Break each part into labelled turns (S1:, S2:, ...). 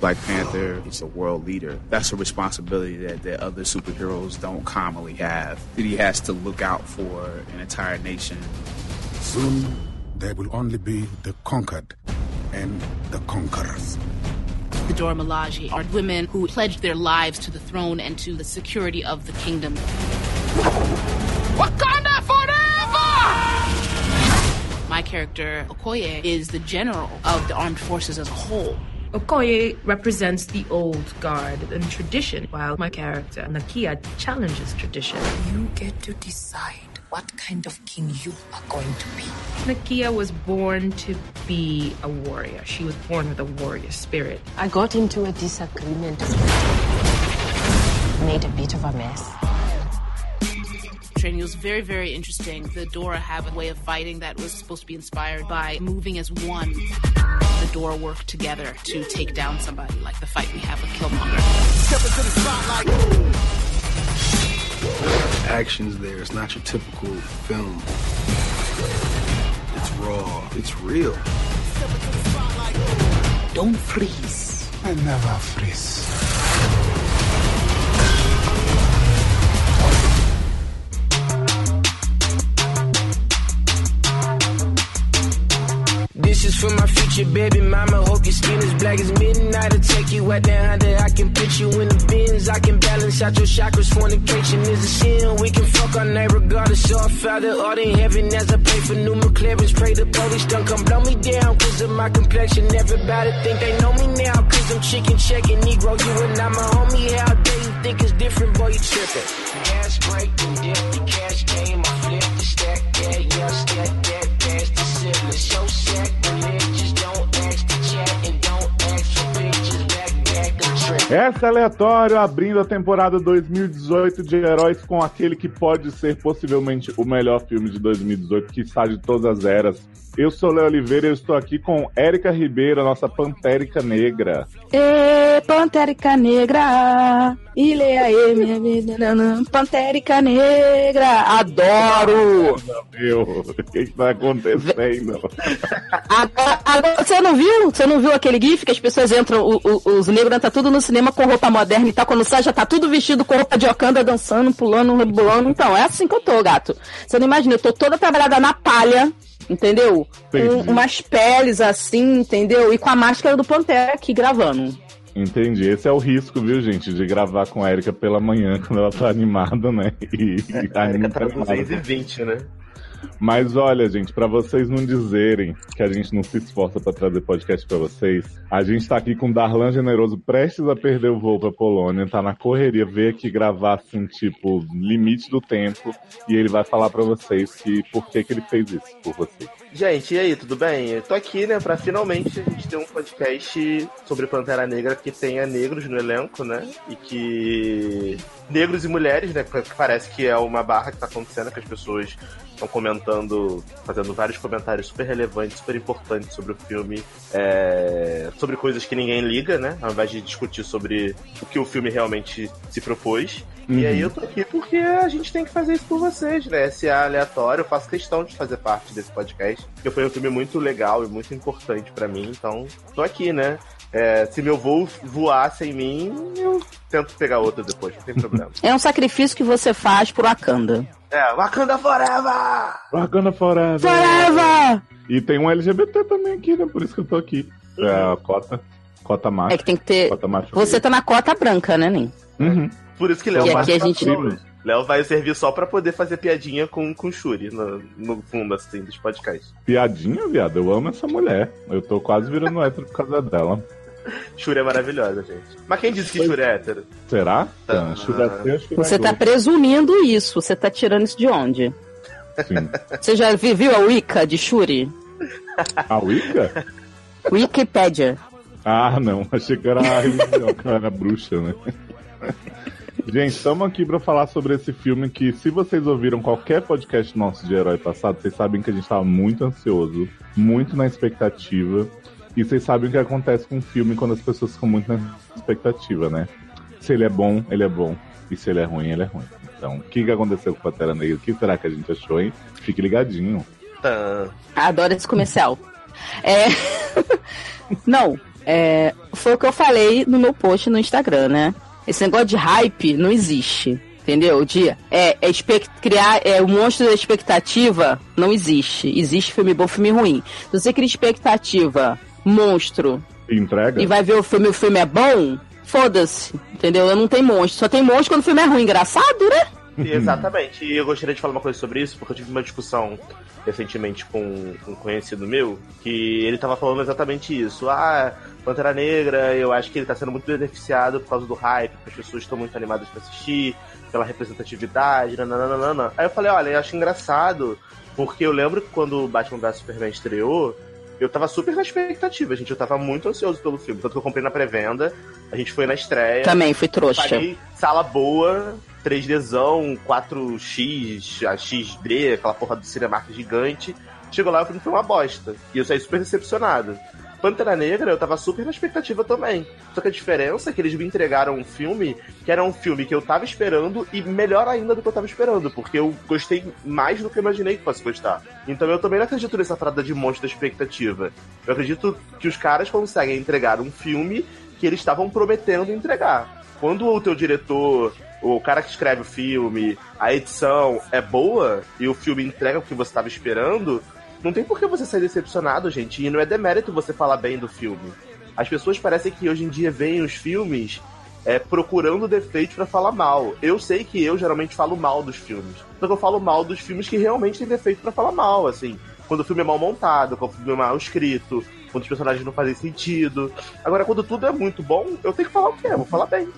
S1: Black Panther is a world leader. That's a responsibility that, that other superheroes don't commonly have. That he has to look out for an entire nation.
S2: Soon, there will only be the conquered and the conquerors.
S3: The Dora Milaje are women who pledged their lives to the throne and to the security of the kingdom. Wakanda forever! My character, Okoye, is the general of the armed forces as a whole.
S4: Okoye represents the old guard and tradition, while my character, Nakia, challenges tradition.
S5: You get to decide what kind of king you are going to be.
S4: Nakia was born to be a warrior. She was born with a warrior spirit.
S5: I got into a disagreement, made a bit of a mess.
S3: Training was very, very interesting. The Dora have a way of fighting that was supposed to be inspired by moving as one. The Dora work together to take down somebody, like the fight we have with Killmonger.
S6: Step into the spotlight.
S7: Actions there. It's not your typical film. It's raw. It's real.
S5: Don't freeze.
S2: I never freeze.
S8: This is for my future baby mama. Hope your skin is black as midnight. I'll take you out there under. I can put you in the bins. I can balance out your chakras. Fornication is a sin. We can fuck all night regardless. So I Father, all in heaven as I pray for new McLarens. Pray the police don't come blow me down. Cause of my complexion. Everybody think they know me now. Cause I'm chicken checking. Negro, you and I'm a homie. How dare you think it's different? Boy, you tripping. Gas break,
S9: Essa é aleatório abrindo a temporada 2018 de Heróis com aquele que pode ser possivelmente o melhor filme de 2018, que está de todas as eras. Eu sou Léo Oliveira e eu estou aqui com Érica Ribeiro, nossa Pantérica Negra.
S10: Ê, Pantérica Negra, e leia aí, minha vida, nanã. Pantérica Negra, adoro!
S9: Meu, o que está acontecendo?
S10: Agora, agora, você não viu? Você não viu aquele gif que as pessoas entram, o- o- os negros entram tudo no cinema com roupa moderna e tal, quando sai já tá tudo vestido com roupa de Wakanda, dançando, pulando, rebolando. Então, é assim que eu tô, gato. Você não imagina, eu tô toda trabalhada na palha, entendeu? Com umas peles assim, entendeu? E com a máscara do Pantera aqui gravando.
S9: Entendi. Esse é o risco, viu, gente, de gravar com a Erika pela manhã, quando ela tá animada, né? E, e
S11: A Erika tá no
S9: animada.
S11: 220, né?
S9: Mas olha, gente, pra vocês não dizerem que a gente não se esforça pra trazer podcast pra vocês, a gente tá aqui com Darlan Generoso prestes a perder o voo pra Polônia, tá na correria, veio aqui gravar assim, tipo, limite do tempo, e ele vai falar pra vocês que por que que ele fez isso por vocês.
S11: Gente, e aí, tudo bem? Eu tô aqui, né, pra finalmente a gente ter um podcast sobre Pantera Negra que tenha negros no elenco, né? E que. Negros e mulheres, né? Que parece que é uma barra que tá acontecendo, que as pessoas estão comentando, fazendo vários comentários super relevantes, super importantes sobre o filme, é, sobre coisas que ninguém liga, né? Ao invés de discutir sobre o que o filme realmente se propôs. E
S9: Uhum.
S11: aí eu tô aqui porque a gente tem que fazer isso por vocês, né? Se é aleatório, eu faço questão de fazer parte desse podcast. Porque foi um filme muito legal e muito importante pra mim, então tô aqui, né? É, se meu voo voar sem mim, eu tento pegar outro depois, não tem problema.
S10: É um sacrifício que você faz pro Wakanda.
S11: é, Wakanda Forever!
S9: Wakanda Forever!
S10: Forever!
S9: E tem um LGBT também aqui, né? Por isso que eu tô aqui. É a cota, cota macho.
S10: É que tem que ter.
S9: Cota macho.
S10: Você tá na cota branca, né, Nem?
S9: Uhum.
S11: Por isso que Léo
S10: E
S11: vai
S10: aqui a gente-
S11: Léo vai servir só pra poder fazer piadinha com, com Shuri no, no fundo, assim, dos podcasts.
S9: Piadinha, viado. Eu amo essa mulher. Eu tô quase virando hétero por causa dela.
S11: Shuri é maravilhosa, gente. Mas quem disse que Shuri é hétero?
S9: Será?
S11: Ah.
S9: Shuri é Shuri é
S10: Você tá presumindo isso. Você tá tirando isso de onde?
S9: Sim.
S10: Você já vi- viu a Wicca de Shuri?
S9: A Wicca?
S10: Wikipédia.
S9: Ah, não. Achei que era a religião, que era bruxa, né? Gente, estamos aqui para falar sobre esse filme que, se vocês ouviram qualquer podcast nosso de herói passado, vocês sabem que a gente estava muito ansioso, muito na expectativa. E vocês sabem o que acontece com um filme quando as pessoas ficam muito na expectativa, né? Se ele é bom, ele é bom. E se ele é ruim, ele é ruim. Então, o que, que aconteceu com o Pantera Negra? O que será que a gente achou, hein? Fique ligadinho.
S11: Tã.
S10: Adoro esse comercial. É... Não, É, foi o que eu falei no meu post no Instagram, né? Esse negócio de hype não existe. Entendeu? De é, é criar é, o monstro da expectativa não existe. Existe filme bom, filme ruim. Se você cria expectativa, monstro,
S9: Entrega?
S10: e vai ver o filme, o filme é bom, foda-se. Entendeu? Eu não tem monstro. Só tem monstro quando o filme é ruim. Engraçado, né?
S11: Exatamente. E eu gostaria de falar uma coisa sobre isso, porque eu tive uma discussão recentemente com um conhecido meu, que ele tava falando exatamente isso. Ah, Pantera Negra, eu acho que ele tá sendo muito beneficiado por causa do hype, porque as pessoas estão muito animadas pra assistir, pela representatividade, nananana. Aí eu falei, olha, eu acho engraçado, porque eu lembro que quando o Batman vs Superman estreou, eu tava super na expectativa, gente. Eu tava muito ansioso pelo filme. Tanto que eu comprei na pré-venda, a gente foi na estreia.
S10: Também fui trouxa.
S11: Paguei sala boa, 3Dzão, 4X, a XD, aquela porra do Cinemark gigante. Chegou lá e o filme foi uma bosta. E eu saí super decepcionado. Pantera Negra, eu tava super na expectativa também. Só que a diferença é que eles me entregaram um filme que era um filme que eu tava esperando e melhor ainda do que eu tava esperando, porque eu gostei mais do que eu imaginei que fosse gostar. Então eu também não acredito nessa parada de monstro da expectativa. Eu acredito que os caras conseguem entregar um filme que eles estavam prometendo entregar. Quando o teu diretor, o cara que escreve o filme, a edição é boa e o filme entrega o que você estava esperando, não tem por que você sair decepcionado, gente. E não é demérito você falar bem do filme. As pessoas parecem que hoje em dia veem os filmes é, procurando defeitos para falar mal. Eu sei que eu geralmente falo mal dos filmes. Só que eu falo mal dos filmes que realmente têm defeito para falar mal, assim. Quando o filme é mal montado, quando o filme é mal escrito, quando os personagens não fazem sentido. Agora, quando tudo é muito bom, eu tenho que falar o quê? Eu vou falar bem.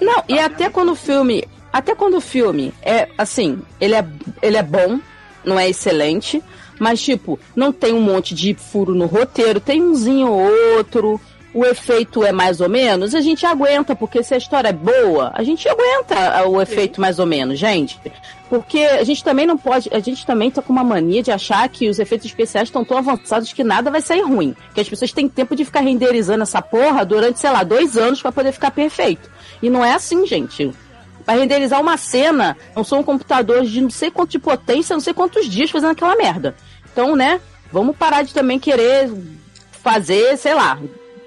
S10: Não, e até quando o filme. Até quando o filme é assim, ele é, ele é bom, não é excelente, mas tipo, não tem um monte de furo no roteiro, tem umzinho ou outro, o efeito é mais ou menos, a gente aguenta, porque se a história é boa, a gente aguenta o efeito mais ou menos, gente. Porque a gente também não pode, a gente também tá com uma mania de achar que os efeitos especiais estão tão avançados que nada vai sair ruim. Que as pessoas têm tempo de ficar renderizando essa porra durante, sei lá, dois anos para poder ficar perfeito. E não é assim, gente. Pra renderizar uma cena, não são um computador de não sei quanto de potência, não sei quantos dias fazendo aquela merda. Então, né, vamos parar de também querer fazer, sei lá,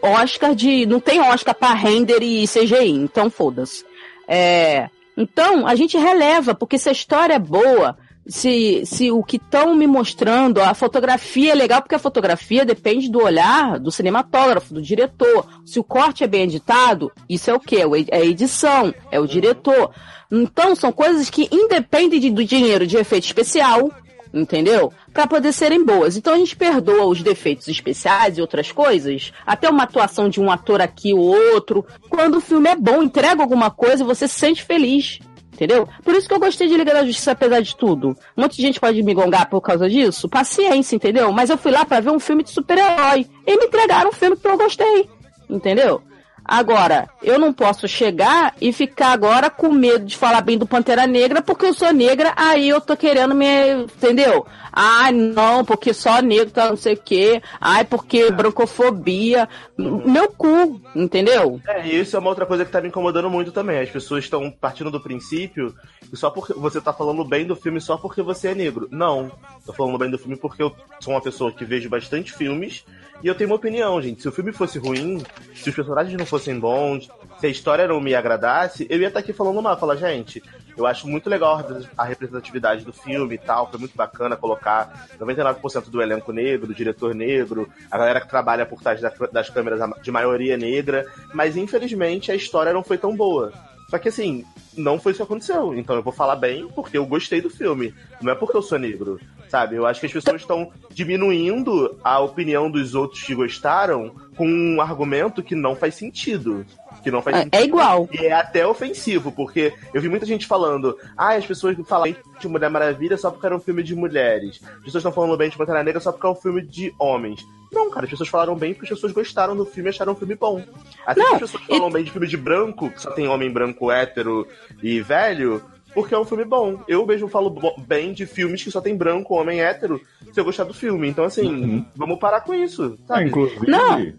S10: Oscar de. Não tem Oscar pra render e CGI, então foda-se. É, então, a gente releva, porque se a história é boa, se, se o que estão me mostrando, a fotografia é legal, porque a fotografia depende do olhar do cinematógrafo, do diretor. Se o corte é bem editado, isso é o quê? É a edição, é o diretor. Então, são coisas que independem de, do dinheiro de efeito especial, entendeu? Para poder serem boas. Então a gente perdoa os defeitos especiais e outras coisas, até uma atuação de um ator aqui ou outro, quando o filme é bom, entrega alguma coisa e você se sente feliz. Entendeu? Por isso que eu gostei de Liga da Justiça, apesar de tudo. Um monte de gente pode me gongar por causa disso. Paciência, entendeu? Mas eu fui lá para ver um filme de super-herói. E me entregaram um filme que eu gostei. Entendeu? Agora, eu não posso chegar e ficar agora com medo de falar bem do Pantera Negra porque eu sou negra, aí eu tô querendo me. Entendeu? Ai, não, porque só negro tá não sei o quê. Ai, porque brancofobia. Meu cu, entendeu?
S11: É, isso é uma outra coisa que tá me incomodando muito também. As pessoas estão partindo do princípio que só porque você tá falando bem do filme só porque você é negro. Não. Tô falando bem do filme porque eu sou uma pessoa que vejo bastante filmes e eu tenho uma opinião, gente. Se o filme fosse ruim, se os personagens não fossem bons, se a história não me agradasse, eu ia estar aqui falando mal. Falar, gente, eu acho muito legal a representatividade do filme e tal. Foi muito bacana colocar 99% do elenco negro, do diretor negro, a galera que trabalha por trás das câmeras de maioria negra. Mas infelizmente a história não foi tão boa. Só que assim, não foi isso que aconteceu. Então eu vou falar bem porque eu gostei do filme. Não é porque eu sou negro. Sabe? Eu acho que as pessoas estão diminuindo a opinião dos outros que gostaram com um argumento que não faz sentido. Que não faz
S10: é,
S11: sentido.
S10: É igual.
S11: E é até ofensivo, porque eu vi muita gente falando, ah, as pessoas falam de Mulher Maravilha só porque era um filme de mulheres. As pessoas estão falando bem de Pantera Negra só porque é um filme de homens. Não, cara, as pessoas falaram bem porque as pessoas gostaram do filme e acharam um filme bom. Até
S10: não,
S11: as pessoas falam e... bem de filme de branco, que só tem homem branco hétero e velho, porque é um filme bom. Eu mesmo falo bem de filmes que só tem branco, homem hétero, se eu gostar do filme. Então, assim, uhum. vamos parar com isso. Sabe?
S9: Ah, inclusive...
S10: Não,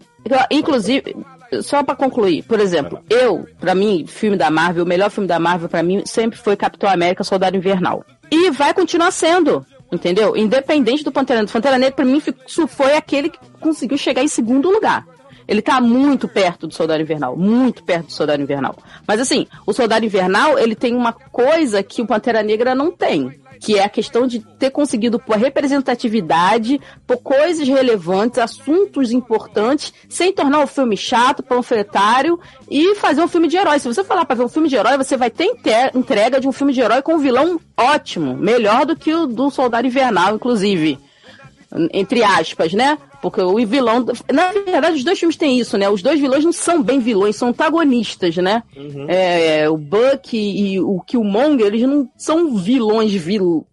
S10: inclusive, só para concluir, por exemplo, eu, para mim, filme da Marvel, o melhor filme da Marvel para mim sempre foi Capitão América Soldado Invernal. E vai continuar sendo. Entendeu? Independente do Pantera Negra. Pantera Negra, pra mim, foi aquele que conseguiu chegar em segundo lugar. Ele tá muito perto do Soldado Invernal, muito perto do Soldado Invernal. Mas assim, o Soldado Invernal, ele tem uma coisa que o Pantera Negra não tem, que é a questão de ter conseguido pôr representatividade, por coisas relevantes, assuntos importantes, sem tornar o filme chato, panfletário e fazer um filme de herói. Se você falar para ver um filme de herói, você vai ter entrega de um filme de herói com um vilão ótimo, melhor do que o do Soldado Invernal, inclusive. Entre aspas, né? Porque o vilão. Na verdade, os dois filmes têm isso, né? Os dois vilões não são bem vilões, são antagonistas, né? Uhum. É, o Buck e o Killmonger, eles não são vilões vil.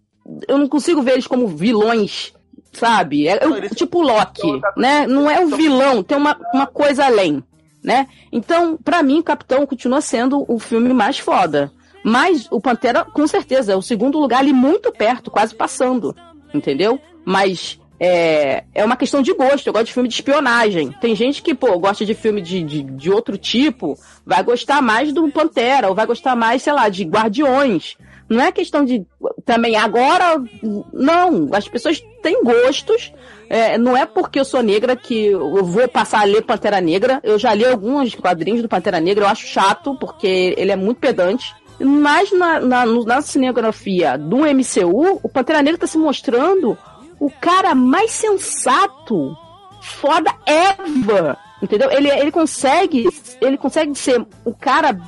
S10: Eu não consigo ver eles como vilões, sabe? É, é tipo Loki, né? Não é o vilão, tem uma, uma coisa além, né? Então, para mim, o Capitão continua sendo o filme mais foda. Mas o Pantera, com certeza, é o segundo lugar ali muito perto, quase passando. Entendeu? Mas é, é uma questão de gosto. Eu gosto de filme de espionagem. Tem gente que, pô, gosta de filme de, de, de outro tipo, vai gostar mais do Pantera, ou vai gostar mais, sei lá, de Guardiões. Não é questão de também agora. Não, as pessoas têm gostos. É, não é porque eu sou negra que eu vou passar a ler Pantera Negra. Eu já li alguns quadrinhos do Pantera Negra, eu acho chato, porque ele é muito pedante. Mas na, na, na cinegrafia do MCU, o Pantera Negra está se mostrando o cara mais sensato, foda ever. Entendeu? Ele, ele consegue. Ele consegue ser o cara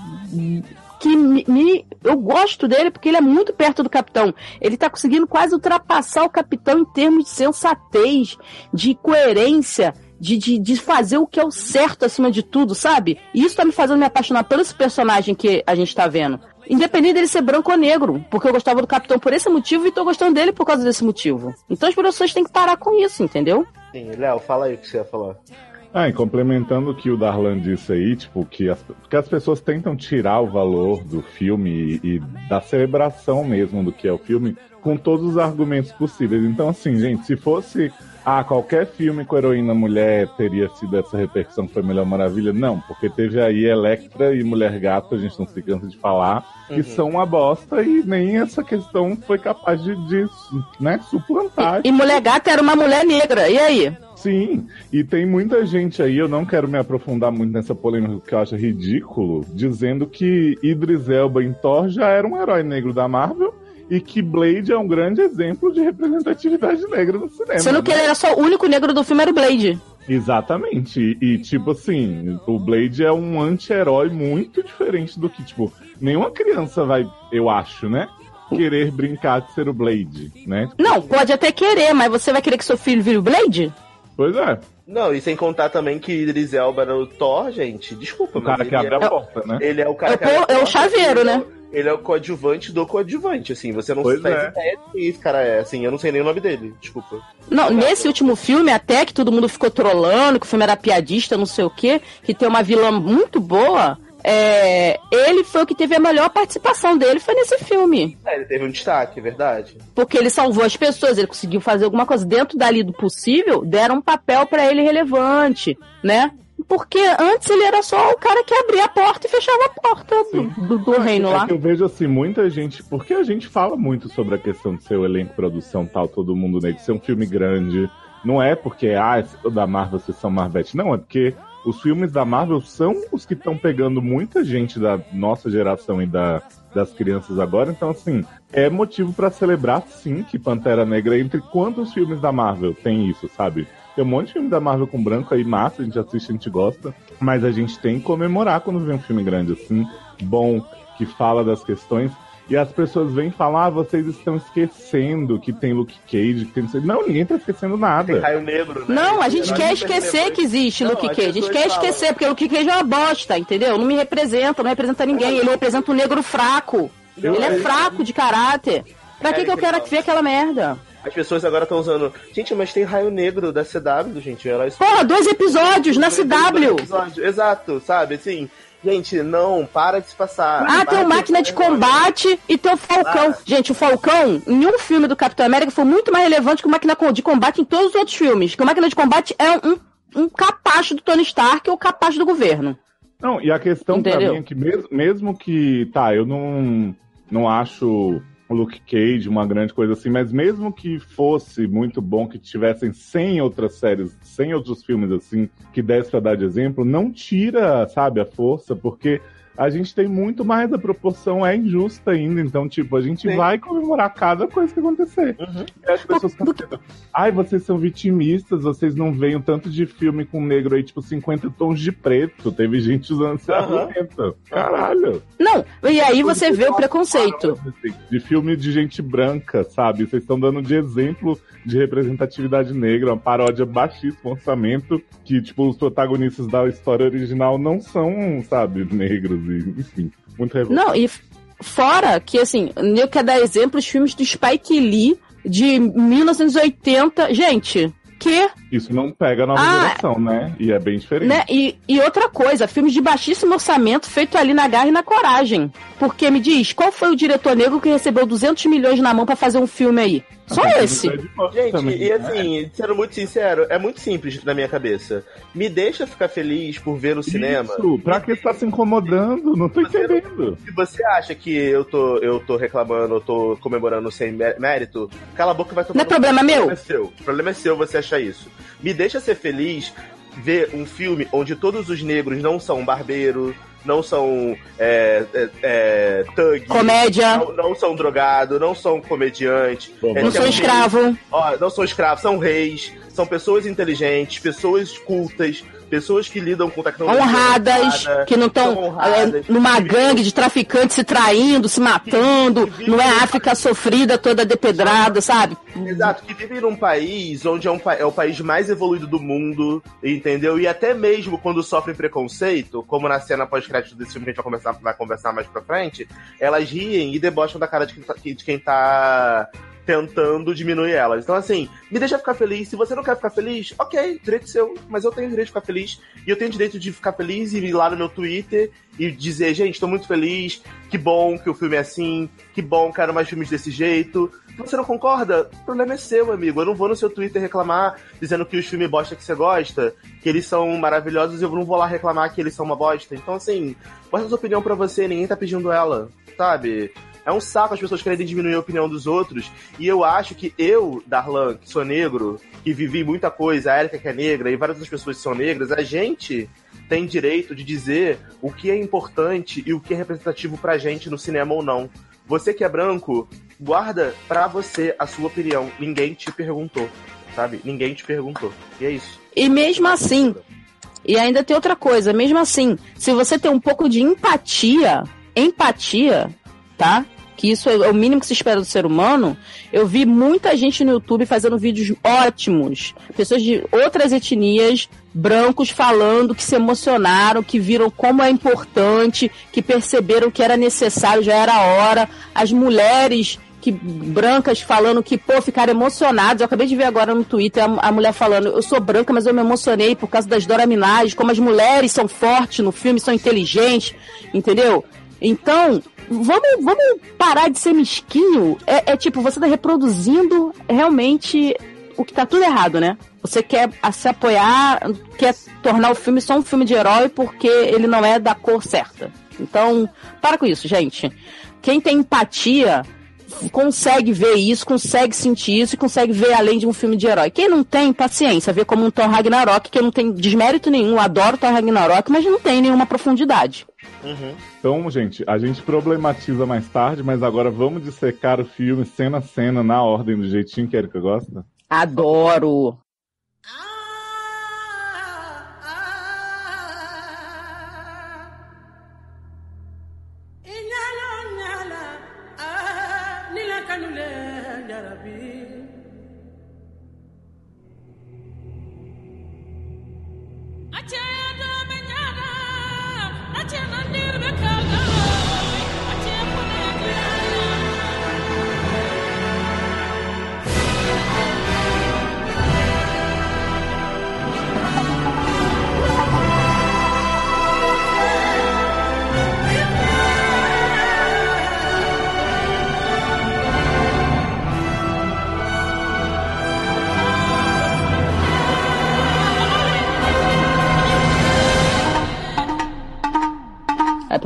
S10: que me, me, eu gosto dele porque ele é muito perto do capitão. Ele tá conseguindo quase ultrapassar o capitão em termos de sensatez, de coerência, de, de, de fazer o que é o certo acima de tudo, sabe? E isso tá me fazendo me apaixonar pelo esse personagem que a gente tá vendo. Independente dele ser branco ou negro, porque eu gostava do Capitão por esse motivo e tô gostando dele por causa desse motivo. Então as pessoas têm que parar com isso, entendeu?
S11: Sim, Léo, fala aí o que você ia falar.
S9: Ah, e complementando o que o Darlan disse aí, tipo, que as, que as pessoas tentam tirar o valor do filme e, e da celebração mesmo do que é o filme com todos os argumentos possíveis. Então, assim, gente, se fosse ah, qualquer filme com heroína mulher teria sido essa repercussão que foi Melhor Maravilha. Não, porque teve aí Electra e Mulher Gato, a gente não se cansa de falar, que uhum. são uma bosta e nem essa questão foi capaz de, de né, suplantar.
S10: E, e Mulher Gato era uma mulher negra, e aí?
S9: Sim, e tem muita gente aí, eu não quero me aprofundar muito nessa polêmica que eu acho ridículo, dizendo que Idris Elba em Thor já era um herói negro da Marvel e que Blade é um grande exemplo de representatividade negra no cinema.
S10: Sendo né? que ele era só o único negro do filme, era o Blade.
S9: Exatamente. E, e, tipo assim, o Blade é um anti-herói muito diferente do que, tipo, nenhuma criança vai, eu acho, né? Querer brincar de ser o Blade, né?
S10: Não, pode até querer, mas você vai querer que seu filho vire o Blade?
S9: Pois é.
S11: Não, e sem contar também que Idris Elba era o Thor, gente. Desculpa,
S9: o cara que abre
S11: é...
S9: a porta, né?
S11: Ele é o cara
S10: é,
S11: que
S10: abre É o chaveiro, né?
S11: Ele é o coadjuvante do coadjuvante, assim. Você não
S9: pois
S11: faz
S9: é.
S11: ideia de quem esse cara é, assim. Eu não sei nem o nome dele, desculpa.
S10: Não, nesse último filme, até que todo mundo ficou trolando, que o filme era piadista, não sei o quê, que tem uma vilã muito boa. É, ele foi o que teve a melhor participação dele, foi nesse filme.
S11: É, ele teve um destaque, é verdade.
S10: Porque ele salvou as pessoas, ele conseguiu fazer alguma coisa dentro dali do possível, deram um papel para ele relevante, né? Porque antes ele era só o cara que abria a porta e fechava a porta do, do, do, reino
S9: é
S10: lá.
S9: eu vejo assim, muita gente. Porque a gente fala muito sobre a questão de ser o elenco, produção tal, todo mundo, né? De ser um filme grande. Não é porque, ah, da Marvel, vocês são Marvete. Não, é porque os filmes da Marvel são os que estão pegando muita gente da nossa geração e da, das crianças agora. Então, assim, é motivo para celebrar, sim, que Pantera Negra, entre quantos filmes da Marvel tem isso, sabe? Tem um monte de filme da Marvel com branco aí, massa, a gente assiste, a gente gosta. Mas a gente tem que comemorar quando vê um filme grande assim, bom, que fala das questões. E as pessoas vêm falar, ah, vocês estão esquecendo que tem Luke Cage, que tem... Não, ninguém tá esquecendo nada.
S11: Tem Raio Negro, né?
S10: Não, a gente quer esquecer que existe Luke Cage. A gente quer esquecer, porque Luke Cage é uma bosta, entendeu? Não me representa, não representa ninguém. Ele representa um negro fraco. Ele é fraco de caráter. Pra que, que eu quero ver aquela merda?
S11: As pessoas agora estão usando. Gente, mas tem raio negro da CW, gente. Heróis...
S10: Porra, dois episódios na CW!
S11: Episódio. Exato, sabe? Assim. Gente, não, para de se passar.
S10: Ah, tem o Máquina de, de Combate e tem o Falcão. Ah. Gente, o Falcão, em um filme do Capitão América, foi muito mais relevante que o Máquina de Combate em todos os outros filmes. Que o Máquina de Combate é um, um capacho do Tony Stark ou capacho do governo.
S9: Não, e a questão Entendeu? pra mim é que mesmo, mesmo que, tá, eu não, não acho Luke Cage, uma grande coisa assim, mas mesmo que fosse muito bom, que tivessem 100 outras séries, 100 outros filmes assim, que desse pra dar de exemplo, não tira, sabe, a força, porque a gente tem muito mais, a proporção é injusta ainda. Então, tipo, a gente
S11: Sim.
S9: vai comemorar cada coisa que acontecer.
S11: Uhum.
S9: E as pessoas ficam pensando, ai, vocês são vitimistas, vocês não veem o tanto de filme com negro aí, tipo, 50 tons de preto. Teve gente usando esse
S11: Aham.
S9: argumento. Caralho.
S10: Não, e aí você vê o preconceito.
S9: De filme de gente branca, sabe? Vocês estão dando de exemplo de representatividade negra, uma paródia baixíssimo orçamento, que, tipo, os protagonistas da história original não são, sabe, negros, e, enfim, muito revoltado.
S10: Não, e fora que, assim, eu quero dar exemplo os filmes do Spike Lee de 1980. Gente, que
S9: Isso não pega a nova
S10: Ah,
S9: geração, né? E é bem diferente.
S10: Né? E, e outra coisa, filmes de baixíssimo orçamento feito ali na garra e na coragem. Porque me diz, qual foi o diretor negro que recebeu 200 milhões na mão pra fazer um filme aí? Só esse.
S11: Gente, e assim, sendo muito sincero, é muito simples na minha cabeça. Me deixa ficar feliz por ver no cinema.
S9: Isso, pra que você tá se incomodando? Não tô entendendo.
S11: Se você acha que eu tô, eu tô reclamando, eu tô comemorando sem mé- mérito, cala a boca e vai tomar
S10: Não é problema meu.
S11: O problema é seu. O problema é seu você achar isso. Me deixa ser feliz ver um filme onde todos os negros não são barbeiro, não são é, é, é, thug,
S10: Comédia.
S11: não, não são drogado, não são comediante,
S9: Bom,
S11: é,
S10: Não sou
S11: um-
S10: escravo.
S11: Ó, não são escravos, são reis, são pessoas inteligentes, pessoas cultas, pessoas que lidam com tecnologia.
S10: Honradas,
S11: avançada,
S10: que não estão
S11: honradas,
S10: numa
S11: que
S10: gangue de traficantes se traindo, se matando. Não é África sofrida toda depedrada, sabe?
S11: Exato, que vivem num país onde é, um, é o país mais evoluído do mundo, entendeu? E até mesmo quando sofrem preconceito, como na cena pós-crédito desse filme que a gente vai conversar, vai conversar mais pra frente, elas riem e debocham da cara de quem tá, de quem tá tentando diminuir elas. Então, assim, me deixa ficar feliz. Se você não quer ficar feliz, ok, direito seu. Mas eu tenho direito de ficar feliz. E eu tenho direito de ficar feliz e ir lá no meu Twitter e dizer, gente, tô muito feliz. Que bom que o filme é assim. Que bom, quero mais filmes desse jeito. Se você não concorda, o problema é seu, amigo. Eu não vou no seu Twitter reclamar dizendo que os filmes bosta que você gosta, que eles são maravilhosos, eu não vou lá reclamar que eles são uma bosta. Então, assim, bota sua opinião pra você, ninguém tá pedindo ela, sabe? É um saco as pessoas querem diminuir a opinião dos outros. E eu acho que eu, Darlan, que sou negro, que vivi muita coisa, a Erika que é negra e várias outras pessoas que são negras, a gente tem direito de dizer o que é importante e o que é representativo pra gente no cinema ou não. Você que é branco, guarda pra você a sua opinião. Ninguém te perguntou, sabe? Ninguém te perguntou. E é isso.
S10: E mesmo assim, e ainda tem outra coisa, mesmo assim, se você tem um pouco de empatia, empatia, tá? Que isso é o mínimo que se espera do ser humano. Eu vi muita gente no YouTube fazendo vídeos ótimos. Pessoas de outras etnias, brancos, falando que se emocionaram, que viram como é importante, que perceberam que era necessário, já era hora. As mulheres que brancas falando que, pô, ficaram emocionadas. Eu acabei de ver agora no Twitter a, a mulher falando, eu sou branca, mas eu me emocionei por causa das Dora Milaje, como as mulheres são fortes no filme, são inteligentes, entendeu? Então, vamos, vamos parar de ser mesquinho. É, é tipo, você tá reproduzindo realmente o que tá tudo errado, né? Você quer se apoiar, quer tornar o filme só um filme de herói porque ele não é da cor certa. Então, para com isso, gente. Quem tem empatia consegue ver isso, consegue sentir isso e consegue ver além de um filme de herói. Quem não tem, paciência, vê como um Thor Ragnarok, que eu não tenho desmérito nenhum, adoro Thor Ragnarok, mas não tem nenhuma profundidade.
S9: Então, gente, a gente problematiza mais tarde, mas agora vamos dissecar o filme cena a cena, na ordem, do jeitinho que a Erika gosta?
S10: Adoro.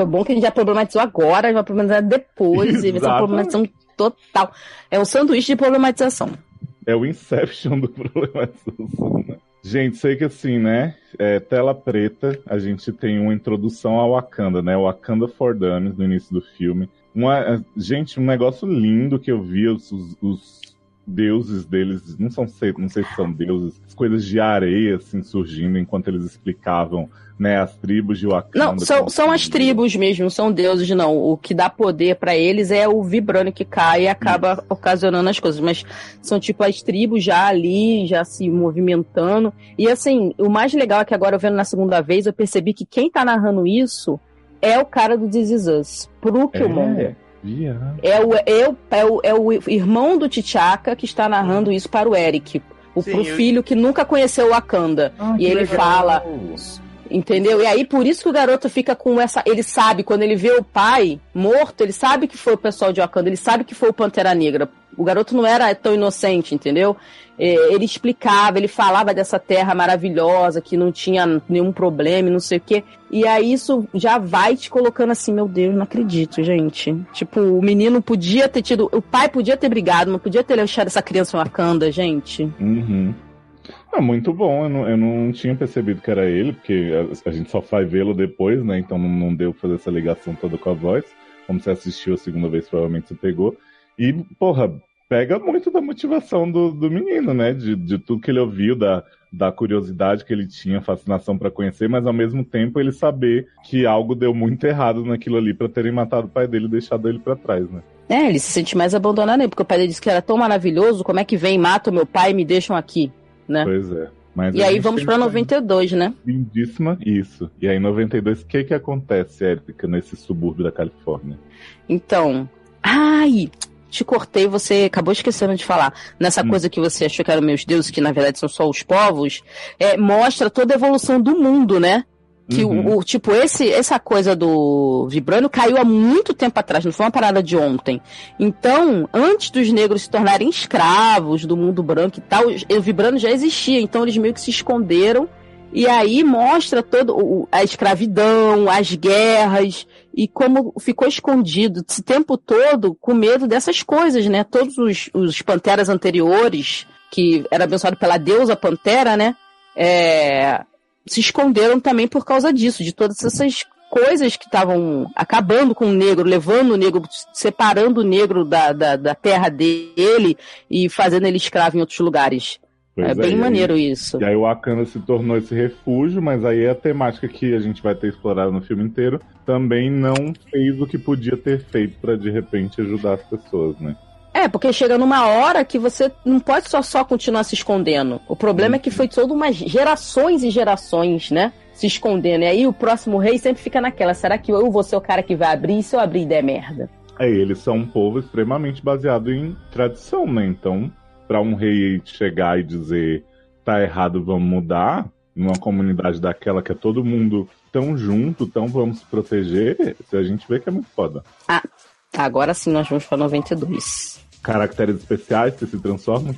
S10: É bom que a gente já problematizou agora, já vai problematizar depois, e vai ser uma problematização total. É um sanduíche de problematização.
S9: É o Inception do problematização, né? Gente, sei que assim, né? É, tela preta, a gente tem uma introdução ao Wakanda, né? Wakanda for Dummies no início do filme. Uma, gente, um negócio lindo que eu vi, os, os deuses deles, não são não sei se são deuses, coisas de areia assim surgindo enquanto eles explicavam, né, as tribos de Wakanda.
S10: Não, são, são as tribos mesmo, são deuses não. O que dá poder para eles é o vibrânio que cai e acaba Isso. ocasionando as coisas, mas são tipo as tribos já ali, já se movimentando. E assim, o mais legal é que agora vendo na segunda vez, eu percebi que quem tá narrando isso é o cara do This Is Us, pro Killmonger. É. É o, é, o, é, o, é o irmão do T'Chaka que está narrando isso para o Eric. O Sim, pro eu... filho que nunca conheceu o Wakanda. Ah, e ele legal. fala. Entendeu? E aí, por isso que o garoto fica com essa. Ele sabe, quando ele vê o pai morto, ele sabe que foi o pessoal de Wakanda, ele sabe que foi o Pantera Negra. O garoto não era tão inocente, entendeu? É, ele explicava, ele falava dessa terra maravilhosa, que não tinha nenhum problema, não sei o quê. E aí isso já vai te colocando assim, meu Deus, não acredito, gente. Tipo, o menino podia ter tido. O pai podia ter brigado, mas podia ter deixado essa criança Wakanda, gente.
S9: Uhum. Ah, muito bom, eu não, eu não tinha percebido que era ele, porque a, a gente só vai vê-lo depois, né? Então não, não deu pra fazer essa ligação toda com a voz. Como você assistiu a segunda vez, provavelmente você pegou. E, porra, pega muito da motivação do, do menino, né? De, de tudo que ele ouviu, da, da curiosidade que ele tinha, fascinação para conhecer, mas ao mesmo tempo ele saber que algo deu muito errado naquilo ali para terem matado o pai dele e deixado ele para trás, né?
S10: É, ele se sente mais abandonado, né? porque o pai dele disse que era tão maravilhoso, como é que vem, matam meu pai e me deixam aqui, né?
S9: Pois é. Mas
S10: e aí vamos para 92, né?
S9: Lindíssima, isso. E aí, em 92, o que que acontece, Érica, nesse subúrbio da Califórnia?
S10: Então, ai, te cortei, você acabou esquecendo de falar. Nessa hum. coisa que você achou que eram meus deuses, que na verdade são só os povos, é, mostra toda a evolução do mundo, né? Que uhum. o, o, tipo, esse, essa coisa do Vibrânio caiu há muito tempo atrás, não foi uma parada de ontem. Então, antes dos negros se tornarem escravos do mundo branco e tal, o Vibrânio já existia, então eles meio que se esconderam. E aí mostra todo a escravidão, as guerras, e como ficou escondido esse tempo todo com medo dessas coisas, né? Todos os, os panteras anteriores, que era abençoado pela deusa pantera, né? É, se esconderam também por causa disso, de todas essas coisas que estavam acabando com o negro, levando o negro, separando o negro da, da, da terra dele e fazendo ele escravo em outros lugares. Pois é bem é, maneiro
S9: aí,
S10: isso.
S9: E aí o Wakanda se tornou esse refúgio, mas aí a temática que a gente vai ter explorado no filme inteiro também não fez o que podia ter feito para de repente ajudar as pessoas, né?
S10: É, porque chega numa hora que você não pode só, só continuar se escondendo. O problema é que foi toda uma gerações e gerações, né? Se escondendo. E aí o próximo rei sempre fica naquela. Será que eu vou ser o cara que vai abrir? E se eu abrir der merda?
S9: É, eles são um povo extremamente baseado em tradição, né? Então, para um rei chegar e dizer tá errado, vamos mudar, numa comunidade daquela que é todo mundo tão junto, tão vamos se proteger, a gente vê que é muito foda.
S10: Ah, agora sim nós vamos para 92.
S9: Caracteres especiais que se transformam.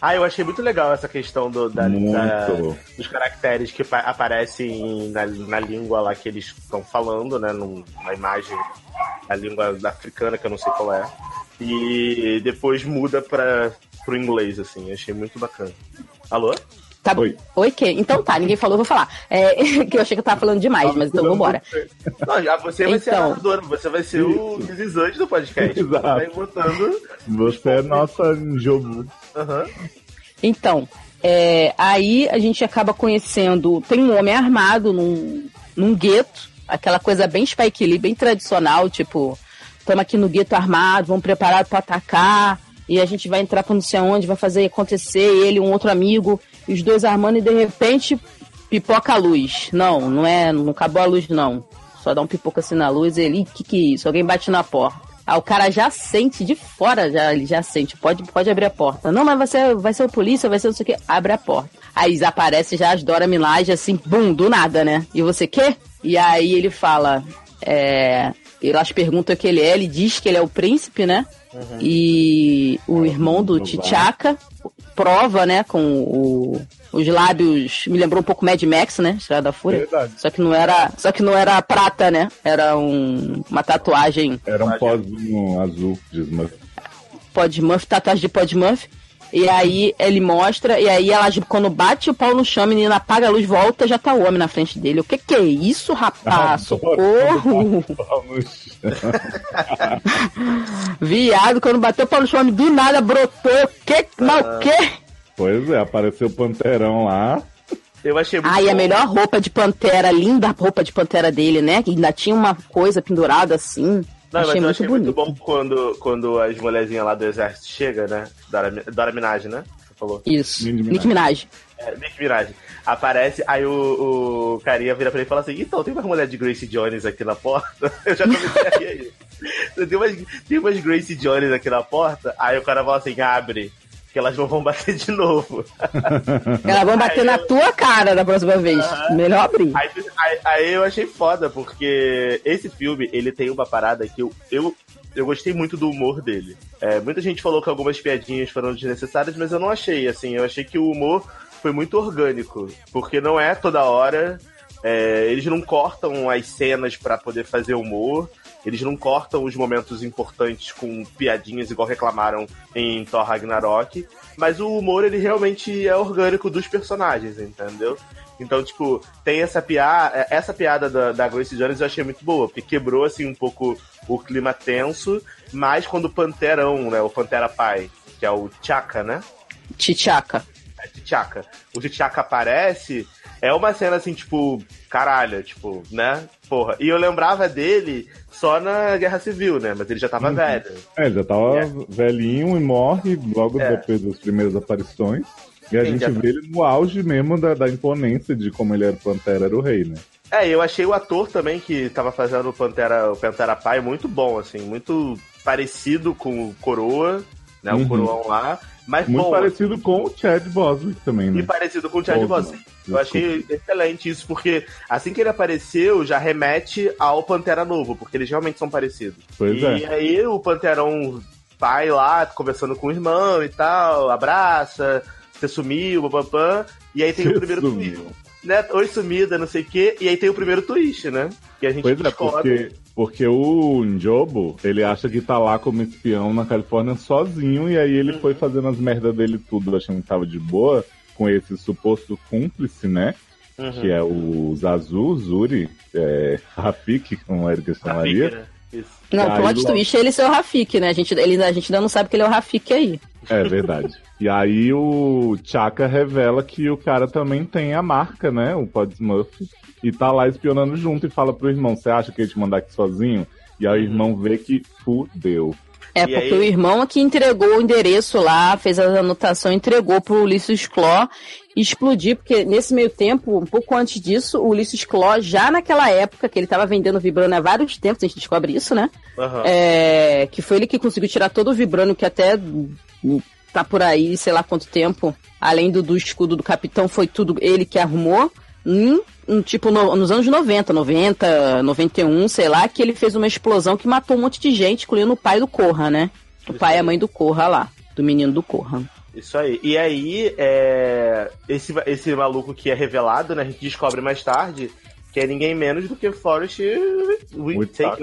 S11: Ah, eu achei muito legal essa questão do, da, da, dos caracteres que aparecem na, na língua lá que eles estão falando, né? Numa imagem da língua africana, que eu não sei qual é e depois muda para pro inglês, assim. Achei muito bacana. Alô?
S10: Tá, Oi. Oi, que? Então tá, ninguém falou, vou falar. É, que eu achei que eu tava falando demais, mas então vambora.
S11: Não, já você vai então... ser a narradora, você vai ser o visitante do podcast. Exato. Você vai botando.
S9: Você é nossa jogo.
S11: Uhum.
S10: Então, é, aí a gente acaba conhecendo. Tem um homem armado num, num gueto, aquela coisa bem Spike Lee, bem tradicional, tipo estamos aqui no gueto armado, vamos preparar para atacar, e a gente vai entrar para não sei aonde, vai fazer acontecer, ele um outro amigo, os dois armando, e de repente pipoca a luz. Não, não é, não acabou a luz, não. Só dá um pipoca assim na luz, e ele, que que é isso? Alguém bate na porta. Ah, o cara já sente de fora, já, ele já sente, pode, pode abrir a porta. Não, mas vai ser, vai ser o polícia, vai ser não sei o que, abre a porta. Aí aparece já as Dora Milaje, assim, bum, do nada, né? E você quê? E aí ele fala, é, elas perguntam que ele é, ele diz que ele é o príncipe, né? E o irmão do T'Chaka prova, né, com o- os lábios, me lembrou um pouco Mad Max, né, Estrada da Fúria.
S9: Verdade.
S10: Só que não era, só que não era prata, né? Era um, uma tatuagem
S9: Era um pozinho azul de Smurf.
S10: Podmuff, tatuagem de Podmuff. E aí ele mostra, e aí ela, quando bate o pau no chão, a menina apaga a luz, volta, já tá o homem na frente dele. O que que é isso, rapaz? Socorro! Viado, quando bateu o pau no chão, do nada brotou. O que? Mas o quê?
S9: Pois é, apareceu o Panterão lá.
S11: Eu achei muito
S10: Ai, a melhor roupa de pantera, linda roupa de pantera dele, né? Que ainda tinha uma coisa pendurada assim.
S11: Não, mas
S10: achei
S11: eu
S10: muito
S11: achei
S10: bonito.
S11: muito bom quando, quando as mulherzinhas lá do exército chegam, né? Dora, Dora Minaj, né? Você falou.
S10: Isso.
S9: Nicki Minaj.
S10: Nick Minaj.
S11: É, Nick Minaj. Aparece, aí o, o carinha vira pra ele e fala assim: então, tem uma mulher de Grace Jones aqui na porta? Eu já comecei a rir aí. Tem umas, tem umas Grace Jones aqui na porta? Aí o cara fala assim: abre, que elas não vão bater de novo.
S10: Elas vão bater na tua cara da próxima vez. Melhor abrir.
S11: Aí, aí- aí eu achei foda, porque esse filme, ele tem uma parada que eu, eu, eu gostei muito do humor dele. É, muita gente falou que algumas piadinhas foram desnecessárias, mas eu não achei, assim, eu achei que o humor foi muito orgânico, porque não é toda hora, é, eles não cortam as cenas pra poder fazer humor, eles não cortam os momentos importantes com piadinhas, igual reclamaram em Thor Ragnarok, mas o humor, ele realmente é orgânico dos personagens, entendeu? Então, tipo, tem essa piada. Essa piada da, da Grace Jones eu achei muito boa, porque quebrou assim um pouco o clima tenso, mas quando o Panterão, né? O Pantera Pai, que é o Chaka, né?
S10: Tchaka.
S11: É T'Chaka. O T'Chaka aparece, é uma cena assim, tipo, caralho, tipo, né? Porra. E eu lembrava dele só na Guerra Civil, né? Mas ele já tava velho.
S9: É, ele já tava velhinho e morre logo
S11: É.
S9: depois das primeiras aparições. E a
S11: Sim,
S9: gente
S11: já-
S9: vê ele no auge mesmo da, da imponência de como ele era o Pantera, era o rei, né?
S11: É, eu achei o ator também que tava fazendo o Pantera, o Pantera Pai muito bom, assim, muito parecido com o Coroa, né? O
S9: Uhum.
S11: Coroão lá. Mas
S9: Muito parecido com o Chad Boswick também, né?
S11: E parecido com o Chad
S9: Bosman.
S11: Eu achei excelente isso, porque assim que ele apareceu, já remete ao Pantera Novo, porque eles realmente são parecidos.
S9: Pois
S11: e
S9: é.
S11: aí o Panterão pai lá, conversando com o irmão e tal, abraça, você sumiu, papapã, e aí tem o
S9: Você
S11: primeiro
S9: sumiu.
S11: twist. Né? Oi sumida, não sei o quê, e aí tem o primeiro twist, né? Que a gente
S9: Pois é,
S11: descobre.
S9: porque, porque o Njobo, ele acha que tá lá como espião na Califórnia sozinho, e aí ele foi fazendo as merdas dele tudo, achando que tava de boa, com esse suposto cúmplice, né?
S11: Uhum.
S9: Que é o Zazu, Zuri, é, Rafik, como ele chamaria.
S11: Fica, né? Isso.
S10: Não, o
S9: aí,
S10: plot
S9: logo-
S10: twist é ele ser o Rafik, né? A gente, ele, a gente ainda não sabe que ele é o Rafik aí.
S9: É verdade. E aí o Chaka revela que o cara também tem a marca, né? O Podsmurf. E tá lá espionando junto e fala pro irmão, você acha que ele te mandar aqui sozinho? E aí o irmão vê que fudeu.
S10: É,
S11: E
S10: porque
S11: aí-
S10: o irmão aqui entregou o endereço lá, fez a anotação, entregou pro Ulisses Claw explodir, porque nesse meio tempo, um pouco antes disso, o Ulisses Claw, já naquela época, que ele tava vendendo Vibrano há vários tempos, a gente descobre isso, né?
S11: Aham.
S10: É, que foi ele que conseguiu tirar todo o Vibrano, que até tá por aí, sei lá quanto tempo, além do, do escudo do capitão, foi tudo ele que arrumou. Em, em, tipo, no- nos anos 90, 90, 91, sei lá, que ele fez uma explosão que matou um monte de gente, incluindo o pai do Corra, né? O pai e a mãe do Corra lá, do menino do Corra.
S11: Isso aí. E aí, é, esse, esse maluco que é revelado, né? A gente descobre mais tarde que é ninguém menos do que Forrest Whitaker.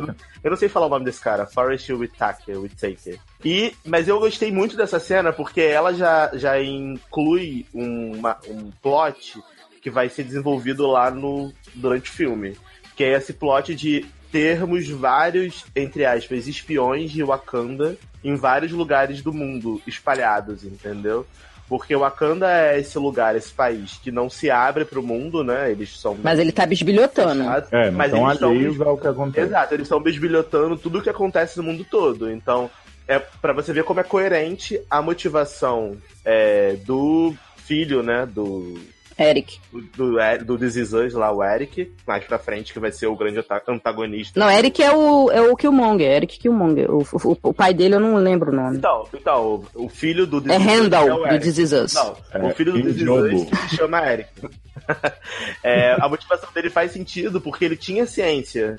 S9: Whitaker.
S11: Eu não sei falar o nome desse cara, Forrest Whitaker. Whitaker. E, mas eu gostei muito dessa cena porque ela já, já inclui uma- um plot que vai ser desenvolvido lá no, durante o filme. Que é esse plot de termos vários, entre aspas, espiões de Wakanda em vários lugares do mundo espalhados, entendeu? Porque Wakanda é esse lugar, esse país que não se abre pro mundo, né? Eles são.
S10: Mas ele tá bisbilhotando.
S11: fechados,
S9: É, não
S11: mas
S9: estão
S11: eles são
S9: alheios ao que acontece.
S11: Exato, eles estão bisbilhotando tudo o que acontece no mundo todo. Então, é para você ver como é coerente a motivação é, do filho, né? Do.
S10: Eric.
S11: Do, do This Is Us lá, o Eric, mais pra frente, que vai ser o grande anta- antagonista.
S10: Não, Eric é o, é o Killmonger, Eric Killmonger. O, o, o pai dele eu não lembro o nome.
S11: Então, então, o filho do This
S10: É Randall,
S11: o
S10: do. This Is Us.
S11: Não,
S9: É,
S11: o filho do This Is. Us que se chama Eric. É, a motivação dele faz sentido porque ele tinha ciência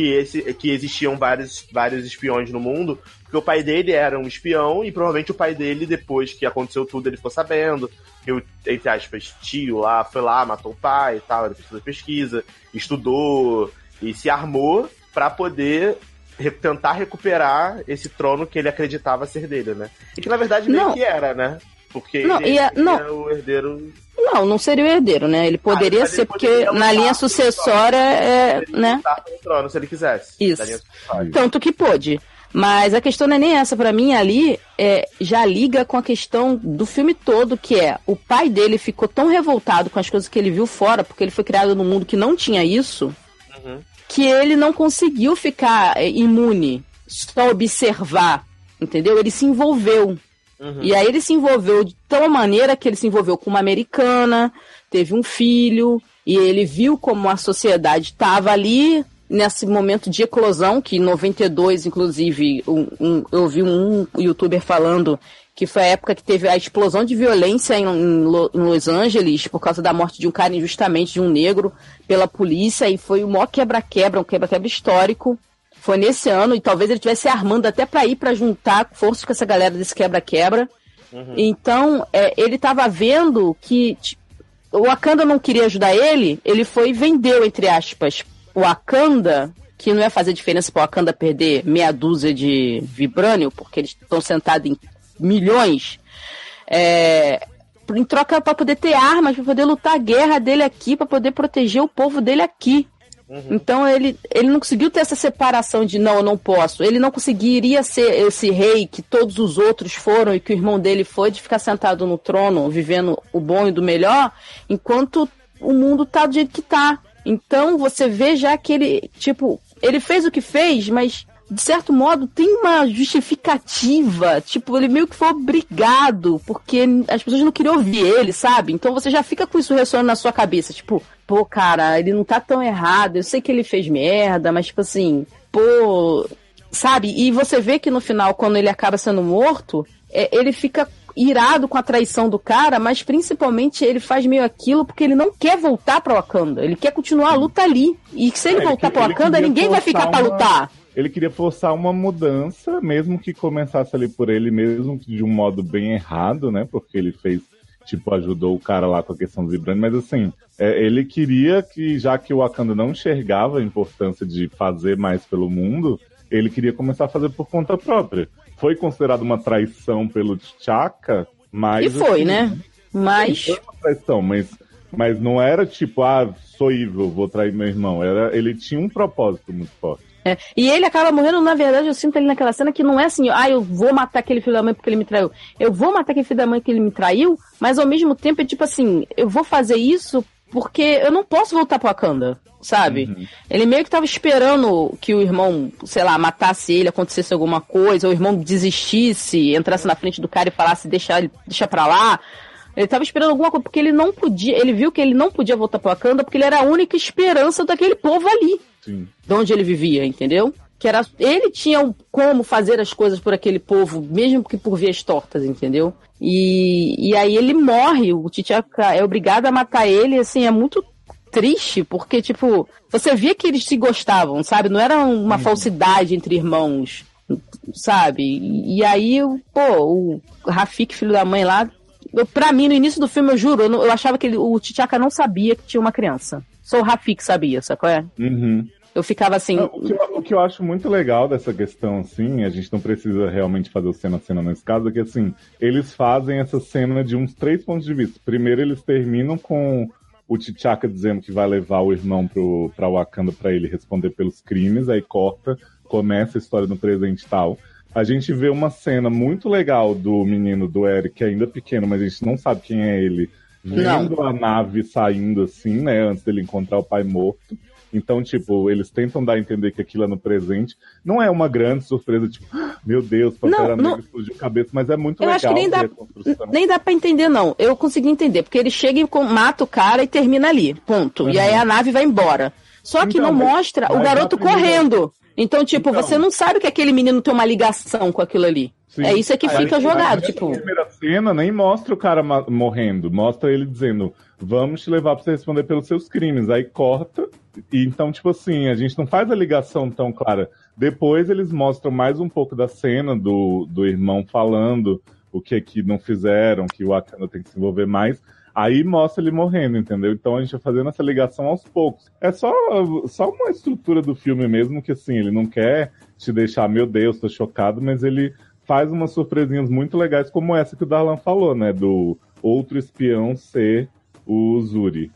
S11: que, esse, que existiam vários, vários espiões no mundo, porque o pai dele era um espião e provavelmente o pai dele, depois que aconteceu tudo, ele ficou sabendo que o, entre aspas, tio lá foi lá, matou o pai e tal, ele fez toda a pesquisa, estudou e se armou para poder re- tentar recuperar esse trono que ele acreditava ser dele, né? E que na verdade meio
S10: Não.
S11: que era, né? Porque
S10: Não,
S11: ele
S10: e a- não.
S11: era o herdeiro.
S10: Não, não seria o herdeiro, né? Ele poderia
S11: mas ele
S10: ser, porque
S11: poderia
S10: na
S11: lutar
S10: linha sucessória é, né?
S11: trono se ele quisesse.
S10: Isso. Tanto que pôde. Mas a questão não é nem essa, pra mim ali é, já liga com a questão do filme todo, que é o pai dele ficou tão revoltado com as coisas que ele viu fora, porque ele foi criado num mundo que não tinha isso,
S11: Uhum.
S10: que ele não conseguiu ficar é, imune, só observar, entendeu? Ele se envolveu.
S11: Uhum.
S10: E aí ele se envolveu de tal maneira que ele se envolveu com uma americana, teve um filho, e ele viu como a sociedade estava ali nesse momento de eclosão, que em 92, inclusive, um- um- eu vi um youtuber falando que foi a época que teve a explosão de violência em, em em Los Angeles por causa da morte de um cara injustamente, de um negro, pela polícia, e foi o maior quebra-quebra, um quebra-quebra histórico. Foi nesse ano, e talvez ele estivesse armando até para ir para juntar forças com essa galera desse quebra-quebra. Então, é, ele estava vendo que t- o Wakanda não queria ajudar ele, ele foi e vendeu, entre aspas, o Wakanda, que não ia fazer diferença para o Wakanda perder meia dúzia de vibrânio, porque eles estão sentados em milhões, é, em troca para poder ter armas, para poder lutar a guerra dele aqui, para poder proteger o povo dele aqui. Então ele, ele não conseguiu ter essa separação de não, eu não posso. Ele não conseguiria ser esse rei que todos os outros foram e que o irmão dele foi de ficar sentado no trono, vivendo o bom e do melhor, enquanto o mundo tá do jeito que tá. Então você vê já que ele, tipo, ele fez o que fez, mas de certo modo tem uma justificativa. Tipo, ele meio que foi obrigado, porque as pessoas não queriam ouvir ele, sabe? Então você já fica com isso ressoando na sua cabeça, tipo, pô, cara, ele não tá tão errado. Eu sei que ele fez merda, mas tipo assim, pô, sabe? E você vê que no final, quando ele acaba sendo morto, é, ele fica irado com a traição do cara, mas principalmente ele faz meio aquilo porque ele não quer voltar pra Wakanda. Ele quer continuar a luta ali. E se ele
S9: É, ele
S10: voltar
S9: que-
S10: pra
S9: ele
S10: Wakanda, ninguém vai ficar pra
S9: uma-
S10: lutar.
S9: Ele queria forçar uma mudança, mesmo que começasse ali por ele mesmo, de um modo bem errado, né? Porque ele fez, tipo, ajudou o cara lá com a questão do vibrante, mas assim, é, ele queria que, já que o Wakanda não enxergava a importância de fazer mais pelo mundo, ele queria começar a fazer por conta própria. Foi considerado uma traição pelo T'Chaka, mas.
S10: E foi,
S9: assim,
S10: né? Mas.
S9: Foi uma traição, mas, mas não era tipo, ah, sou evil, vou trair meu irmão. Era, ele tinha um propósito muito forte.
S10: É, E ele acaba morrendo, na verdade, eu sinto ele naquela cena que não é assim, ah, eu vou matar aquele filho da mãe porque ele me traiu. Eu vou matar aquele filho da mãe porque ele me traiu, mas ao mesmo tempo é tipo assim, eu vou fazer isso porque eu não posso voltar pro Wakanda, sabe? Ele meio que tava esperando que o irmão, sei lá, matasse ele, acontecesse alguma coisa, ou o irmão desistisse, entrasse na frente do cara e falasse, deixa, deixa pra lá. Ele tava esperando alguma coisa, porque ele não podia, ele viu que ele não podia voltar pro Wakanda porque ele era a única esperança daquele povo ali
S9: Sim.
S10: de onde ele vivia, entendeu? Que era ele tinha um- como fazer as coisas por aquele povo, mesmo que por vias tortas, entendeu? E, e aí ele morre, o T'Chaka é obrigado a matar ele, assim, é muito triste, porque, tipo, você via que eles se gostavam, sabe? Não era uma falsidade entre irmãos, sabe? E, aí, pô, o Rafik, filho da mãe lá, eu, pra mim, no início do filme, eu juro, eu, não- eu achava que ele- o T'Chaka não sabia que tinha uma criança. Só o Rafik sabia, sacou? É?
S9: Uhum.
S10: Eu ficava assim.
S9: Não, o, que eu, o que eu acho muito legal dessa questão, assim, a gente não precisa realmente fazer o cena a cena nesse caso, é que assim, eles fazem essa cena de uns três pontos de vista. Primeiro, eles terminam com o T'Chaka dizendo que vai levar o irmão pro, pra Wakanda pra ele responder pelos crimes, aí corta, começa a história no presente e tal. A gente vê uma cena muito legal do menino, do Eric, que é ainda pequeno, mas a gente não sabe quem é ele, vendo a nave saindo assim, né, antes dele encontrar o pai morto. Então, tipo, eles tentam dar a entender que aquilo é no presente. Não é uma grande surpresa, tipo, "Ah, meu Deus, Pantera
S10: Não, não-
S9: explodiu a cabeça, mas é muito
S10: Eu
S9: legal
S10: acho que nem dá, nem dá pra entender, não. Eu consegui entender, porque ele chega e com- mata o cara e termina ali. Ponto. E aí a nave vai embora. Só que
S9: Então,
S10: não
S9: mas-
S10: mostra o garoto
S9: primeira-
S10: correndo. Então, tipo,
S9: Então.
S10: você não sabe que aquele menino tem uma ligação com aquilo ali.
S9: Sim.
S10: É isso é que
S9: Aí,
S10: fica
S9: aí,
S10: jogado, tipo.
S9: primeira cena nem mostra o cara morrendo, mostra ele dizendo: "Vamos te levar pra você responder pelos seus crimes". Aí corta e então tipo assim, a gente não faz a ligação tão clara. Depois eles mostram mais um pouco da cena do, do irmão falando o que que não fizeram, que o Wakanda tem que se envolver mais. Aí mostra ele morrendo, entendeu? Então a gente vai fazendo essa ligação aos poucos. É só, só uma estrutura do filme mesmo, que assim, ele não quer te deixar, meu Deus, tô chocado, mas ele faz umas surpresinhas muito legais, como essa que o Darlan falou, né? Do outro espião ser o Zuri.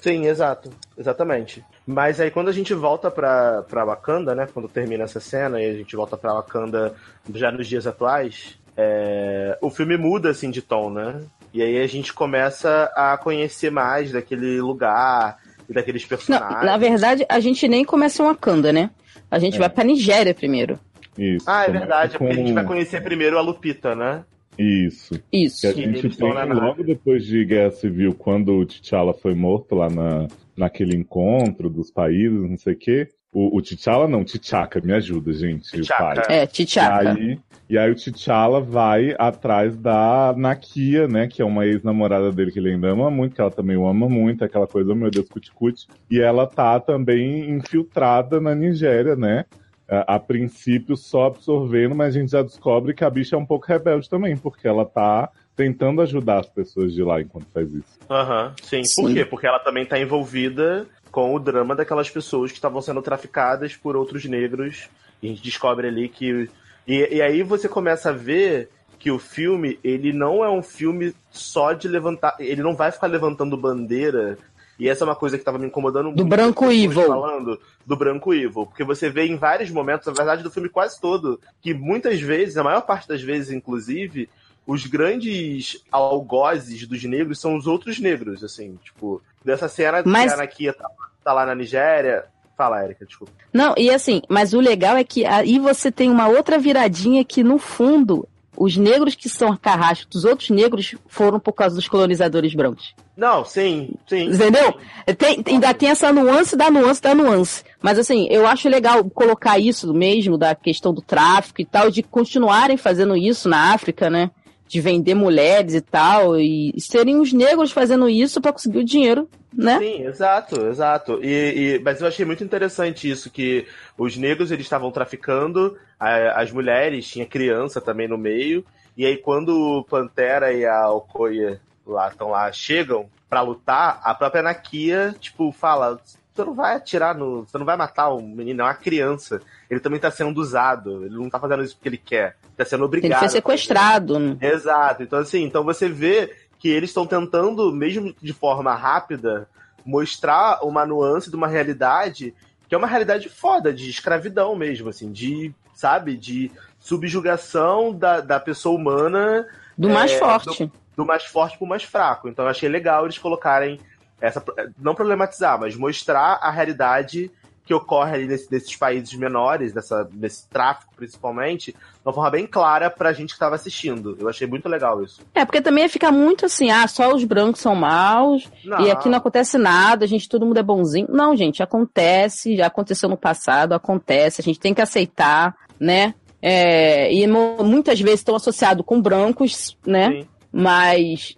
S11: Sim, exato. Exatamente. Mas aí quando a gente volta pra, pra Wakanda, né? Quando termina essa cena e a gente volta pra Wakanda já nos dias atuais, é, o filme muda assim de tom, né? E aí a gente começa a conhecer mais daquele lugar e daqueles
S10: Não,
S11: personagens.
S10: na verdade, a gente nem começa em Wakanda, né? A gente
S9: É.
S10: vai pra Nigéria primeiro.
S9: Isso.
S11: Ah, é verdade, é porque a gente
S9: com-
S11: vai conhecer primeiro a Lupita, né?
S9: Isso.
S10: Isso.
S9: Que a gente tem
S11: na nave.
S9: logo depois de Guerra Civil, quando o T'Challa foi morto lá na, naquele encontro dos países, não sei o quê. O, o T'Challa não, T'Chaka, me ajuda, gente. o
S11: T'Chaka.
S9: pai.
S10: É, T'Chaka.
S9: E aí, e aí o T'Challa vai atrás da Nakia, né? Que é uma ex-namorada dele que ele ainda ama muito, que ela também o ama muito, aquela coisa, oh, meu Deus, cuticute. E ela tá também infiltrada na Nigéria, né? A, a princípio só absorvendo, mas a gente já descobre que a bicha é um pouco rebelde também, porque ela tá tentando ajudar as pessoas de lá enquanto faz isso.
S11: Aham, sim.
S10: Sim.
S11: Por quê? Porque ela também tá envolvida com o drama daquelas pessoas que estavam sendo traficadas por outros negros. E a gente descobre ali que. E, e aí você começa a ver que o filme, ele não é um filme só de levantar. Ele não vai ficar levantando bandeira. E essa é uma coisa que tava me incomodando muito.
S10: branco
S11: as pessoas
S10: evil.
S11: Falando do branco evil. Porque você vê em vários momentos, na verdade, do filme quase todo, que muitas vezes, a maior parte das vezes, inclusive, os grandes algozes dos negros são os outros negros, assim, tipo, dessa cena
S10: Mas-
S11: que a Anakia tá, tá lá na Nigéria. Fala, Erika, desculpa.
S10: Não, e assim, mas o legal é que aí você tem uma outra viradinha que, no fundo, os negros que são carrascos dos outros negros foram por causa dos colonizadores brancos.
S11: Não, sim, sim.
S10: Entendeu? Tem- ainda tem essa nuance da nuance da nuance. Mas assim, eu acho legal colocar isso mesmo, da questão do tráfico e tal, de continuarem fazendo isso na África, né? De vender mulheres e tal, e serem os negros fazendo isso pra conseguir o dinheiro, né?
S11: Sim, exato, exato. E, e- mas eu achei muito interessante isso, que os negros eles estavam traficando, a- as mulheres, tinha criança também no meio, e aí quando o Pantera e a Okoye lá estão lá, chegam pra lutar, a própria Nakia, tipo, fala, você não vai atirar no. Você não vai matar um menino, é uma criança. Ele também tá sendo usado, ele não tá fazendo isso porque ele quer, tá sendo obrigado.
S10: Ele foi sequestrado. né?
S11: Exato. Então, assim, então você vê que eles estão tentando, mesmo de forma rápida, mostrar uma nuance de uma realidade que é uma realidade foda, de escravidão mesmo, assim, de, sabe, de subjugação da, da pessoa humana
S10: Do mais
S11: É,
S10: forte.
S11: do mais forte pro mais fraco. Então eu achei legal eles colocarem essa. Não problematizar, mas mostrar a realidade que ocorre ali nesse- nesses países menores, dessa, nesse tráfico principalmente, de uma forma bem clara pra gente que tava assistindo. Eu achei muito legal isso.
S10: É, porque também ia ficar muito assim, ah, só os brancos são maus,
S11: Não.
S10: e aqui não acontece nada, a gente, todo mundo é bonzinho. Não, gente, acontece, já aconteceu no passado, acontece, a gente tem que aceitar, né? É, e muitas vezes estão associados com brancos, né?
S11: Sim.
S10: Mas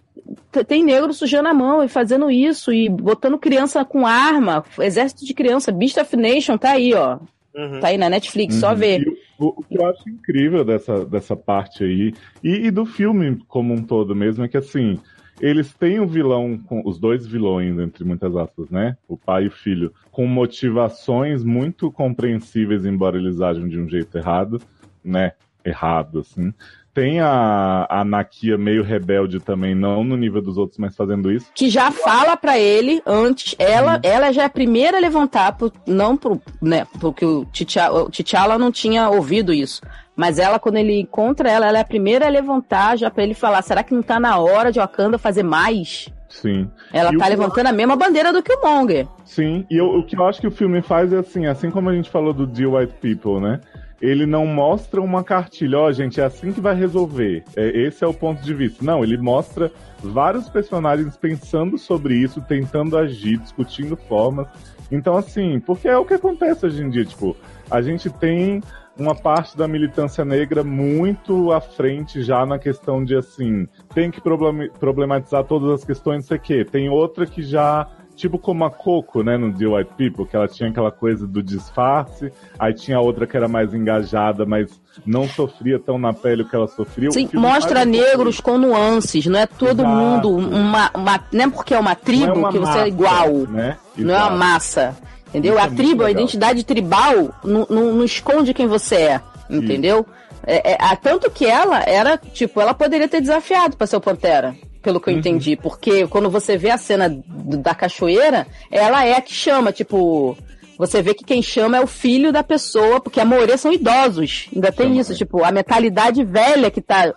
S10: tem negro sujando a mão e fazendo isso, e botando criança com arma, exército de criança, Beast of Nation tá aí, ó.
S11: Uhum.
S10: Tá aí na Netflix, só
S9: Uhum.
S10: ver.
S9: E o, o que eu acho incrível dessa, dessa parte aí, e, e do filme como um todo mesmo, é que assim, eles têm o vilão, com os dois vilões, entre muitas aspas, né? O pai e o filho, com motivações muito compreensíveis, embora eles ajam de um jeito errado, né? Errado, assim. Tem a, a Nakia meio rebelde também, não no nível dos outros, mas fazendo isso.
S10: que já fala pra ele antes, ela, ela já é a primeira a levantar, pro, não pro, né, porque o T'Challa, não tinha ouvido isso. Mas ela, quando ele encontra ela, ela é a primeira a levantar já pra ele falar, será que não tá na hora de Wakanda fazer mais?
S9: Sim.
S10: Ela
S9: E
S10: tá
S9: eu
S10: levantando a mesma bandeira do que o Monger.
S9: Sim, e eu- o que eu acho que o filme faz é assim, assim como a gente falou do The White People, né? Ele não mostra uma cartilha, ó, gente, é assim que vai resolver. É, esse é o ponto de vista. Não, ele mostra vários personagens pensando sobre isso, tentando agir, discutindo formas. Então, assim, porque é o que acontece hoje em dia, tipo, a gente tem uma parte da militância negra muito à frente já na questão de assim, tem que problem- problematizar todas as questões, sei o quê. Tem outra que já tipo como a Coco, né, no The White People, que ela tinha aquela coisa do disfarce, aí tinha outra que era mais engajada, mas não sofria tão na pele o que ela sofria.
S10: Sim, mostra negros com nuances, não é todo
S9: Exato.
S10: mundo uma, uma. Não é porque é uma tribo
S9: Não é uma
S10: que você
S9: massa,
S10: é igual.
S9: né?
S10: Não é uma massa. Entendeu?
S9: Isso é
S10: a
S9: muito
S10: tribo, a identidade tribal, não, não- não esconde quem você é. Entendeu? É, é, a- tanto que ela era, tipo, ela poderia ter desafiado pra ser o Pantera. Pelo que eu entendi. Porque quando você vê a cena da cachoeira, ela é a que chama, tipo. Você vê que quem chama é o filho da pessoa, porque a maioria são idosos. Ainda tem isso, tipo, a mentalidade velha que tá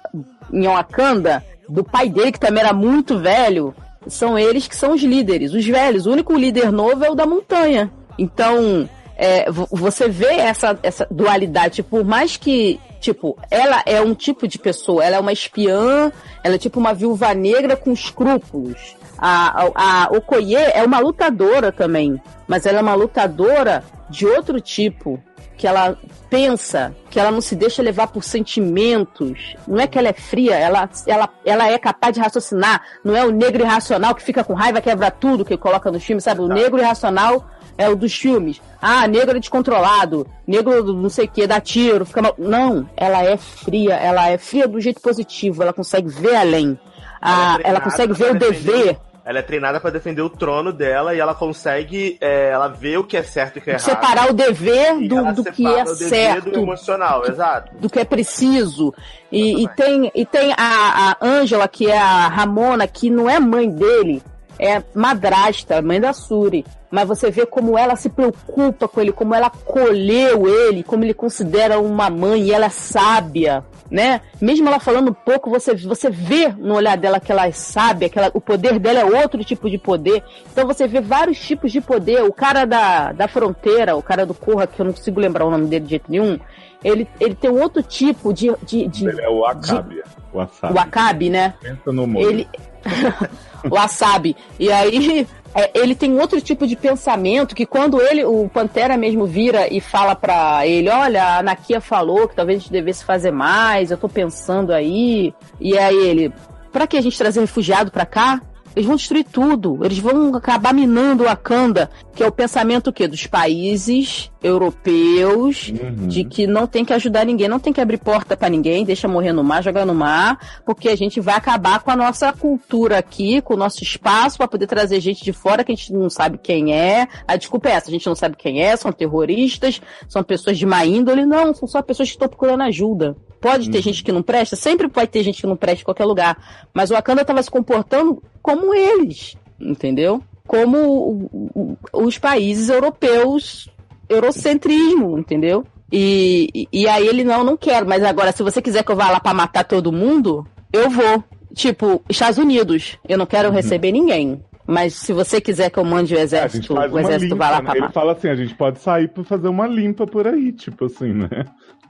S10: em Wakanda, do pai dele, que também era muito velho, são eles que são os líderes, os velhos. O único líder novo é o da montanha. Então, é, vo- você vê essa, essa dualidade, tipo, por mais que, tipo, ela é um tipo de pessoa, ela é uma espiã, ela é tipo uma viúva negra com escrúpulos. A, a, a Okoye é uma lutadora também, mas ela é uma lutadora de outro tipo, que ela pensa, que ela não se deixa levar por sentimentos. Não é que ela é fria, ela, ela, ela é capaz de raciocinar. Não é o negro irracional que fica com raiva, quebra tudo, que coloca nos filmes, sabe? O negro irracional é o dos filmes. Ah, negro é descontrolado, negro não sei o que, dá tiro, fica mal. Não, ela é fria, ela é fria do jeito positivo, ela consegue ver além. Ah, ela,
S11: treinada
S10: consegue ver o dever.
S11: Ela é treinada pra defender o trono dela e ela consegue. é, ela vê o que é certo e o que é errado.
S10: Separar o dever do,
S11: ela
S10: do que é certo.
S11: do emocional, exato.
S10: do que é preciso. E, e tem, e tem a, a Angela, que é a Ramona, que não é mãe dele, é madrasta, mãe da Suri. Mas você vê como ela se preocupa com ele, como ela acolheu ele, como ele considera uma mãe, e ela é sábia, né? Mesmo ela falando pouco, você, você vê no olhar dela que ela é sábia, que ela, o poder dela é outro tipo de poder. Então você vê vários tipos de poder. O cara da, da fronteira, o cara do Corra, que eu não consigo lembrar o nome dele de jeito nenhum, ele, ele tem um outro tipo de. de, de
S9: Ele é o Akabi. O Asabi.
S10: Akabi, né?
S9: Pensa no molho.
S10: Ele. o Wasabi. E aí. É, ele tem outro tipo de pensamento que quando ele, o Pantera mesmo vira e fala pra ele, olha, a Anakia falou que talvez a gente devesse fazer mais, eu tô pensando aí. E aí ele, pra que a gente trazer refugiado pra cá? Eles vão destruir tudo. Eles vão acabar minando o Wakanda, que é o pensamento o quê? Dos países europeus, de que não tem que ajudar ninguém, não tem que abrir porta pra ninguém, deixa morrer no mar, jogar no mar, porque a gente vai acabar com a nossa cultura aqui, com o nosso espaço para poder trazer gente de fora que a gente não sabe quem é. A desculpa é essa, a gente não sabe quem é, são terroristas, são pessoas de má índole, não, são só pessoas que estão procurando ajuda. Pode ter gente que não presta, sempre vai ter gente que não presta em qualquer lugar. Mas o Wakanda estava se comportando como eles, entendeu? Como o- o- os países europeus, eurocentrismo, entendeu? E, e- aí ele, não, não quero. Mas agora, se você quiser que eu vá lá pra matar todo mundo, eu vou. Tipo, Estados Unidos, eu não quero receber ninguém. Mas se você quiser que eu mande o
S9: É,
S10: exército, o exército
S9: limpa,
S10: vá lá
S9: né?
S10: pra
S9: Ele
S10: matar.
S9: fala assim, a gente pode sair pra fazer uma limpa por aí, tipo assim, né?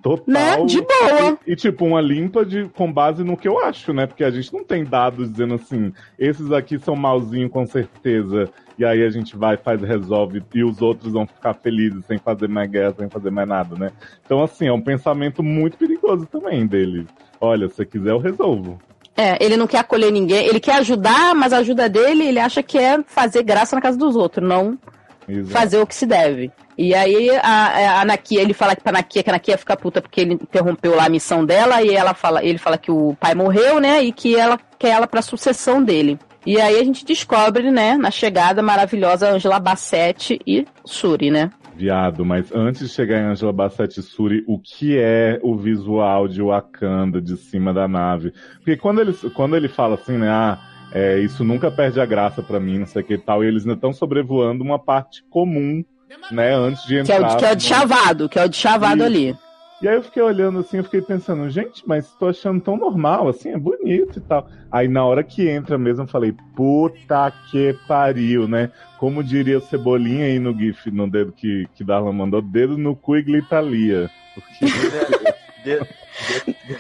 S9: Total.
S10: Né? De boa.
S9: E, e, tipo, uma limpa de, com base no que eu acho, né? Porque a gente não tem dados dizendo assim, esses aqui são malzinho com certeza, e aí a gente vai, faz, resolve, e os outros vão ficar felizes sem fazer mais guerra, sem fazer mais nada, né? Então, assim, é um pensamento muito perigoso também dele. Olha, se você quiser, eu resolvo.
S10: É, ele não quer acolher ninguém, ele quer ajudar, mas a ajuda dele, ele acha que é fazer graça na casa dos outros, não
S9: Exato.
S10: fazer o que se deve. E aí a, a Anakia, ele fala que pra Anakia, que a Anakia fica puta porque ele interrompeu lá a missão dela, e ela fala, ele fala que o pai morreu, né, e que ela quer ela pra sucessão dele. E aí a gente descobre, né, na chegada maravilhosa Angela Bassett e Suri, né?
S9: Viado, mas antes de chegar em Angela Bassett e Suri, o que é o visual de Wakanda de cima da nave? Porque quando ele, quando ele fala assim, né, ah, é, isso nunca perde a graça pra mim, não sei o que e tal, e eles ainda estão sobrevoando uma parte comum, né, antes de
S10: Que é
S9: entrar.
S10: o, que é o de chavado, que é o de chavado
S9: Isso.
S10: ali.
S9: E aí eu fiquei olhando assim, eu fiquei pensando, gente, mas tô achando tão normal, assim, é bonito e tal. Aí na hora que entra mesmo, eu falei, puta que pariu, né? Como diria o Cebolinha aí no GIF, no dedo que, que Darlan mandou, dedo no cu e glitalia.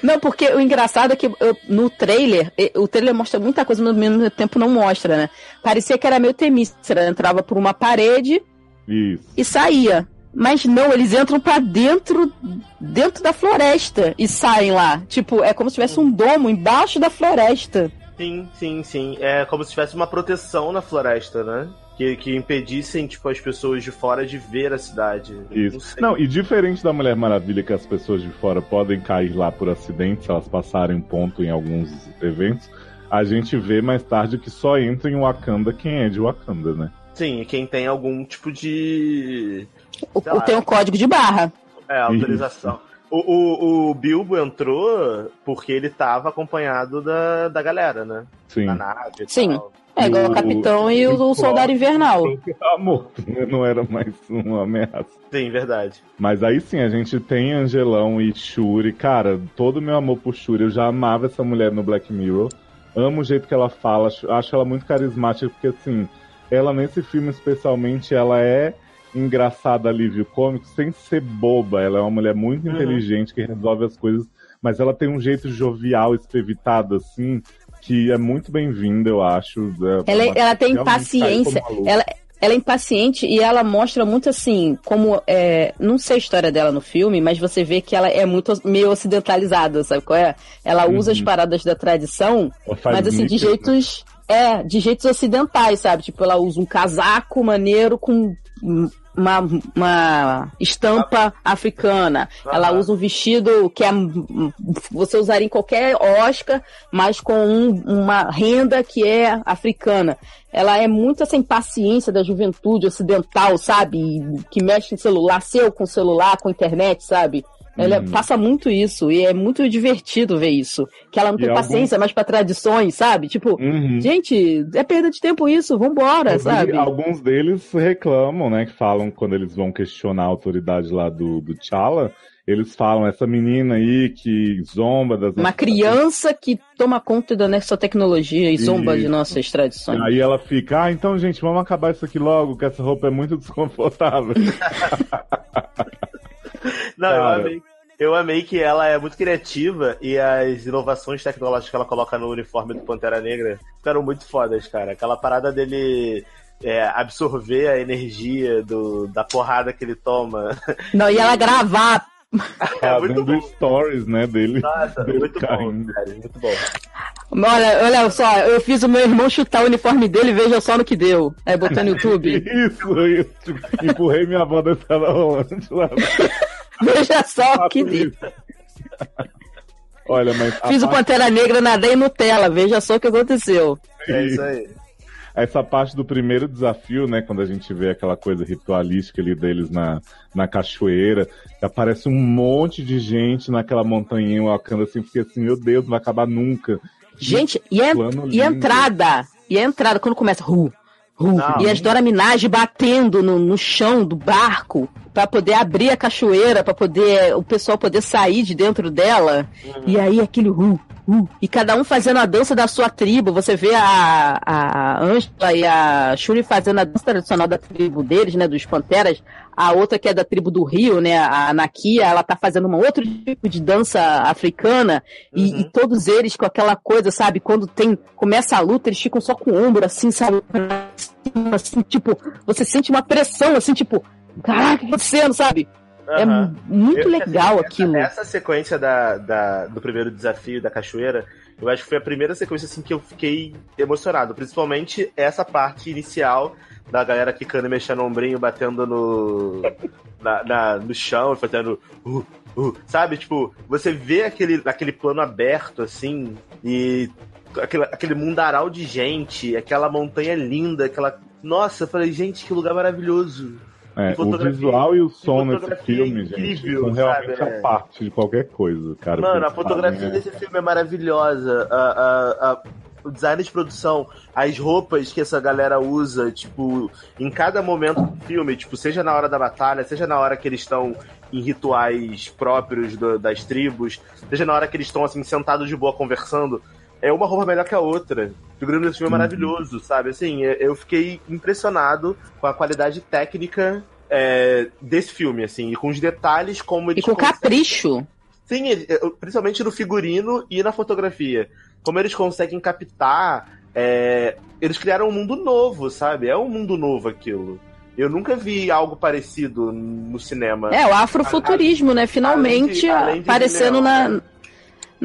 S10: Não, porque o engraçado é que eu- no trailer, o trailer mostra muita coisa, mas ao mesmo tempo não mostra, né? Parecia que era meio temícera, entrava por uma parede
S9: Isso.
S10: e saía. Mas não, eles entram pra dentro dentro da floresta e saem lá. Tipo, é como se tivesse um domo embaixo da floresta.
S11: Sim, sim, sim. É como se tivesse uma proteção na floresta, né? Que, que impedissem, tipo, as pessoas de fora de ver a cidade. Não
S9: Isso.
S11: sei.
S9: Não, e diferente da Mulher Maravilha, que as pessoas de fora podem cair lá por acidente se elas passarem um ponto em alguns eventos, a gente vê mais tarde que só entra em Wakanda quem é de Wakanda, né?
S11: Sim, e quem tem algum tipo de.
S10: O,
S11: lá,
S10: tem um código de barra.
S11: É, autorização. O, o, o Bilbo entrou porque ele tava acompanhado da, da galera, né?
S9: Sim.
S11: Na nave e
S10: Sim.
S11: tal.
S10: É igual o Capitão e o, o Soldado Invernal.
S9: Tá morto, né? Não era mais uma ameaça.
S11: Sim, verdade.
S9: Mas aí sim, a gente tem Angelão e Shuri. Cara, todo o meu amor por Shuri, eu já amava essa mulher no Black Mirror. Amo o jeito que ela fala, acho- acho ela muito carismática, porque assim, ela nesse filme especialmente, ela é engraçada, alívio cômico, sem ser boba. Ela é uma mulher muito
S11: Uhum.
S9: inteligente que resolve as coisas, mas ela tem um jeito jovial, espevitado, assim, que é muito bem-vindo, eu acho. É
S10: Ela,
S9: uma-
S10: ela tem paciência. Ela, ela é impaciente e ela mostra muito assim, como. É, não sei a história dela no filme, mas você vê que ela é muito meio ocidentalizada, sabe qual é? Ela usa as
S9: Uhum.
S10: paradas da tradição, mas assim, de
S9: né?
S10: jeitos. É, de jeitos ocidentais, sabe? Tipo, ela usa um casaco maneiro com uma, uma estampa africana. Ela usa um vestido que é, você usaria em qualquer Oscar, mas com um- uma renda que é africana. Ela é muito essa impaciência da juventude ocidental, sabe? Que mexe em celular, seu com celular, com internet, sabe? Ela
S9: Uhum.
S10: passa muito isso e é muito divertido ver isso. Que ela não
S9: E
S10: tem
S9: algum-
S10: paciência mais pra tradições, sabe? Tipo,
S9: Uhum.
S10: gente, é perda de tempo isso, vambora,
S9: Inclusive,
S10: sabe?
S9: Alguns deles reclamam, né? Que falam quando eles vão questionar a autoridade lá do, do T'Challa. Eles falam, essa menina aí que zomba das
S10: Uma criança que toma conta da nossa tecnologia e zomba
S9: Isso.
S10: de nossas tradições.
S9: Aí ela fica, ah, então, gente, vamos acabar isso aqui logo, que essa roupa é muito desconfortável.
S11: Não, eu amei. Eu amei que ela é muito criativa e as inovações tecnológicas que ela coloca no uniforme do Pantera Negra ficaram muito fodas, cara. Aquela parada dele é, absorver a energia do, da porrada que ele toma.
S10: Não, e ela gravar.
S9: Fazendo stories, né, dele.
S11: Nossa,
S9: dele
S11: muito bom,
S9: caindo.
S11: cara, muito bom.
S10: Olha, olha só, eu fiz o meu irmão chutar o uniforme dele, veja só no que deu. Aí botou no YouTube.
S9: Isso, isso. Tipo, empurrei minha avó da sala rolante lá.
S10: veja só o que deu.
S9: Olha, mas.
S10: Fiz o
S9: parte-
S10: Pantera Negra, nadei em Nutella, veja só o que aconteceu.
S11: É isso aí.
S9: Essa parte do primeiro desafio, né? Quando a gente vê aquela coisa ritualística ali deles na, na cachoeira, que aparece um monte de gente naquela montanha Wakanda, assim, porque assim, meu Deus, não vai acabar nunca.
S10: Gente, e e a
S9: lindo.
S10: entrada? E a entrada, quando começa, ru, ru,
S11: Não.
S10: e as Dora Minaj batendo no, no chão do barco pra poder abrir a cachoeira, pra poder o pessoal poder sair de dentro dela. E aí aquele ru, ru, e cada um fazendo a dança da sua tribo. Você vê a, a Angela e a Shuri fazendo a dança tradicional da tribo deles, né, dos Panteras. A outra que é da tribo do Rio, né, a Nakia, ela tá fazendo um outro tipo de dança africana. E, e todos eles com aquela coisa, sabe? Quando tem começa a luta, eles ficam só com o ombro assim, sabe? Assim, tipo, você sente uma pressão, assim, tipo, caraca, o que tá acontecendo, sabe? É muito
S11: Eu-
S10: legal
S11: essa-
S10: aquilo.
S11: Essa sequência da, da- do primeiro desafio da cachoeira, eu acho que foi a primeira sequência assim que eu fiquei emocionado. Principalmente essa parte inicial da galera quicando e mexendo o ombrinho, batendo no, na, na- no chão e fazendo. Uh, uh, sabe? Tipo, você vê aquele, aquele plano aberto assim e aquele, aquele mundaral de gente, aquela montanha linda, aquela. Nossa, eu falei, gente, que lugar maravilhoso.
S9: É, o visual e o som nesse
S11: fotografia
S9: filme, gente,
S11: incrível,
S9: são realmente
S11: sabe?
S9: a parte de qualquer coisa, cara.
S11: Mano, a fotografia
S9: é-
S11: desse filme é maravilhosa. A, a- a- o design de produção, as roupas que essa galera usa, tipo, em cada momento do filme, tipo, seja na hora da batalha, seja na hora que eles estão em rituais próprios do- das tribos, seja na hora que eles estão, assim, sentados de boa conversando, é uma roupa melhor que a outra. O figurino desse filme é
S9: Uhum.
S11: maravilhoso, sabe? Assim, eu- eu fiquei impressionado com a qualidade técnica é, desse filme, assim, e com os detalhes como
S10: E
S11: eles
S10: com
S11: conseguem-
S10: capricho.
S11: Sim, eh, principalmente no figurino e na fotografia. Como eles conseguem captar. é, eles criaram um mundo novo, sabe? É um mundo novo aquilo. Eu nunca vi algo parecido no cinema.
S10: É, o afrofuturismo, né? Finalmente
S11: além de
S10: aparecendo
S11: Leão,
S10: na.
S11: né?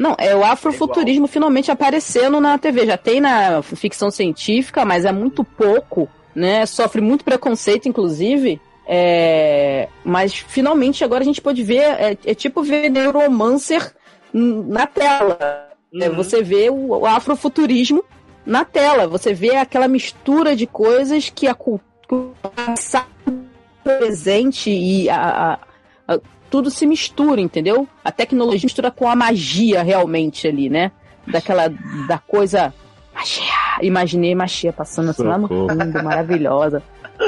S10: Não, é o afrofuturismo finalmente aparecendo na TV. Já tem na ficção científica, mas é muito pouco, né? Sofre muito preconceito, inclusive. É, Mas finalmente agora a gente pode ver. É, é tipo ver Neuromancer na tela. É,
S11: Uhum.
S10: você vê o, o afrofuturismo na tela. Você vê aquela mistura de coisas que a cultura passado, presente e a- a- a- tudo se mistura, entendeu? A tecnologia mistura com a magia realmente ali, né? Daquela da coisa magia. Imaginei magia passando assim lá no fundo, maravilhosa,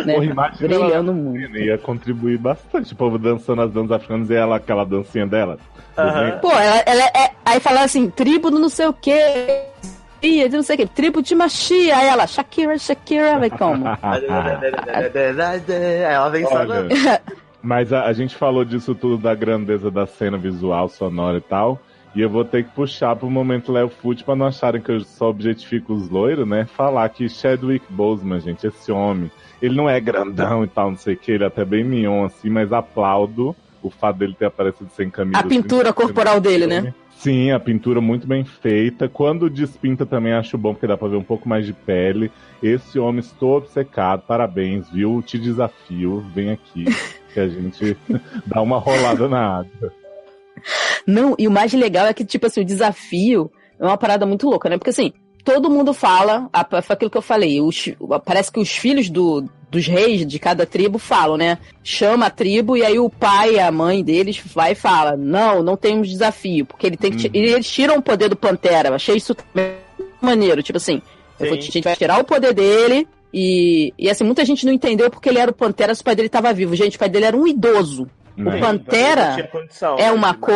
S10: né?
S9: Porra,
S10: Brilhando muito.
S9: Ia contribuir bastante. O povo dançando as danças africanas e ela, aquela dancinha dela.
S11: Aham.
S10: Pô, ela, ela é. Aí fala assim, tribo do não sei o quê. Ia de não sei o quê, tribo de machia. Aí ela, Shakira, Shakira, vai como?
S11: Ela vem só
S9: mas a, a gente falou disso tudo da grandeza da cena visual, sonora e tal. E eu vou ter que puxar pro momento Léo Fute pra não acharem que eu só objetifico os loiros, né? Falar que Chadwick Boseman, gente, esse homem, ele não é grandão e tal, não sei o que, ele é até bem mignon assim, mas aplaudo o fato dele ter aparecido sem camisa.
S10: A pintura
S9: assim,
S10: corporal dele, né?
S9: filme. Sim, a pintura muito bem feita. Quando despinta também acho bom, porque dá pra ver um pouco mais de pele. Esse homem, estou obcecado. Parabéns, viu? Te desafio. Vem aqui, que a gente dá uma rolada na água.
S10: Não, e o mais legal é que, tipo assim, o desafio é uma parada muito louca, né? Porque assim, todo mundo fala, foi aquilo que eu falei, os, parece que os filhos do, dos reis de cada tribo falam, né? Chama a tribo e aí o pai e a mãe deles vai e fala: Não, não temos desafio, porque ele tem que.
S9: Uhum.
S10: E eles tiram o poder do Pantera. Eu achei isso maneiro, tipo assim, eu vou- a gente vai tirar o poder dele. E, e assim, muita gente não entendeu porque ele era o Pantera se o pai dele estava vivo. Gente, o pai dele era um idoso.
S9: Né?
S10: O Pantera
S11: condição,
S10: é
S11: né,
S10: uma,
S11: de
S10: co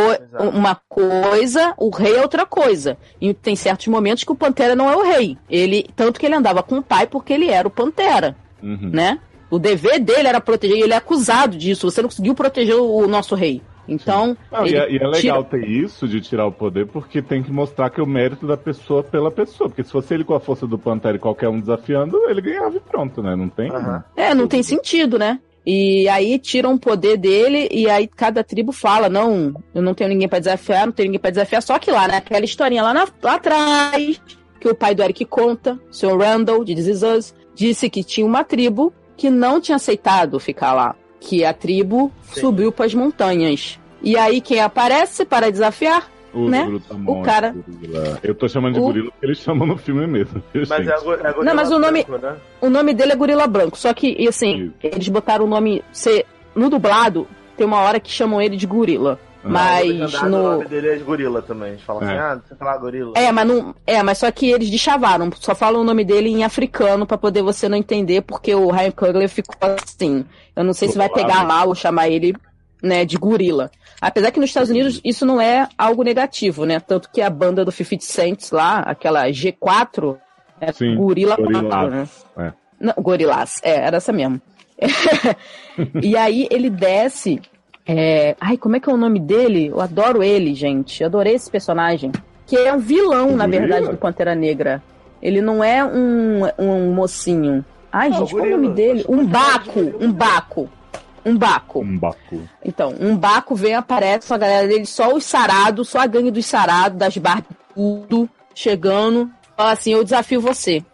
S10: uma coisa, o rei é outra coisa. E tem certos momentos que o Pantera não é o rei. Ele, tanto que ele andava com o pai porque ele era o Pantera,
S9: Uhum.
S10: né? O dever dele era proteger, e ele é acusado disso. Você não conseguiu proteger o, o nosso rei. Então,
S9: Não, e, é, e é legal
S10: tira-
S9: ter isso de tirar o poder, porque tem que mostrar que o mérito da pessoa pela pessoa. Porque se fosse ele com a força do Pantera e qualquer um desafiando, ele ganhava e pronto, né? Não tem.
S10: É, não tem sentido, né? E aí tiram o poder dele e aí cada tribo fala, não, eu não tenho ninguém pra desafiar, não tenho ninguém pra desafiar, só que lá, né, aquela historinha lá, na- lá atrás, que o pai do Eric conta, o Sr. Randall, de This Is Us, disse que tinha uma tribo que não tinha aceitado ficar lá, que a tribo subiu pras montanhas. E aí quem aparece para desafiar?
S9: O
S10: né?
S9: Brutamonte,
S10: O cara-
S9: gorila. Eu tô chamando de
S10: O-
S9: gorila porque eles chamam no filme mesmo.
S11: Mas é, é
S10: Não, mas o nome-
S11: branco, né?
S10: O nome dele é Gorila Branco, só que, e assim, eles botaram o nome. Cê, no dublado, tem uma hora que chamam ele de Gorila. Mas
S11: legendário, O
S10: no.
S11: nome dele é de gorila também. A gente fala assim,
S9: É.
S11: ah, não sei lá, gorila.
S10: É, mas não. É, mas só que eles deschavaram, só falam o nome dele em africano pra poder você não entender, porque o Ryan Coogler ficou assim. Eu não sei se vai pegar mal ou chamar ele, né, de gorila. Apesar que nos Estados Unidos isso não é algo negativo, né? Tanto que a banda do 50 Cent lá, aquela G4, é
S9: Sim,
S10: Gorila 4,
S9: Gorillaz.
S10: né?
S9: É.
S10: Não, é, era essa mesmo. e aí ele desce. É, Ai, como é que é o nome dele? Eu adoro ele, gente. Eu adorei esse personagem. Que é um vilão, na verdade, do Pantera Negra. Ele não é um, um mocinho. Ai,
S11: Não,
S10: gente, qual é o nome dele? Um Baco, um Baco. Um Baco.
S9: Um Baku.
S10: Então, um Baco vem, aparece a galera dele, só os sarados, só a gangue dos sarados, das barbas, tudo, chegando. Fala assim, eu desafio você.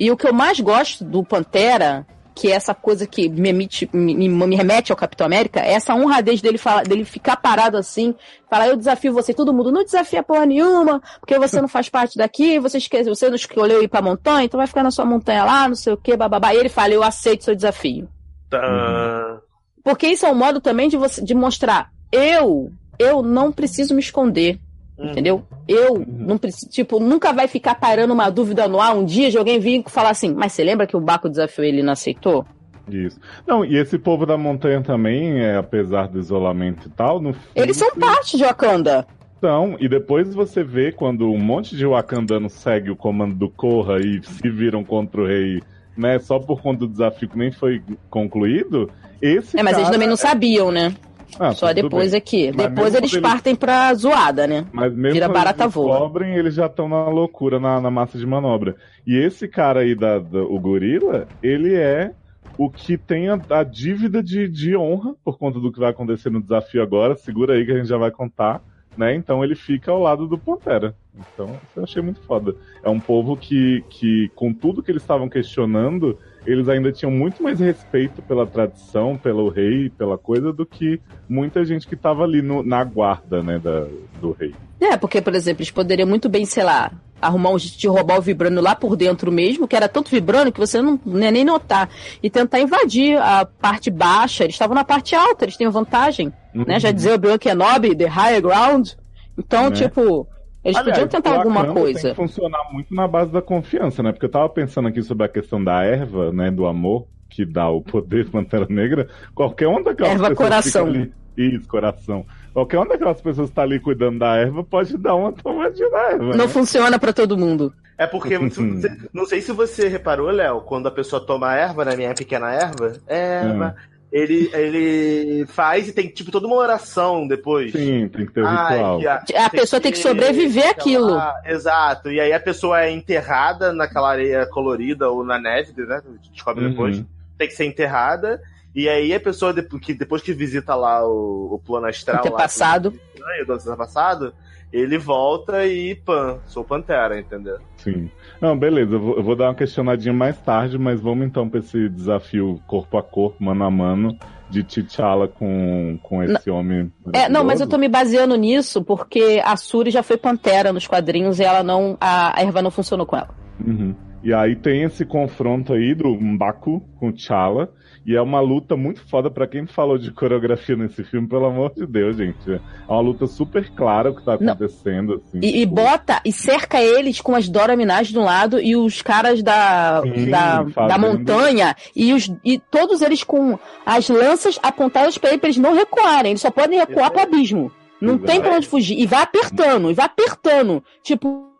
S10: E o que eu mais gosto do Pantera, que é essa coisa que me, emite- me, me- me remete ao Capitão América, é essa honradez dele, fala, dele ficar parado assim, falar, eu desafio você, todo mundo, não desafia porra nenhuma, porque você não faz parte daqui, você esquece, você não escolheu ir pra montanha, então vai ficar na sua montanha lá, não sei o que, bababá. E ele fala, eu aceito seu desafio.
S11: Tá.
S10: Porque isso é um modo também de você de mostrar eu, eu não preciso me esconder. Entendeu? Eu não preciso, tipo, nunca vai ficar parando uma dúvida no ar um dia de alguém vir e falar assim, mas você lembra que o Baco desafiou ele e não aceitou?
S9: Isso. Não, e esse povo da montanha também, é, apesar do isolamento e tal, no filme,
S10: Eles são parte de Wakanda.
S9: Então, e depois você vê quando um monte de Wakandano segue o comando do Korra e se viram contra o rei né, só por conta do desafio que nem foi concluído, esse
S10: É, mas eles também não
S9: é-
S10: sabiam, né?
S9: Ah,
S10: Só depois
S9: bem.
S10: aqui.
S9: Mas
S10: Depois eles
S9: quando
S10: partem pra zoada, né?
S9: Mas mesmo
S10: Vira barata
S9: eles
S10: voa.
S9: descobrem, eles já estão na loucura, na, na massa de manobra. E esse cara aí, da, da- o gorila, ele é o que tem a, a dívida de, de honra por conta do que vai acontecer no desafio agora. Segura aí que a gente já vai contar. Né? Então ele fica ao lado do Pantera. Então, isso eu achei muito foda. É um povo que, que com tudo que eles estavam questionando, eles ainda tinham muito mais respeito pela tradição, pelo rei, pela coisa, do que muita gente que estava ali no- na guarda, né, da, do rei.
S10: É, porque, por exemplo, eles poderiam muito bem, sei lá, arrumar um jeito de roubar o vibrânio lá por dentro mesmo, que era tanto vibrânio que você não, ia nem notar, e tentar invadir a parte baixa. Eles estavam na parte alta, eles têm vantagem. Né? Já dizia o Obi-Wan Kenobi, the higher ground. Então,
S9: Né?
S10: tipo, eles
S9: Aliás,
S10: podiam tentar alguma
S9: Wakanda Tem
S10: coisa.
S9: que funcionar muito na base da confiança, né? Porque eu tava pensando aqui sobre a questão da erva, né? Do amor, que dá o poder Pantera Negra. Qualquer uma daquelas
S10: Erva
S9: pessoas
S10: coração.
S9: ali. Isso, coração. Qualquer uma daquelas pessoas que tá ali cuidando da erva pode dar uma tomadinha da erva.
S10: Não
S9: né?
S10: funciona pra todo mundo.
S11: É porque, não sei se você reparou, Léo, quando a pessoa toma erva, na minha pequena erva, erva, ele, ele faz e tem, tipo, toda uma oração depois.
S9: Sim, tem que ter o
S11: Ai,
S9: ritual.
S11: que
S10: A pessoa tem que sobreviver
S11: lá, exato. E aí a pessoa é enterrada naquela areia colorida ou na neve, né? Descobre
S9: Uhum.
S11: depois. Tem que ser enterrada. E aí a pessoa, que depois que visita lá o, o plano astral. lá,
S10: Antepassado.
S11: do- do antepassado, ele volta e pan, sou Pantera, entendeu?
S9: Sim. Não, beleza, eu vou, dar uma questionadinha mais tarde, mas vamos então pra esse desafio corpo a corpo, mano a mano, de T'Challa com, com esse homem.
S10: É, não, mas eu tô me baseando nisso porque a Suri já foi pantera nos quadrinhos e ela não. A a erva não funcionou com ela.
S9: Uhum. E aí tem esse confronto aí do Mbaku com T'Challa. E é uma luta muito foda pra quem falou de coreografia nesse filme, pelo amor de Deus, gente. É uma luta super clara o que tá acontecendo. Assim,
S10: E, e
S9: tipo,
S10: bota e cerca eles com as Dora Milaje de um lado e os caras da,
S9: Sim,
S10: da, da montanha e, os, e todos eles com as lanças apontadas pra eles, não recuarem. Eles só podem recuar pro abismo. Não
S9: Exato.
S10: tem pra onde fugir. E vai apertando, e vai apertando. Tipo,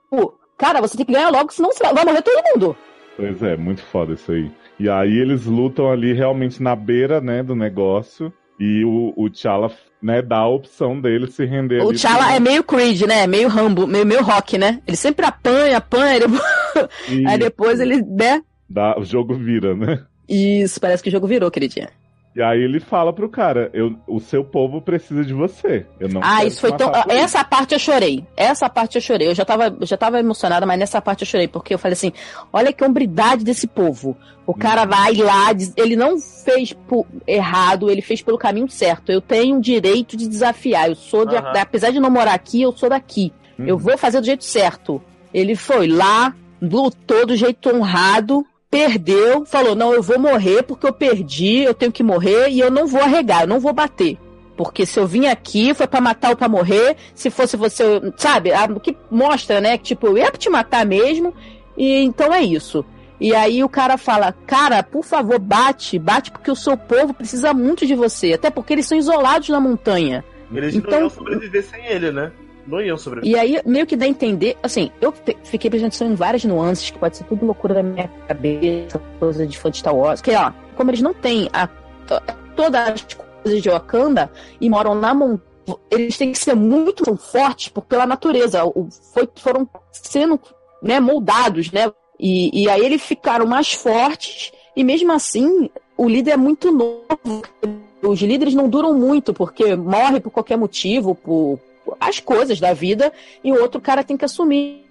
S10: cara, você tem que ganhar logo, senão você vai vai morrer todo mundo.
S9: Pois é, muito foda isso aí. E aí eles lutam ali realmente na beira, né, do negócio. E o, o T'Challa, né, dá a opção dele se render
S10: O T'Challa é meio Creed, né? Meio Rambo, meio, meio rock, né? Ele sempre apanha, apanha,
S9: E
S10: aí depois ele, né?
S9: dá- o jogo vira, né?
S10: Isso, parece que o jogo virou, queridinha.
S9: E aí ele fala pro cara, eu, o seu povo precisa de você. Eu não
S10: Ah, isso foi tão. Essa parte eu chorei. Essa parte eu chorei. Eu já tava, já tava emocionada, mas nessa parte eu chorei, porque eu falei assim: olha que hombridade desse povo. O cara vai lá, ele não fez por errado, ele fez pelo caminho certo. Eu tenho o direito de desafiar. Eu sou de.
S11: Aham.
S10: Apesar de não morar aqui, eu sou daqui. Eu vou fazer do jeito certo. Ele foi lá, lutou do jeito honrado, perdeu, falou: não, eu vou morrer porque eu perdi, eu tenho que morrer e eu não vou arregar, eu não vou bater. Porque se eu vim aqui foi pra matar ou pra morrer, se fosse você, eu- sabe? O que mostra, né? Que tipo, eu ia te matar mesmo, e então é isso. E aí o cara fala: Cara, por favor, bate, bate porque o seu povo precisa muito de você. Até porque eles são isolados na montanha.
S11: Eles
S10: Então-
S11: não iam sobreviver sem ele, né? Não iam sobreviver.
S10: E aí, meio que dá a entender, assim, eu fiquei atenção em várias nuances, que pode ser tudo loucura da minha cabeça, coisa de fã de Star Wars, que, ó, como eles não têm a, to- todas as coisas de Wakanda e moram na montanha, eles têm que ser muito fortes pela natureza, foi, foram sendo, né, moldados, né, e, e aí eles ficaram mais fortes, e mesmo assim, o líder é muito novo, os líderes não duram muito, porque morre por qualquer motivo, por as coisas da vida, e o outro cara tem que assumir.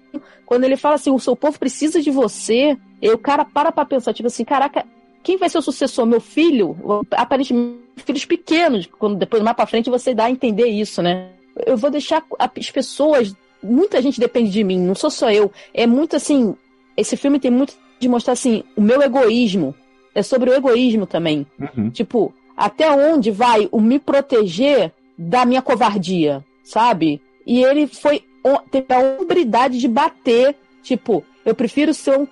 S10: Quando ele fala assim, o seu povo precisa de você, e o cara para pra pensar, tipo assim, caraca, quem vai ser o sucessor? Meu filho? Aparentemente, filhos pequenos, quando depois mais pra frente você dá a entender isso, né? Eu vou deixar as pessoas, muita gente depende de mim, não sou só eu. É muito assim, esse filme tem muito de mostrar assim, o meu egoísmo. É sobre o egoísmo também.
S9: Uhum.
S10: Tipo, até onde vai o me proteger da minha covardia, sabe? E ele foi teve a hombridade de bater, tipo, eu prefiro ser um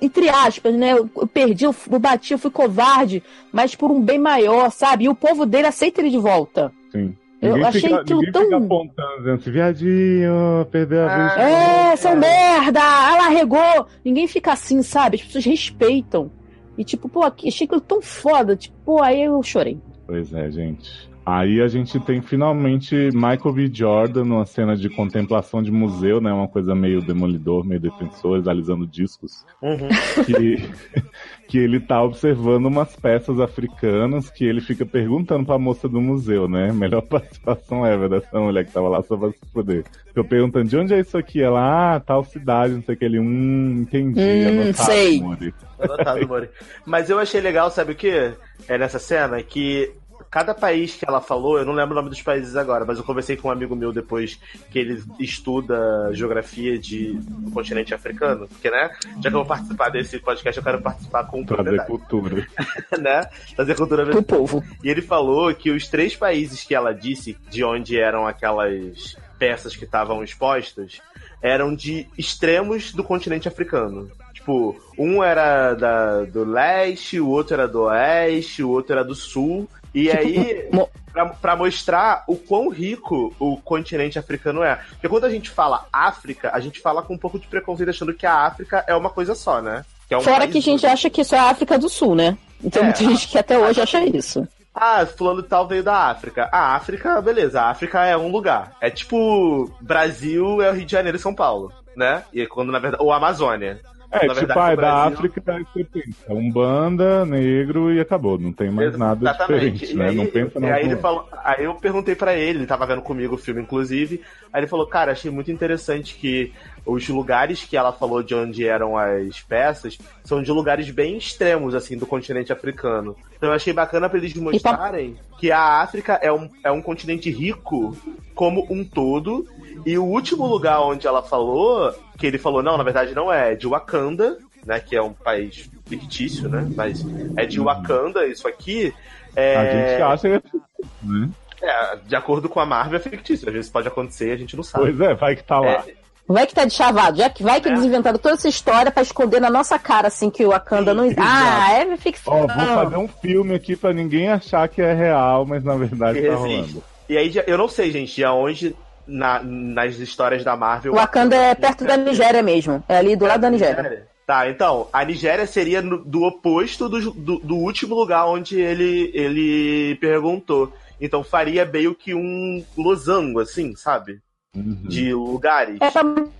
S10: entre aspas, né? Eu eu perdi, eu, eu bati, eu fui covarde, mas por um bem maior, sabe? E o povo dele aceita ele de volta.
S9: Sim.
S10: Eu
S9: Ninguém
S10: achei
S9: fica,
S10: aquilo tão-
S9: apontando, dizendo assim, viadinho, perdeu a vez.
S10: É, seu merda! Ela regou! Ninguém fica assim, sabe? As pessoas respeitam. E tipo, pô, achei aquilo tão foda. Tipo, pô, aí eu chorei.
S9: Pois é, gente. Aí a gente tem finalmente Michael B. Jordan numa cena de contemplação de museu, né? Uma coisa meio demolidor, meio defensor, analisando discos.
S11: Uhum.
S9: Que, que ele tá observando umas peças africanas que ele fica perguntando pra moça do museu, né? Melhor participação ever dessa mulher que tava lá só pra se poder. Eu perguntando de onde é isso aqui? Ela, ah, tal cidade, não sei o que. Ele, hum, entendi.
S10: Hum,
S9: anotado,
S10: sei.
S9: Mori.
S11: Anotado, Mori. Mas eu achei legal, sabe o que? É nessa cena que cada país que ela falou, eu não lembro o nome dos países agora, mas eu conversei com um amigo meu depois que ele estuda geografia de, do continente africano, porque, né, já que eu vou participar desse podcast, eu quero participar com
S9: Trazer cultura.
S11: né? Trazer cultura
S10: Pro povo.
S11: E ele falou que os três países que ela disse de onde eram aquelas peças que estavam expostas eram de extremos do continente africano. Tipo, um era da, do leste, o outro era do oeste, o outro era do sul. E aí,
S10: mo-
S11: pra, pra mostrar o quão rico o continente africano é. Porque quando a gente fala África, a gente fala com um pouco de preconceito achando que a África é uma coisa só, né? Que é um
S10: Fora que a gente acha que isso é a África do Sul, né? Então
S11: É,
S10: muita gente que até hoje acha isso.
S11: Ah, fulano tal veio da África. A África, beleza, a África é um lugar. É tipo, Brasil é o Rio de Janeiro e São Paulo, né? E quando na verdade. Ou Amazônia.
S9: É,
S11: Na
S9: tipo,
S11: verdade,
S9: ah, é da
S11: Brasil-
S9: África, você pensa, Umbanda, negro e acabou. Não tem mais nada
S11: Exatamente.
S9: diferente,
S11: E
S9: né?
S11: aí,
S9: não pensa
S11: e
S9: não.
S11: aí ele falou, aí eu perguntei pra ele, ele tava vendo comigo o filme, inclusive. Aí ele falou, cara, achei muito interessante que os lugares que ela falou de onde eram as peças são de lugares bem extremos, assim, do continente africano. Então eu achei bacana pra eles mostrarem que a África é um, é um continente rico como um todo. E o último lugar onde ela falou, que ele falou, não, na verdade não é, é de Wakanda, né? Que é um país fictício, né? Mas é de Wakanda isso aqui. É...
S9: A gente acha que é né?
S11: É, de acordo com a Marvel é fictício. Às vezes pode acontecer e a gente não sabe.
S9: Pois é, vai que tá lá.
S10: Vai que tá de chavado, já que vai que eles inventaram toda essa história pra esconder na nossa cara, assim, que o Wakanda não. Ah, é ficção.
S9: Ó, vou fazer um filme aqui pra ninguém achar que é real, mas na verdade
S11: Que
S9: tá
S11: existe.
S9: rolando.
S11: E aí, eu não sei, gente, de aonde na, nas histórias da Marvel.
S10: O Wakanda é perto da Nigéria mesmo. É ali do lado da Nigéria.
S11: Tá, então, a Nigéria seria no- do oposto do, do, do último lugar onde ele, ele perguntou. Então faria meio que um losango, assim, sabe? De lugares.
S10: É,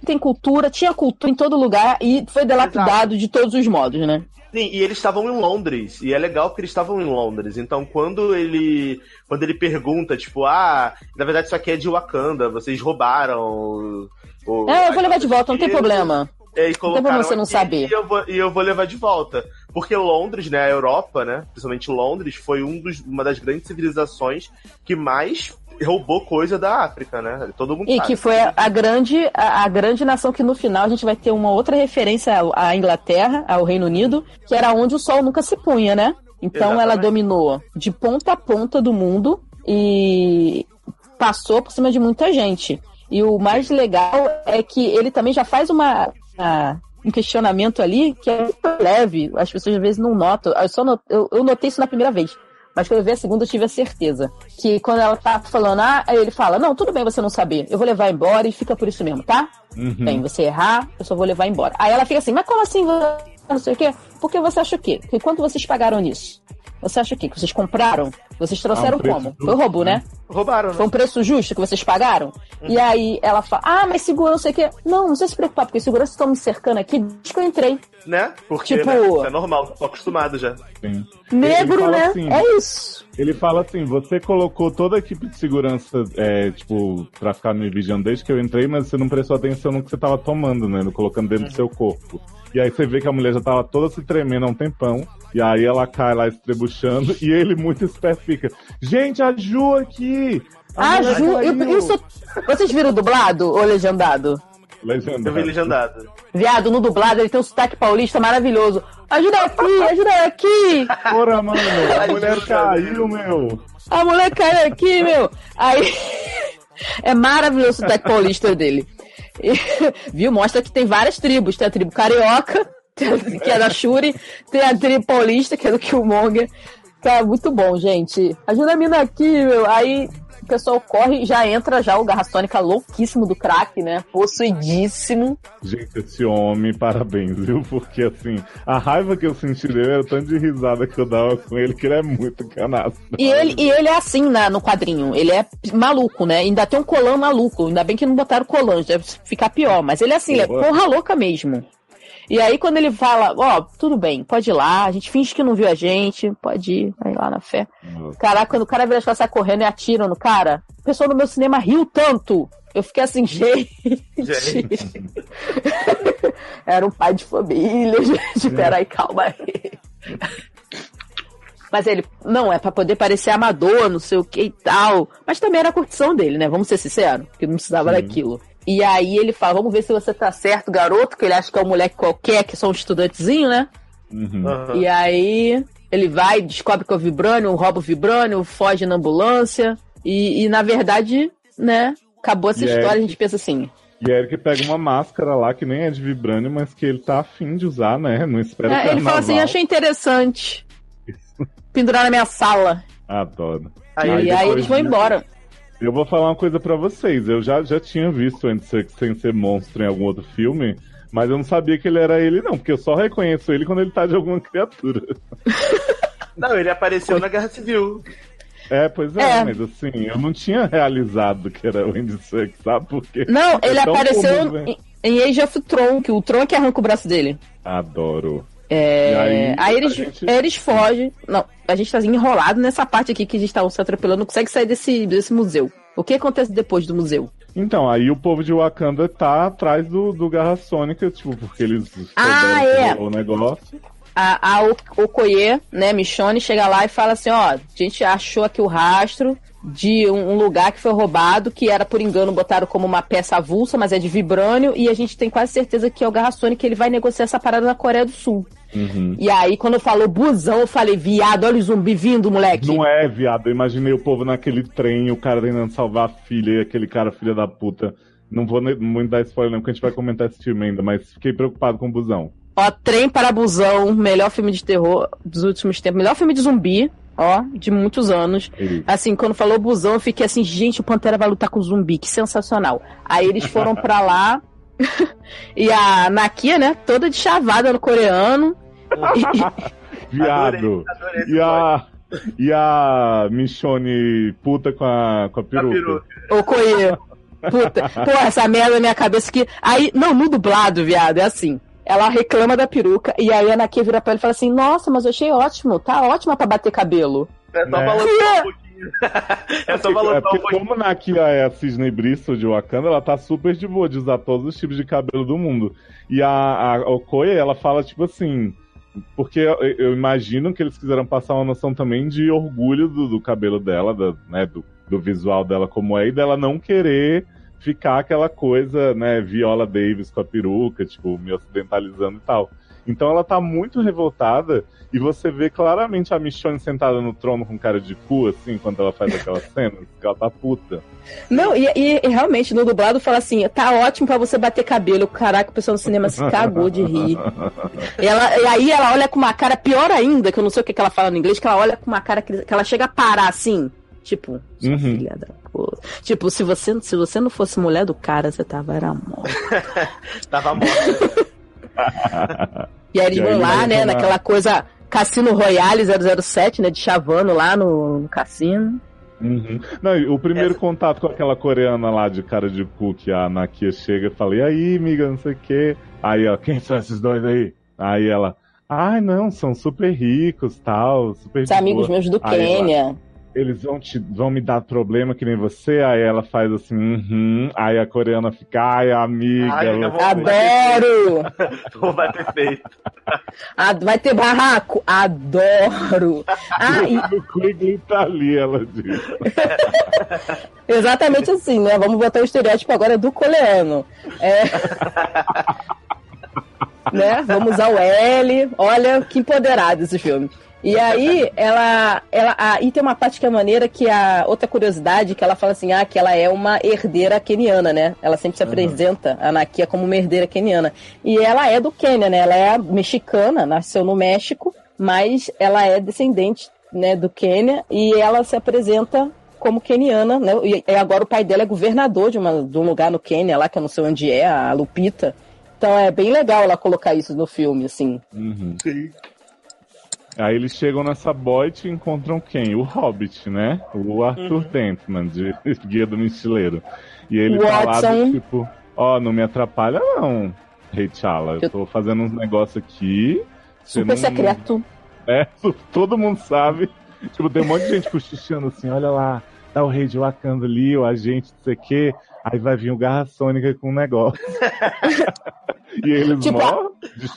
S10: tem cultura, tinha cultura em todo lugar e foi delapidado de todos os modos, né?
S11: Sim, e eles estavam em Londres. E é legal porque eles estavam em Londres. Então, quando ele quando ele pergunta, tipo, ah, na verdade isso aqui é de Wakanda, vocês roubaram. o-
S10: É, eu vou levar de volta, não tem problema.
S11: É, e
S10: Não tem
S11: colocaram
S10: você não saber.
S11: E eu, vou, e eu vou levar de volta. Porque Londres, né, a Europa, né, principalmente Londres, foi um dos, uma das grandes civilizações que mais roubou coisa da África, né? Todo mundo
S10: E
S11: sabe.
S10: que foi a, a grande, a, a grande nação que no final a gente vai ter uma outra referência à, Inglaterra, ao Reino Unido, que era onde o sol nunca se punha, né? Então ela
S11: Exatamente.
S10: dominou de ponta a ponta do mundo e passou por cima de muita gente. E o mais legal é que ele também já faz uma, uma- um questionamento ali que é muito leve. As pessoas às vezes não notam. Eu, só not- eu, eu notei isso na primeira vez. Mas quando eu vi a segunda, eu tive a certeza. Que quando ela tá falando, ah, aí ele fala, não, tudo bem você não saber. Eu vou levar embora e fica por isso mesmo, tá?
S9: Uhum.
S10: Bem, você errar, eu só vou levar embora. Aí ela fica assim, mas como assim? Não sei o quê. Porque você acha o quê? Que quanto vocês pagaram nisso? Você acha o quê? Que vocês compraram? Vocês trouxeram
S11: Ah, um preço
S10: como?
S11: justo,
S10: Foi roubo,
S11: né?
S10: né?
S11: Roubaram, né?
S10: Foi um preço justo que vocês pagaram? E aí ela fala, ah, mas segura, não sei o quê. Não, não precisa se preocupar, porque os seguranças estão me cercando aqui desde que eu entrei.
S11: Né? Porque
S10: Tipo-
S11: né, isso é normal, tô acostumado já.
S9: Sim.
S10: Negro, né?
S9: assim,
S10: É isso.
S9: Ele fala assim: você colocou toda a equipe de segurança, é, tipo, pra ficar me vigiando desde que eu entrei, mas você não prestou atenção no que você tava tomando, né? No colocando dentro do seu corpo. E aí você vê que a mulher já tava toda se tremendo há um tempão. E aí ela cai lá estrebuchando. E ele, muito esperto, fica: Gente, a Ju aqui! A
S10: Ah, Ju, eu-
S9: caiu."
S10: isso. Vocês viram dublado ou legendado?
S9: Legendado.
S11: Eu vi legendado.
S10: Viado, no dublado ele tem um sotaque paulista maravilhoso. Ajuda aqui, ajuda aqui!
S9: Porra, mano, a mulher caiu, meu.
S10: A mulher caiu aqui, meu! Aí. É maravilhoso o sotaque paulista dele. Viu? Mostra que tem várias tribos. Tem a tribo carioca, que é da Shuri, tem a tribo paulista, que é do Killmonger. Tá muito bom, gente. Ajuda a mina aqui, meu. Aí pessoal corre e já entra já o Garra Sônica louquíssimo do crack, né? Possuidíssimo.
S9: Gente, esse homem, parabéns, viu? Porque assim, a raiva que eu senti dele era tanto de risada que eu dava com ele, que ele é muito canastra.
S10: E ele, e ele é assim na, no quadrinho, ele é maluco, né? Ainda tem um colã maluco, ainda bem que não botaram colã, deve ficar pior, mas ele é assim, ele é
S9: porra
S10: louca mesmo. E aí quando ele fala, ó, tudo bem, pode ir lá, a gente finge que não viu a gente, pode ir, vai lá na fé. Caraca, quando o cara vira as costas sai correndo e atira no cara, o pessoal no meu cinema riu tanto. Eu fiquei assim, gente. Era um pai de família, gente. Peraí, calma aí. Mas ele, não, é pra poder parecer amador, não sei o que e tal. Mas também era a curtição dele, né? Vamos ser sinceros, que não precisava daquilo. E aí ele fala, vamos ver se você tá certo, garoto, que ele acha que é um moleque qualquer, que é só um estudantezinho, né?
S9: Uhum.
S10: E aí ele vai, descobre que é o Vibranium, rouba o Vibranium, foge na ambulância. E, e, na verdade, né, acabou essa
S9: E é
S10: história, a
S9: que-
S10: gente pensa assim.
S9: E aí ele pega uma máscara lá que nem é de vibrânio, mas que ele tá afim de usar, né? Não espera
S10: É, ele fala assim, achei interessante. Pendurar na minha sala.
S9: Adoro.
S10: e aí,
S9: depois
S10: eles vão
S9: disso,
S10: embora.
S9: Eu vou falar uma coisa pra vocês. Eu já, já tinha visto antes sem ser monstro em algum outro filme, mas eu não sabia que ele era ele, não, porque eu só reconheço ele quando ele tá de alguma criatura.
S11: Não, ele apareceu na Guerra Civil.
S9: É, pois é,
S10: É.
S9: mas assim, eu não tinha realizado que era o Andy Serkis, sabe? Porque
S10: Não,
S9: é
S10: ele apareceu
S9: comum, né?
S10: em, em Age of Tron, que o Tron é que arranca o braço dele.
S9: Adoro.
S10: É, aí,
S9: aí,
S10: eles,
S9: gente-
S10: eles fogem. Não, a gente tá enrolado nessa parte aqui que a gente tá se atropelando, não consegue sair desse, desse museu. O que acontece depois do museu?
S9: Então, aí o povo de Wakanda tá atrás do, do Garra Sônica, tipo, porque eles
S10: Ah, é.
S9: o negócio.
S10: A, a Okoye, né, Michonne, chega lá e fala assim, ó, a gente achou aqui o rastro de um, um lugar que foi roubado, que era por engano botaram como uma peça avulsa, mas é de vibrânio, e a gente tem quase certeza que é o Garra Sônica que ele vai negociar essa parada na Coreia do Sul.
S9: Uhum.
S10: E aí, quando falou busão, eu falei, viado, olha o zumbi vindo, moleque.
S9: Não é, viado. Eu imaginei o povo naquele trem, o cara tentando salvar a filha e aquele cara, filha da puta. Não vou muito dar spoiler, não, porque a gente vai comentar esse filme ainda, mas fiquei preocupado com o busão.
S10: Ó, Trem para Busão, melhor filme de terror dos últimos tempos, melhor filme de zumbi, ó, de muitos anos.
S9: Ele-
S10: Assim, quando falou Busão, eu fiquei assim, gente, o Pantera vai lutar com o zumbi, que sensacional. Aí eles foram pra lá, e a Nakia, né, toda de chavada no coreano.
S9: Viado.
S11: Adorei esse
S9: E a. E a Michonne puta com a, com a peruca.
S10: Ô, Koye, puta, pô, essa merda na minha cabeça que... Aí, não, no dublado, viado, é assim. Ela reclama da peruca, e aí a Nakia vira pra ela e fala assim, nossa, mas eu achei ótimo, tá ótima pra bater cabelo.
S11: É só
S9: Né?
S11: balançar um pouquinho. É só
S9: É
S11: balançar um
S9: porque
S11: pouquinho.
S9: como Nakia é a Cisne Bristol de Wakanda, ela tá super de boa de usar todos os tipos de cabelo do mundo. E a, a Okoye, ela fala tipo assim... Porque eu, eu imagino que eles quiseram passar uma noção também de orgulho do, do cabelo dela, da- né, do, do visual dela como é, e dela não querer ficar aquela coisa, né, Viola Davis com a peruca, tipo, me ocidentalizando e tal. Então ela tá muito revoltada e você vê claramente a Michonne sentada no trono com cara de cu, assim, quando ela faz aquelas cenas, que ela tá puta.
S10: Não, e, e- realmente, no dublado fala assim, tá ótimo pra você bater cabelo. Caraca, o pessoal no cinema se cagou de rir. E, ela, e aí ela olha com uma cara pior ainda, que eu não sei o que, que ela fala no inglês, que ela olha com uma cara que, que ela chega a parar assim. Tipo, sua
S9: Uhum.
S10: filha da puta. Tipo, se você, se você não fosse mulher do cara, você tava era morta.
S11: Tava morto.
S10: E aí eles
S9: E aí
S10: vão lá, né,
S9: rolar.
S10: naquela coisa Cassino Royale 007, né, de chavano lá no, no cassino.
S9: Uhum. Não, o primeiro contato com aquela coreana lá de cara de cu que a Nakia chega e fala, e aí, amiga, não sei o quê. Aí, ó, quem são esses dois aí? Aí ela, ai, não, são super ricos, tal, super
S10: Os amigos
S9: boa."
S10: meus do Quênia.
S9: Eles vão, te, vão me dar problema que nem você? Aí ela faz assim, uhum. Aí a coreana fica, ai, amiga.
S11: Ai, vou-
S10: Adoro!
S11: Vai ter feito.
S10: Vai ter barraco? Adoro! Ah, e-
S9: O Quigley tá ali, ela diz.
S10: exatamente assim, né? Vamos botar o estereótipo agora do coreano. É... né? Vamos usar o L. Olha que empoderado esse filme. E aí, ela. ela aí tem uma parte que é maneira que a outra curiosidade que ela fala assim: ah, que ela é uma herdeira queniana, né? Ela sempre se apresenta, a Nakia, como uma herdeira queniana. E ela é do Quênia, né? Ela é mexicana, nasceu no México, mas ela é descendente né, do Quênia e ela se apresenta como keniana, né? E agora o pai dela é governador de, uma, de um lugar no Quênia, lá que eu não sei onde é, a Lupita. Então é bem legal ela colocar isso no filme, assim.
S9: Uhum. Aí eles chegam nessa boite e encontram quem? O Hobbit, né? O Arthur
S10: Uhum.
S9: Dentman, de Guia do Mochileiro. E ele tá lá
S10: Watson.
S9: do tipo, ó, não me atrapalha não, Rei T'Challa. Eu tô fazendo uns negócios aqui.
S10: Super
S9: não-
S10: secreto.
S9: É, todo mundo sabe. Tipo, tem um monte de gente cochichando assim, olha lá, tá o rei de Wakanda ali, o agente, não sei o quê. Aí vai vir o Garra Sônica com um negócio. e eles
S10: Tipo,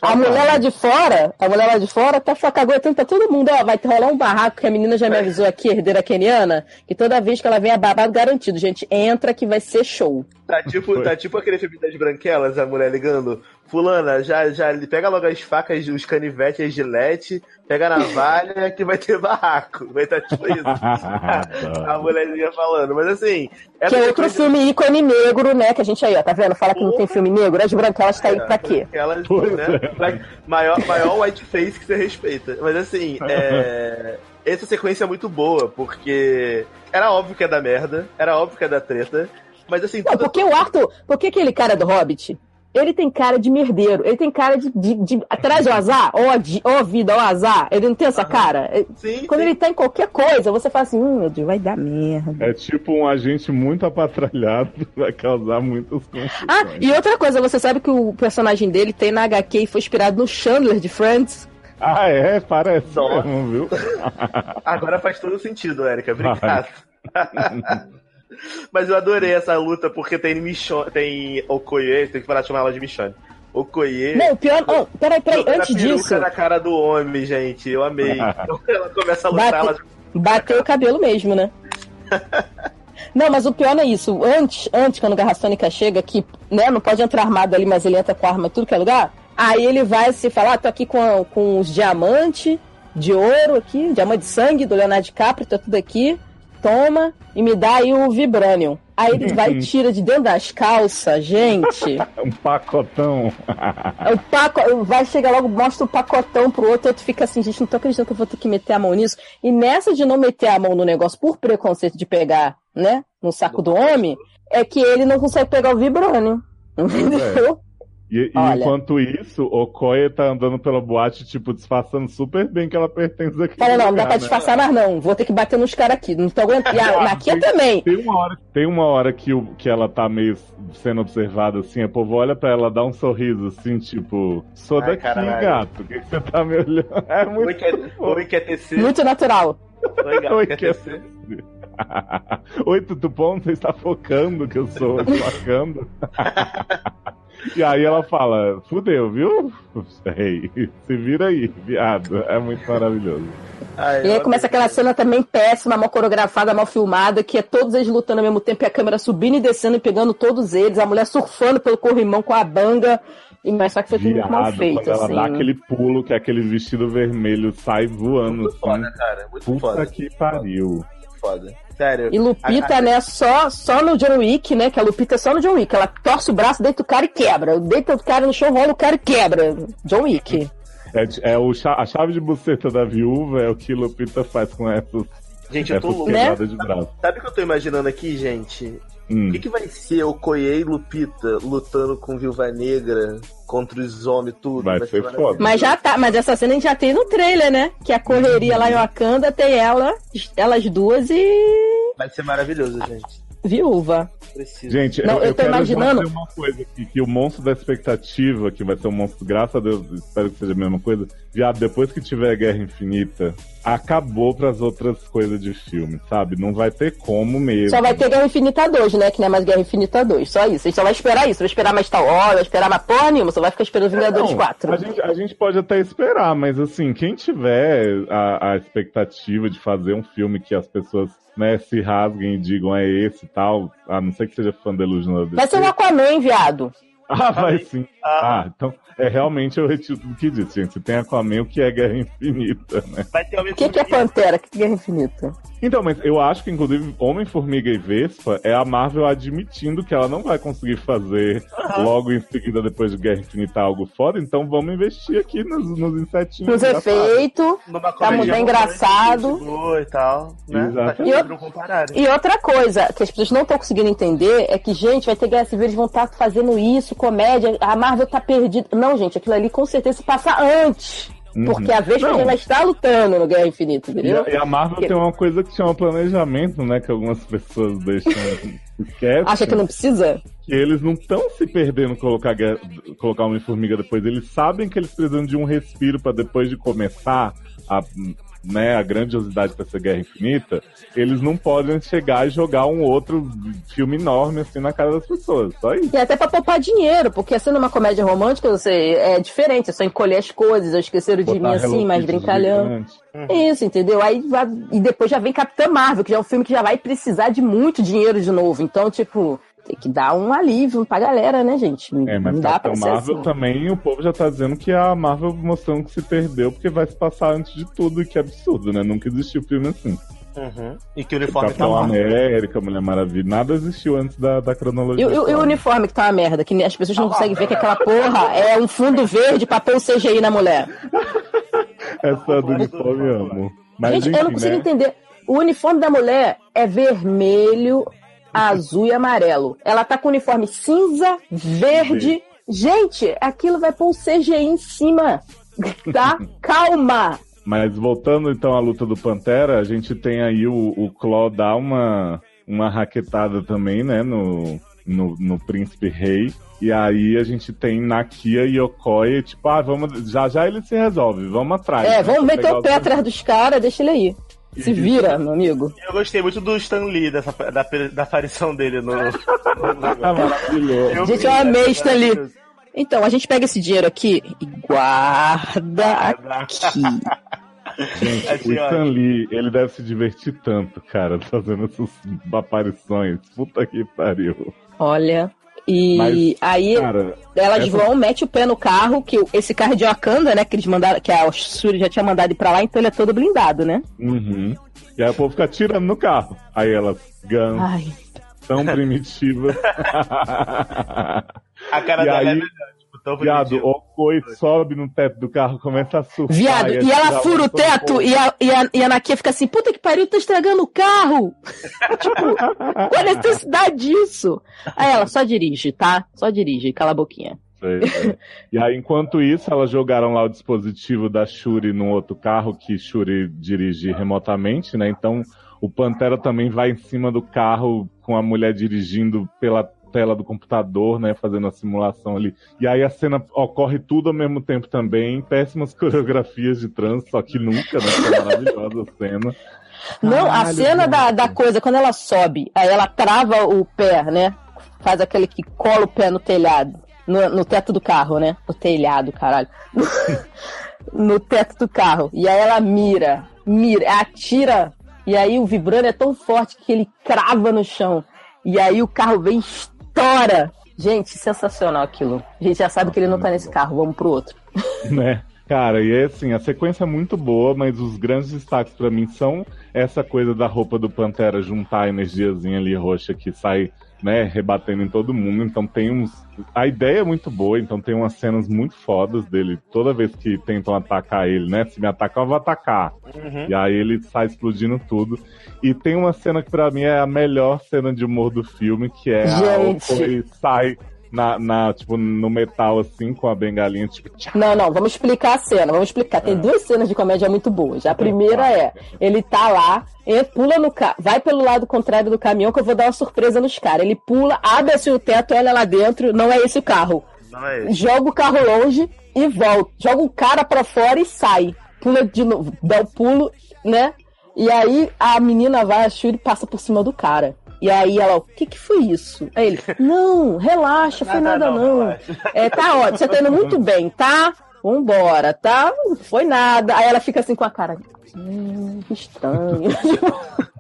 S10: A mulher lá de fora, a mulher lá de fora tá caguetando pra todo mundo, ó, vai rolar um barraco que a menina já me avisou aqui, herdeira keniana, que toda vez que ela vem é babado garantido, gente, entra que vai ser show.
S11: Tá tipo, tá tipo aquele filme das branquelas, a mulher ligando. Fulana, já, já pega logo as facas, os canivetes, as gilete, pega a navalha que vai ter barraco. Vai estar tipo isso. a mulherzinha falando. Mas assim.
S10: Que é outro filme ícone negro, né, que a gente aí, ó, tá vendo? Fala que não tem filme negro, as branquelas tá aí pra quê?
S11: Ela, né, vai- maior, maior white face que você respeita. Mas assim, é, essa sequência é muito boa, porque era óbvio que é da merda, era óbvio que é da treta, mas assim,
S10: Não, porque o Arthur, porque aquele cara do Hobbit, ele tem cara de merdeiro, ele tem cara de, de, de atrás do azar, ó, de, ó vida, ó azar, ele não tem essa cara? É- Quando ele tá em qualquer coisa, você fala assim, hum, meu Deus, vai dar merda.
S9: É tipo um agente muito apatralhado, vai causar muitas confusões.
S10: Ah, e outra coisa, você sabe que o personagem dele tem na HQ e foi inspirado no Chandler de Friends?
S9: Ah, é? Parece
S11: Nossa.
S9: mesmo, viu?
S11: Agora faz todo sentido, Érica. Obrigado. Mas eu adorei essa luta porque tem Michonne, tem Okoye, tem que parar de chamar ela de Michonne. Okoye.
S10: Não, o pior. Oh, peraí, peraí, antes disso.
S11: na cara do homem, gente. Eu amei. Então ela começa a lutar,
S10: Bate-
S11: ela
S10: Bateu o cabelo mesmo, né? Não, mas o pior não é isso. Antes, antes quando o Garra Sônica chega, que né, não pode entrar armado ali, mas ele entra com arma em tudo que é lugar. Aí ele vai se falar, ah, tô aqui com, com os diamantes de ouro aqui, diamante de sangue do Leonardo DiCaprio, tá tudo aqui. Toma e me dá aí o Vibranium. Aí ele vai e tira de dentro das calças, gente.
S9: um pacotão.
S10: O paco... Vai chegar logo, mostra o pacotão pro outro, outro fica assim, gente, não tô acreditando que eu vou ter que meter a mão nisso. E nessa de não meter a mão no negócio por preconceito de pegar, né, no saco do homem, é que ele não consegue pegar o vibrânio. Entendeu?
S9: E, e
S10: Olha.
S9: enquanto isso, o Koya tá andando pela boate, tipo, disfarçando super bem que ela pertence aqui.
S10: Fala, não, não dá pra disfarçar mais não, vou ter que bater nos caras aqui, não tô aguentando. E a- na Kia também.
S9: Tem uma hora, tem uma hora que, o, que ela tá meio sendo observada assim, a povo olha pra ela, dá um sorriso assim, tipo, sou
S11: Ai,
S9: daqui,
S11: caralho.
S9: gato, por que, que você tá me olhando? É muito
S11: Oi, quer, oi, quer tecer.
S10: Muito natural.
S11: Oi, gato,
S9: Oi,
S11: quer
S9: quer
S11: tecer.
S9: Oi, tudo bom? Você está focando que eu sou focando? E aí ela fala, fudeu, viu? Ei, se vira aí, viado. É muito maravilhoso.
S10: E aí começa aquela cena também péssima, mal coreografada, mal filmada, que é todos eles lutando ao mesmo tempo e a câmera subindo e descendo e pegando todos eles, a mulher surfando pelo corrimão com a banga. E mas só que foi tudo muito mal feito,
S9: quando ela
S10: assim.
S9: dá aquele pulo que aquele vestido vermelho sai voando assim.
S11: Foda, cara. Muito
S9: Puta
S11: foda.
S9: que pariu.
S11: Foda. Sério.
S10: E Lupita,
S11: A- a-
S10: né, só, só no John Wick, né? Que a Lupita é só no John Wick. Ela torce o braço, deita o cara e quebra. Deita o cara no chão, rola o cara e quebra. John Wick.
S9: É, é o a chave de buceta da viúva é o que Lupita faz com essas,
S11: Gente, eu tô louco.
S9: braço.
S11: Sabe o que eu tô imaginando aqui, gente?
S9: Hum.
S11: O que, que vai ser o Koye e Lupita lutando com Viúva Negra contra os homens, tudo?
S9: Vai ser
S11: maravilhoso.
S9: foda.
S10: Mas já tá, mas essa cena a gente já tem no trailer, né? Que a correria lá em Wakanda tem ela, elas duas e
S11: Vai ser maravilhoso, gente.
S10: Viúva.
S11: Preciso.
S9: Gente,
S10: Não,
S9: eu,
S10: eu
S9: eu
S10: tô imaginando-
S9: uma coisa aqui, que o monstro da expectativa, que vai ser um monstro, graças a Deus, espero que seja a mesma coisa. Viado, depois que tiver Guerra Infinita, acabou pras outras coisas de filme, sabe? Não vai ter como mesmo.
S10: Só vai ter Guerra Infinita 2, né? Que não é mais Guerra Infinita 2. Só isso. A gente só vai esperar isso. Vai esperar mais Star Wars, vai esperar mais porra nenhuma. Só vai ficar esperando Vingadores
S9: Não,
S10: 4.
S9: A gente, a gente pode até esperar, mas assim, quem tiver a, a expectativa de fazer um filme que as pessoas né, se rasguem e digam é esse e tal, a não ser que seja fã da
S10: Vai ser o Aquaman, viado.
S9: Ah, vai sim. Ah, então é realmente eu retiro tudo que disse, gente. Tem Aquaman, o que é Guerra Infinita, né?
S11: Vai ter
S10: O que, que é Pantera? O que é Guerra Infinita?
S9: Então, mas eu acho que, inclusive, Homem-Formiga e Vespa é a Marvel admitindo que ela não vai conseguir fazer logo em seguida, depois de Guerra Infinita, algo foda, então vamos investir aqui nos, nos insetinhos.
S10: Nos efeitos, tá muito engraçado.
S11: Boa e tal, né?
S10: E,
S11: compararem.
S10: e outra coisa que as pessoas não estão conseguindo entender é que, gente, vai ter guerra civil, eles vão estar fazendo isso, comédia, a Marvel tá perdida. Não, gente, aquilo ali com certeza se passa antes.
S9: Uhum.
S10: Porque a Vespa
S9: Não.
S10: já está lutando no Guerra Infinita,
S9: E
S10: entendeu?
S9: a, e a Marvel
S10: Porque-
S9: tem uma coisa que chama planejamento, né? Que algumas pessoas deixam. esquecem.
S10: Acha que não precisa?
S9: que eles não estão se perdendo colocar, guerra- colocar Homem-Formiga depois. Eles sabem que eles precisam de um respiro para depois de começar a, né, a grandiosidade para essa Guerra Infinita, eles não podem chegar e jogar um outro filme enorme assim na cara das pessoas. Só isso.
S10: E até pra poupar dinheiro, porque sendo uma comédia romântica, você é diferente, é só encolher as coisas, eu esqueceram de mim assim, mais brincalhão.
S9: gigante.
S10: Isso, entendeu? Aí vai- e depois já vem Capitã Marvel, que já é um filme que já vai precisar de muito dinheiro de novo. Então, tipo, tem que dar um alívio pra galera, né, gente?
S9: É, mas
S10: não dá pra
S9: Marvel
S10: assim.
S9: também, o povo já tá dizendo que a Marvel mostrando que se perdeu porque vai se passar antes de tudo, que absurdo, né? Nunca existiu filme assim.
S11: Uhum. E que o uniforme tá
S9: Capitão
S11: lá.
S9: América, Mulher Maravilha, nada existiu antes da, da cronologia.
S10: o- e o- e o uniforme que tá uma merda, que as pessoas não conseguem ver que aquela porra é um fundo verde o CGI na mulher.
S9: Essa do uniforme eu amo. Mas,
S10: Gente,
S9: enfim,
S10: eu não consigo
S9: né?
S10: entender. O uniforme da mulher é vermelho, azul e amarelo. Ela tá com uniforme cinza, verde. Gente, aquilo vai pôr o CGI em cima. Tá? Calma!
S9: Mas voltando então à luta do Pantera, a gente tem aí o, o Claw dar uma, uma raquetada também, né, no, no, no Príncipe Rei. E aí a gente tem Nakia e Okoye, tipo, ah, vamos, já já ele se resolve, vamos atrás.
S10: É,
S9: né,
S10: vamos
S9: pra
S10: meter o pé atrás dos caras, deixa ele aí. Se vira, meu amigo.
S11: Eu gostei muito do Stan Lee, dessa, da, da aparição dele no.
S9: Ah, maravilhoso.
S10: Gente, eu amei isso ali. Então, a gente pega esse dinheiro aqui e guarda aqui.
S9: Gente,
S11: Assim,
S9: o. Stan Lee, ele deve se divertir tanto, cara, fazendo essas aparições. Puta que pariu.
S10: Olha. E
S9: Mas,
S10: aí
S9: cara,
S10: elas
S9: essa-
S10: vão, mete o pé no carro, que esse carro é de Wakanda, né? Que eles mandaram, que a Shuri já tinha mandado ir pra lá, então ele é todo blindado, né?
S9: Uhum. E aí o povo fica tirando no carro. Aí elas, guns,
S10: Ai.
S9: tão primitivas.
S11: A cara
S9: E
S11: dela
S9: aí,
S11: é melhor, tão
S9: Viado, o Koi sobe no teto do carro, começa a surfar.
S10: Viado,
S9: aí
S10: e ela fura o teto e a, e, a, e a Nakia fica assim, puta que pariu, tá estragando o carro! tipo, qual a necessidade disso? Aí ela, só dirige, tá? Só dirige, cala a boquinha.
S9: E aí, enquanto isso, elas jogaram lá o dispositivo da Shuri num outro carro que Shuri dirige remotamente, né? Então o Pantera também vai em cima do carro com a mulher dirigindo pela tela do computador, né? Fazendo a simulação ali. E aí a cena ocorre tudo ao mesmo tempo também. Péssimas coreografias de trânsito, só que nunca, né? Que é maravilhosa a cena.
S10: Não, a
S9: Caralho,
S10: cena da, da coisa, quando ela sobe, aí ela trava o pé, né? Faz aquele que cola o pé no telhado. No, no teto do carro, né? No telhado, caralho. no teto do carro. E aí ela mira, mira, atira. E aí o vibrando é tão forte que ele crava no chão. E aí o carro vem estoura. Gente, sensacional aquilo. A gente já sabe que ele não tá nesse carro, vamos pro outro.
S9: né? Cara, e é assim, a sequência é muito boa, mas os grandes destaques pra mim são essa coisa da roupa do Pantera juntar a energiazinha ali roxa que sai, né, rebatendo em todo mundo. Então tem uns. A ideia é muito boa, então tem umas cenas muito fodas dele. Toda vez que tentam atacar ele, né? Se me atacar, eu vou atacar.
S11: Uhum.
S9: E aí ele sai explodindo tudo. E tem uma cena que pra mim é a melhor cena de humor do filme, que é
S10: Gente.
S9: a ele sai na, na, tipo, no metal assim, com a bengalinha, tipo, tchau.
S10: Não, não, vamos explicar a cena, vamos explicar. Tem duas cenas de comédia muito boas. A primeira é, ele tá lá, ele pula no carro, vai pelo lado contrário do caminhão que eu vou dar uma surpresa nos caras. Ele pula, abre assim o teto, olha lá dentro, não é esse o carro.
S11: Não é isso.
S10: Joga o carro longe e volta. Joga o cara pra fora e sai. Pula de novo, dá o pulo, né? E aí a menina vai, a Shuri passa por cima do cara. E aí ela, o que que foi isso? Aí ele, não, relaxa, foi
S11: Nada
S10: nada
S11: não,
S10: não. É, tá ótimo, você tá indo muito bem, tá? Vambora, tá? Não foi nada. Aí ela fica assim com a cara, hum, estranho.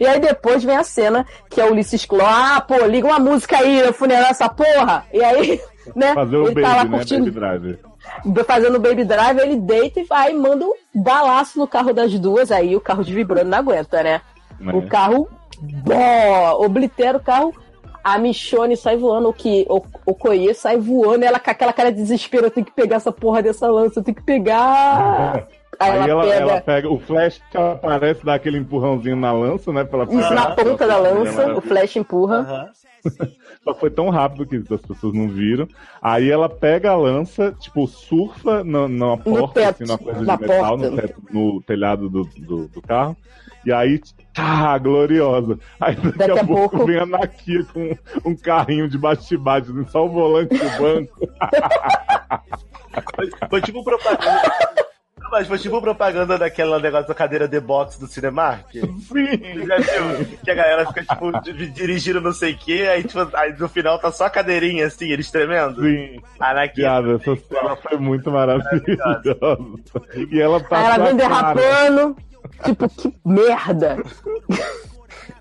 S10: E aí depois vem a cena que é o Ulisses Cló, ah, pô, liga uma música aí, eu funerar essa porra. E aí, né?
S9: Fazer o
S10: ele
S9: baby,
S10: tá lá
S9: né?
S10: curtindo,
S9: Baby Driver.
S10: fazendo o baby drive, ele deita e vai, manda um balaço no carro das duas, aí o carro de vibrando não aguenta, né?
S9: Né?
S10: O carro, bó, oblitera o carro, a Michone sai voando, o que o, o Koye sai voando, ela com aquela cara de desespero, eu tenho que pegar essa porra dessa lança, eu tenho que pegar. Aí,
S9: Aí
S10: ela,
S9: ela,
S10: pega
S9: ela pega. O Flash aparece, dá aquele empurrãozinho na lança, né? Pra ela
S10: isso na ponta da lança, o Flash empurra.
S9: Só foi tão rápido que as pessoas não viram. Aí ela pega a lança, tipo, surfa na, na porta,
S10: teto,
S9: assim, numa coisa
S10: na
S9: de metal, no, teto- no telhado do, do, do carro. E aí, tá, gloriosa. Aí daqui,
S10: Daqui
S9: a,
S10: a
S9: pouco,
S10: pouco-
S9: vem a Nakia com um carrinho de bate-bate, assim, só o volante do banco.
S11: Foi, foi tipo propaganda. Mas foi tipo propaganda daquela negócio da cadeira de box do Cinemark.
S9: Sim.
S11: Já viu? Que a galera fica, tipo, di- dirigindo não sei o quê, aí, tipo, aí no final tá só a cadeirinha, assim, eles tremendo.
S9: Sim.
S11: A Nakia-
S9: Viado, essa cena foi muito maravilhosa. E ela tá
S10: Aí ela vem
S9: cara-
S10: derrapando, tipo, que merda.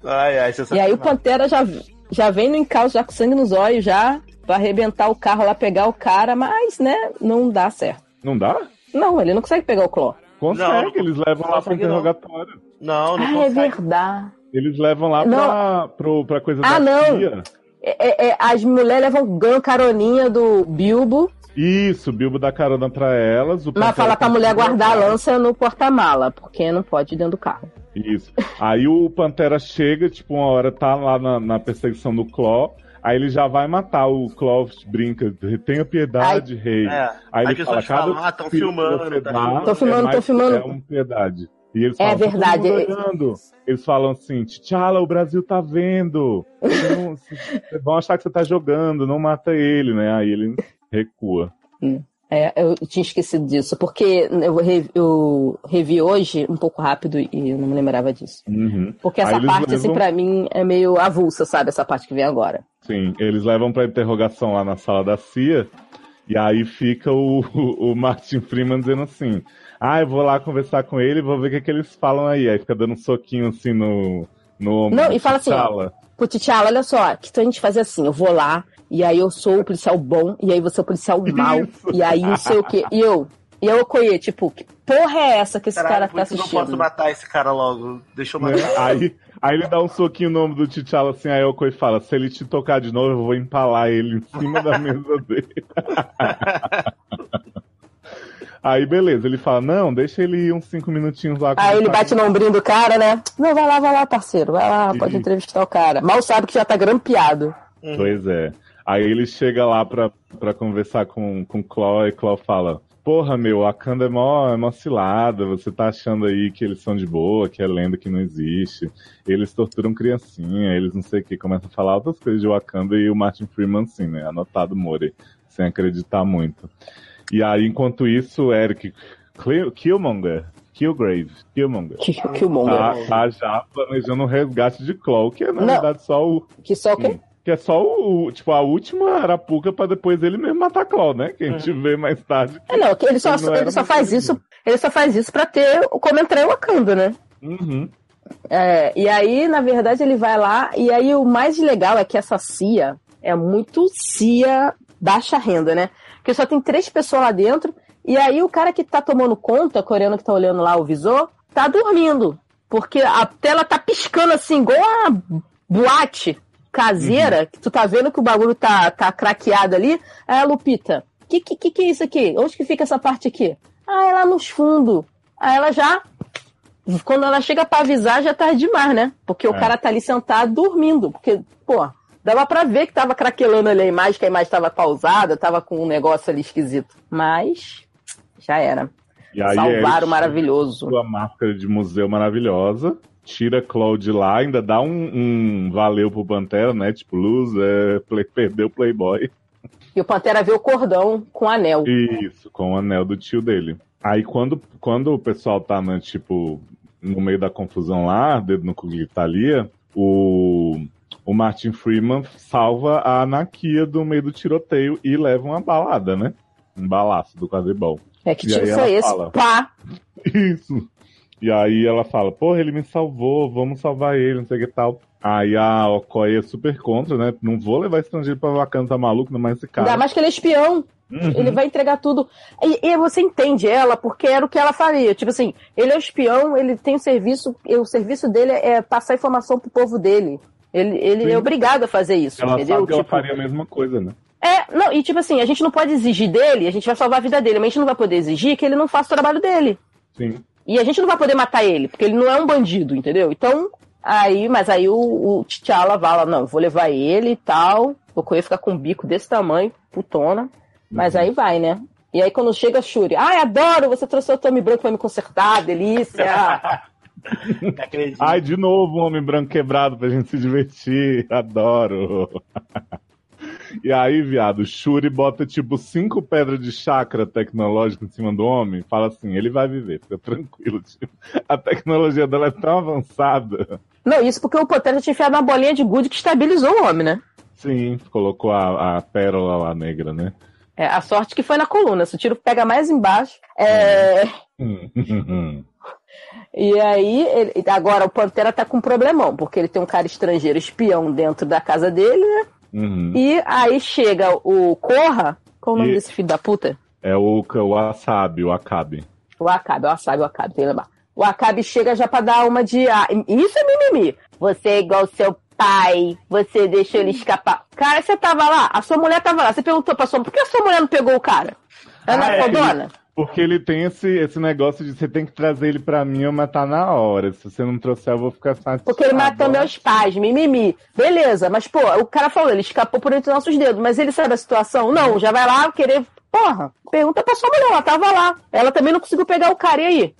S11: Ai, ai,
S10: E aí o Pantera já, já vem no encalço, já com sangue nos olhos, já, pra arrebentar o carro lá, pegar o cara, mas, né, não dá certo.
S9: Não dá?
S10: Não, ele não consegue pegar o Cló.
S9: Consegue,
S11: Não,
S9: eles levam lá pro
S11: consegue não.
S9: interrogatório.
S11: Não, não
S10: Ah, é verdade.
S9: Eles levam lá
S10: Não.
S9: pra, pro, pra coisa
S10: Ah,
S9: da
S10: não. É, é, é, as mulheres levam ganham caroninha do Bilbo,
S9: Isso, Bilbo dá carona pra elas. O
S10: mas fala pra mulher guardar a lança no porta-mala, porque não pode ir dentro do carro.
S9: Isso. Aí o Pantera chega, tipo, uma hora tá lá na, na perseguição do Claw. Aí ele já vai matar. O Claw brinca, tenha piedade, rei.
S11: É.
S9: Aí ele
S11: pessoas
S9: fala, cada
S11: falam, ah, tão
S9: tiro que
S11: filmando, tá
S9: dá.
S10: Tô filmando,
S9: é
S10: tô filmando.
S9: É uma piedade. E eles
S10: É
S9: falam, "Tá
S10: verdade, é-
S9: olhando." Eles falam assim, T'Challa, o Brasil tá vendo. Não- vão achar que você tá jogando, não mata ele, né? Aí ele recua.
S10: É, eu tinha esquecido disso, porque eu, re- eu revi hoje um pouco rápido e eu não me lembrava disso.
S9: Uhum.
S10: Porque essa parte, assim,
S9: levam-
S10: pra mim é meio avulsa, sabe? Essa parte que vem agora.
S9: Sim, eles levam pra interrogação lá na sala da CIA. E aí fica o, o Martin Freeman dizendo assim: Ah, eu vou lá conversar com ele, vou ver o que, que eles falam aí. Aí fica dando um soquinho assim no, no ombro
S10: Não, e fala assim,
S9: T'Challa,
S10: olha só, que então a gente faz assim, eu vou lá, e aí eu sou o policial bom, e aí você é o policial mal, e aí não sei o quê. E eu, e eu Okoye, tipo, que porra é essa que esse
S11: Caralho,
S10: cara tá
S11: que eu não
S10: assistindo?
S11: posso matar esse cara logo. Deixa eu
S9: Né?
S11: matar.
S9: Aí, aí ele dá um soquinho no ombro do T'Challa assim, aí o Okoi fala: Se ele te tocar de novo, eu vou empalar ele em cima da mesa dele. Aí beleza, ele fala: Não, deixa ele ir uns cinco minutinhos lá.
S10: Aí ele bate no ombrinho do cara, né? Não, vai lá, vai lá, parceiro, vai lá, pode
S9: Sim.
S10: entrevistar o cara. Mal sabe que já tá grampeado.
S9: Pois é. Aí ele chega lá pra, pra conversar com, com Claw e Claw fala: Porra, meu, a Kanda é mó, é mó cilada, você tá achando aí que eles são de boa, que é lenda que não existe. Eles torturam criancinha, eles não sei o que, começa a falar outras coisas de Wakanda e o Martin Freeman, assim, né? Anotado Mori, sem acreditar muito. E aí, enquanto isso, o Eric Killmonger, Killgrave, Killmonger,
S10: Que, que o Monger.
S9: tá, tá já planejando o resgate de Claw, que é na
S10: Não.
S9: verdade só o,
S10: Que só o quê?
S9: Que é só o, tipo, a última arapuca pra depois ele mesmo matar Claw, né? Que a gente vê mais tarde.
S10: É, não, que ele só,
S9: Ele
S10: ele só faz isso, ele só faz isso pra ter o como entrar em Wakanda, né?
S9: Uhum.
S10: É, e aí, na verdade, ele vai lá, e aí o mais legal é que essa CIA é muito CIA baixa renda, né? Porque só tem três pessoas lá dentro, e aí o cara que tá tomando conta, o coreano que tá olhando lá o visor, tá dormindo. Porque a tela tá piscando assim, igual uma boate caseira, que tu tá vendo que o bagulho tá, tá craqueado ali. Aí a Lupita, que, que, que que é isso aqui? Onde que fica essa parte aqui? Ah, é lá nos fundos. Aí ela já quando ela chega pra avisar, já tá demais, né? Porque o
S9: É.
S10: cara tá ali sentado dormindo. Porque, pô, dava pra ver que tava craquelando ali a imagem, que a imagem tava pausada, tava com um negócio ali esquisito. Mas já era.
S9: E aí
S10: Salvaram
S9: Eric
S10: o maravilhoso.
S9: Sua máscara de museu maravilhosa. Tira Claw de lá, ainda dá um, um valeu pro Pantera, né? Tipo, luz, é, play, perdeu o Playboy.
S10: E o Pantera vê o cordão com anel.
S9: Isso, com o anel do tio dele. Aí quando, quando o pessoal tá, né, tipo, no meio da confusão lá, dedo no cu de Italia, o, o Martin Freeman salva a Anakia do meio do tiroteio e leva uma balada, né? Um balaço do quadribol.
S10: É que tiro
S9: ela
S10: foi esse?
S9: fala.
S10: Pá!
S9: Isso. E aí ela fala, porra, ele me salvou, vamos salvar ele, não sei o que tal. Aí a Okoye é super contra, né? Não vou levar estrangeiro pra Wakanda, tá maluco, não mais esse cara.
S10: Ainda mais que ele é espião.
S9: Uhum.
S10: Ele vai entregar tudo. E, e você entende ela, porque era o que ela faria. Tipo assim, ele é espião, ele tem o serviço, e o serviço dele é passar informação pro povo dele. Ele, ele
S9: Sim.
S10: é obrigado a fazer isso,
S9: Ela
S10: entendeu?
S9: sabe que ela
S10: Tipo,
S9: faria a mesma coisa, né?
S10: É, não, e tipo assim, a gente não pode exigir dele, a gente vai salvar a vida dele, mas a gente não vai poder exigir que ele não faça o trabalho dele.
S9: Sim.
S10: E a gente não vai poder matar ele, porque ele não é um bandido, entendeu? Então, aí, mas aí o, o T'Challa fala, não, vou levar ele e tal. O Koei fica com um bico desse tamanho, putona. Mas aí vai, né? E aí quando chega a Shuri, ai, adoro, você trouxe o Tommy Branco pra me consertar, delícia.
S9: Ai, de novo um homem branco quebrado pra gente se divertir. Adoro. E aí, viado, Shuri bota tipo cinco pedras de chakra tecnológica em cima do homem. Fala assim, ele vai viver, fica tranquilo. Tipo, a tecnologia dela é tão avançada.
S10: não, isso porque o Pantera tinha enfiado uma bolinha de gude que estabilizou o homem, né?
S9: Sim, colocou a, a pérola lá negra, né?
S10: É, a sorte que foi na coluna, se o tiro pega mais embaixo. É... E aí, ele- agora o Pantera tá com um problemão, porque ele tem um cara estrangeiro espião dentro da casa dele, né?
S9: Uhum.
S10: E aí chega o Corra, qual o nome
S9: E-
S10: desse filho da puta?
S9: É o, o Asabi, o Akabe.
S10: O Acabe, o Asabe, o Acabe, tem que lembrar. O Acabe chega já pra dar uma de. ah, Isso é mimimi. Você é igual seu pai, você deixou ele escapar. Cara, você tava lá, a sua mulher tava lá. Você perguntou pra sua por que a sua mulher não pegou o cara? Ela não
S9: Ah,
S10: é
S9: é,
S10: fodona?
S9: Porque ele tem esse, esse negócio de você tem que trazer ele pra mim ou matar na hora. Se você não trouxer, eu vou ficar satisfeito.
S10: Porque ele matou meus pais, mimimi. Beleza, mas, pô, o cara falou, ele escapou por entre os nossos dedos, mas ele sabe a situação? Não, já vai lá querer. Porra, pergunta pra sua mulher, ela tava lá. Ela também não conseguiu pegar o cara, e aí?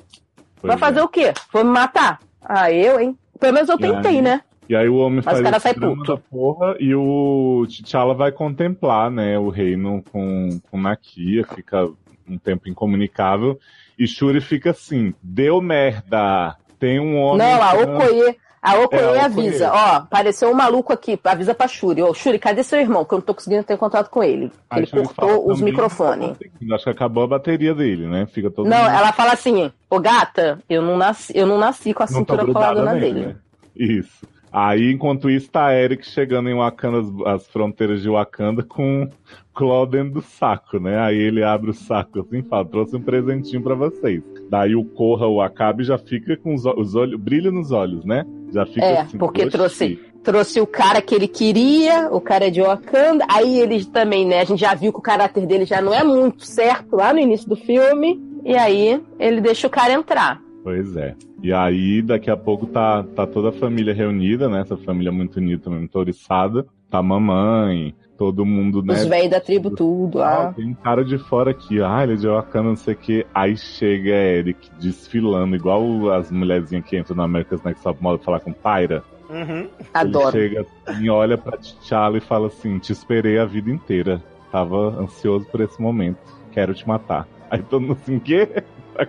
S10: vai
S9: Pois
S10: fazer
S9: é.
S10: o quê? Foi me matar? Ah, eu, hein? Pelo menos eu
S9: aí-
S10: tentei, né?
S9: E aí o homem
S10: Mas
S9: faz
S10: o cara sai puto.
S9: porra e o T'Challa vai contemplar, né, o reino com, com Nakia, fica um tempo incomunicável, e Shuri fica assim, deu merda, tem um homem...
S10: Não, a
S9: entrando-
S10: Okoye, a Okoye
S9: É, Okoye.
S10: avisa, ó, apareceu um maluco aqui, avisa pra Shuri, ó, Shuri, cadê seu irmão? Que eu não tô conseguindo ter contato com ele. Ele
S9: Shuri
S10: cortou
S9: fala
S10: os
S9: também,
S10: microfones.
S9: Acho que acabou a bateria dele, né, fica todo
S10: Não,
S9: mundo-
S10: ela fala assim, ô gata, eu não nasci, eu não nasci com a
S9: não tá
S10: cintura
S9: nele,
S10: dele.
S9: né? Isso. Aí, enquanto isso, tá Eric chegando em Wakanda, as, as fronteiras de Wakanda, com Claw dentro do saco, né? Aí ele abre o saco assim e fala, trouxe um presentinho pra vocês. Daí o Corra, o Acabe, já fica com os, os olhos, brilho nos olhos, né? Já fica
S10: É,
S9: assim,
S10: porque
S9: "Oxi".
S10: trouxe, trouxe o cara que ele queria, o cara é de Wakanda. Aí eles também, né? A gente já viu que o caráter dele já não é muito certo lá no início do filme. E aí ele deixa o cara entrar.
S9: Pois é. E aí, daqui a pouco tá, tá toda a família reunida, né? Essa família muito unida, muito oriçada. Tá a mamãe, todo mundo, né?
S10: Os velhos da tribo, tudo.
S9: Ah,
S10: Ah.
S9: tem um cara de fora aqui, ah, ele é de Wakanda, não sei o que. Aí chega Eric desfilando, igual as mulherzinhas que entram na America's Next Top Model falar com Tyra.
S11: Uhum.
S10: Adoro.
S9: Ele chega e olha pra T'Challa e fala assim: Te esperei a vida inteira. Tava ansioso por esse momento. Quero te matar. Aí todo mundo assim: Quê? Tá?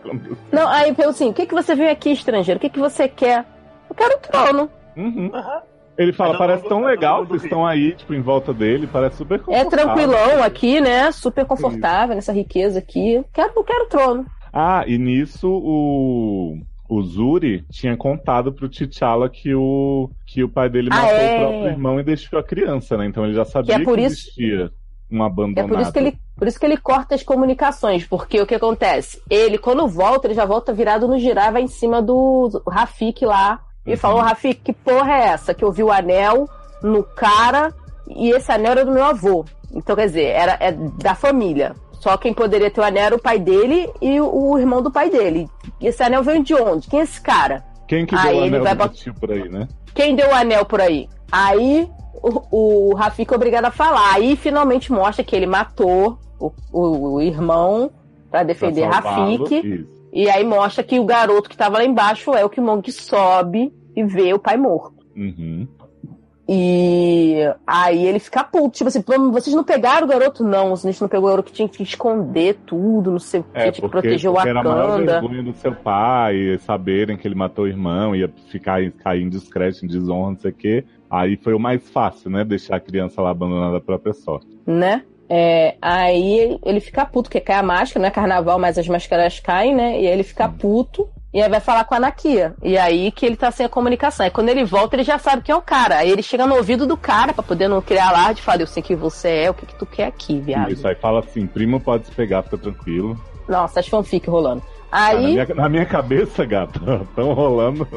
S10: Não, aí eu assim, o que, que você veio aqui, estrangeiro? O que, que você quer? Eu quero o trono.
S9: Uhum. Ele fala: Parece tão legal, vocês estão aí, tipo, em volta dele. Parece super
S10: É
S9: confortável.
S10: tranquilão aqui, né? Super confortável nessa riqueza aqui. Quero, eu quero o trono.
S9: Ah, e nisso o, o Zuri tinha contado pro T'Challa que o, que o pai dele
S10: Ah,
S9: matou
S10: é?
S9: o próprio irmão e deixou a criança, né? Então ele já sabia que,
S10: por isso-
S9: existia um
S10: É
S9: abandonado.
S10: por isso que ele, por isso que ele corta as comunicações, porque o que acontece? Ele, quando volta, ele já volta virado no girar, vai em cima do Rafik lá e
S9: Uhum.
S10: falou: Rafik, que porra é essa? Que eu vi o anel no cara e esse anel era do meu avô. Então, quer dizer, era é da família. Só quem poderia ter o anel era o pai dele e o, o irmão do pai dele. E esse anel veio de onde? Quem é esse cara?
S9: Quem que
S10: Aí
S9: deu o
S10: ele
S9: anel
S10: vai bot-
S9: tio por aí, né?
S10: Quem deu o anel por aí? Aí o, o Rafik é obrigado a falar. Aí finalmente mostra que ele matou o, o- o irmão pra defender
S9: Pra
S10: Rafik. E aí mostra que o garoto que tava lá embaixo é o Killmonger que sobe e vê o pai morto.
S9: Uhum.
S10: E aí ele fica puto, tipo assim, "Pô, vocês não pegaram o garoto? Não, a gente não pegou o garoto que tinha que esconder tudo, não sei o que,
S9: É,
S10: tinha que proteger o
S9: porque era a maior
S10: Wakanda.
S9: vergonha do seu pai, saberem que ele matou o irmão, ia ficar cair em descrédito, em desonra, não sei o quê. Aí foi o mais fácil, né? Deixar a criança lá abandonada à própria sorte.
S10: né? É, aí ele fica puto, porque cai a máscara, não é carnaval, mas as máscaras caem, né? E aí ele fica puto. E aí vai falar com a Nakia. E aí que ele tá sem a comunicação. Aí quando ele volta, ele já sabe quem é o cara. Aí ele chega no ouvido do cara pra poder não criar alarde e fala: Eu sei quem você é, o que, que tu quer aqui, viado.
S9: Isso aí fala assim: primo pode se pegar, fica tranquilo.
S10: Nossa, as fanfic rolando.
S9: Ah,
S10: Aí.
S9: na, minha, na minha cabeça, gato, estão rolando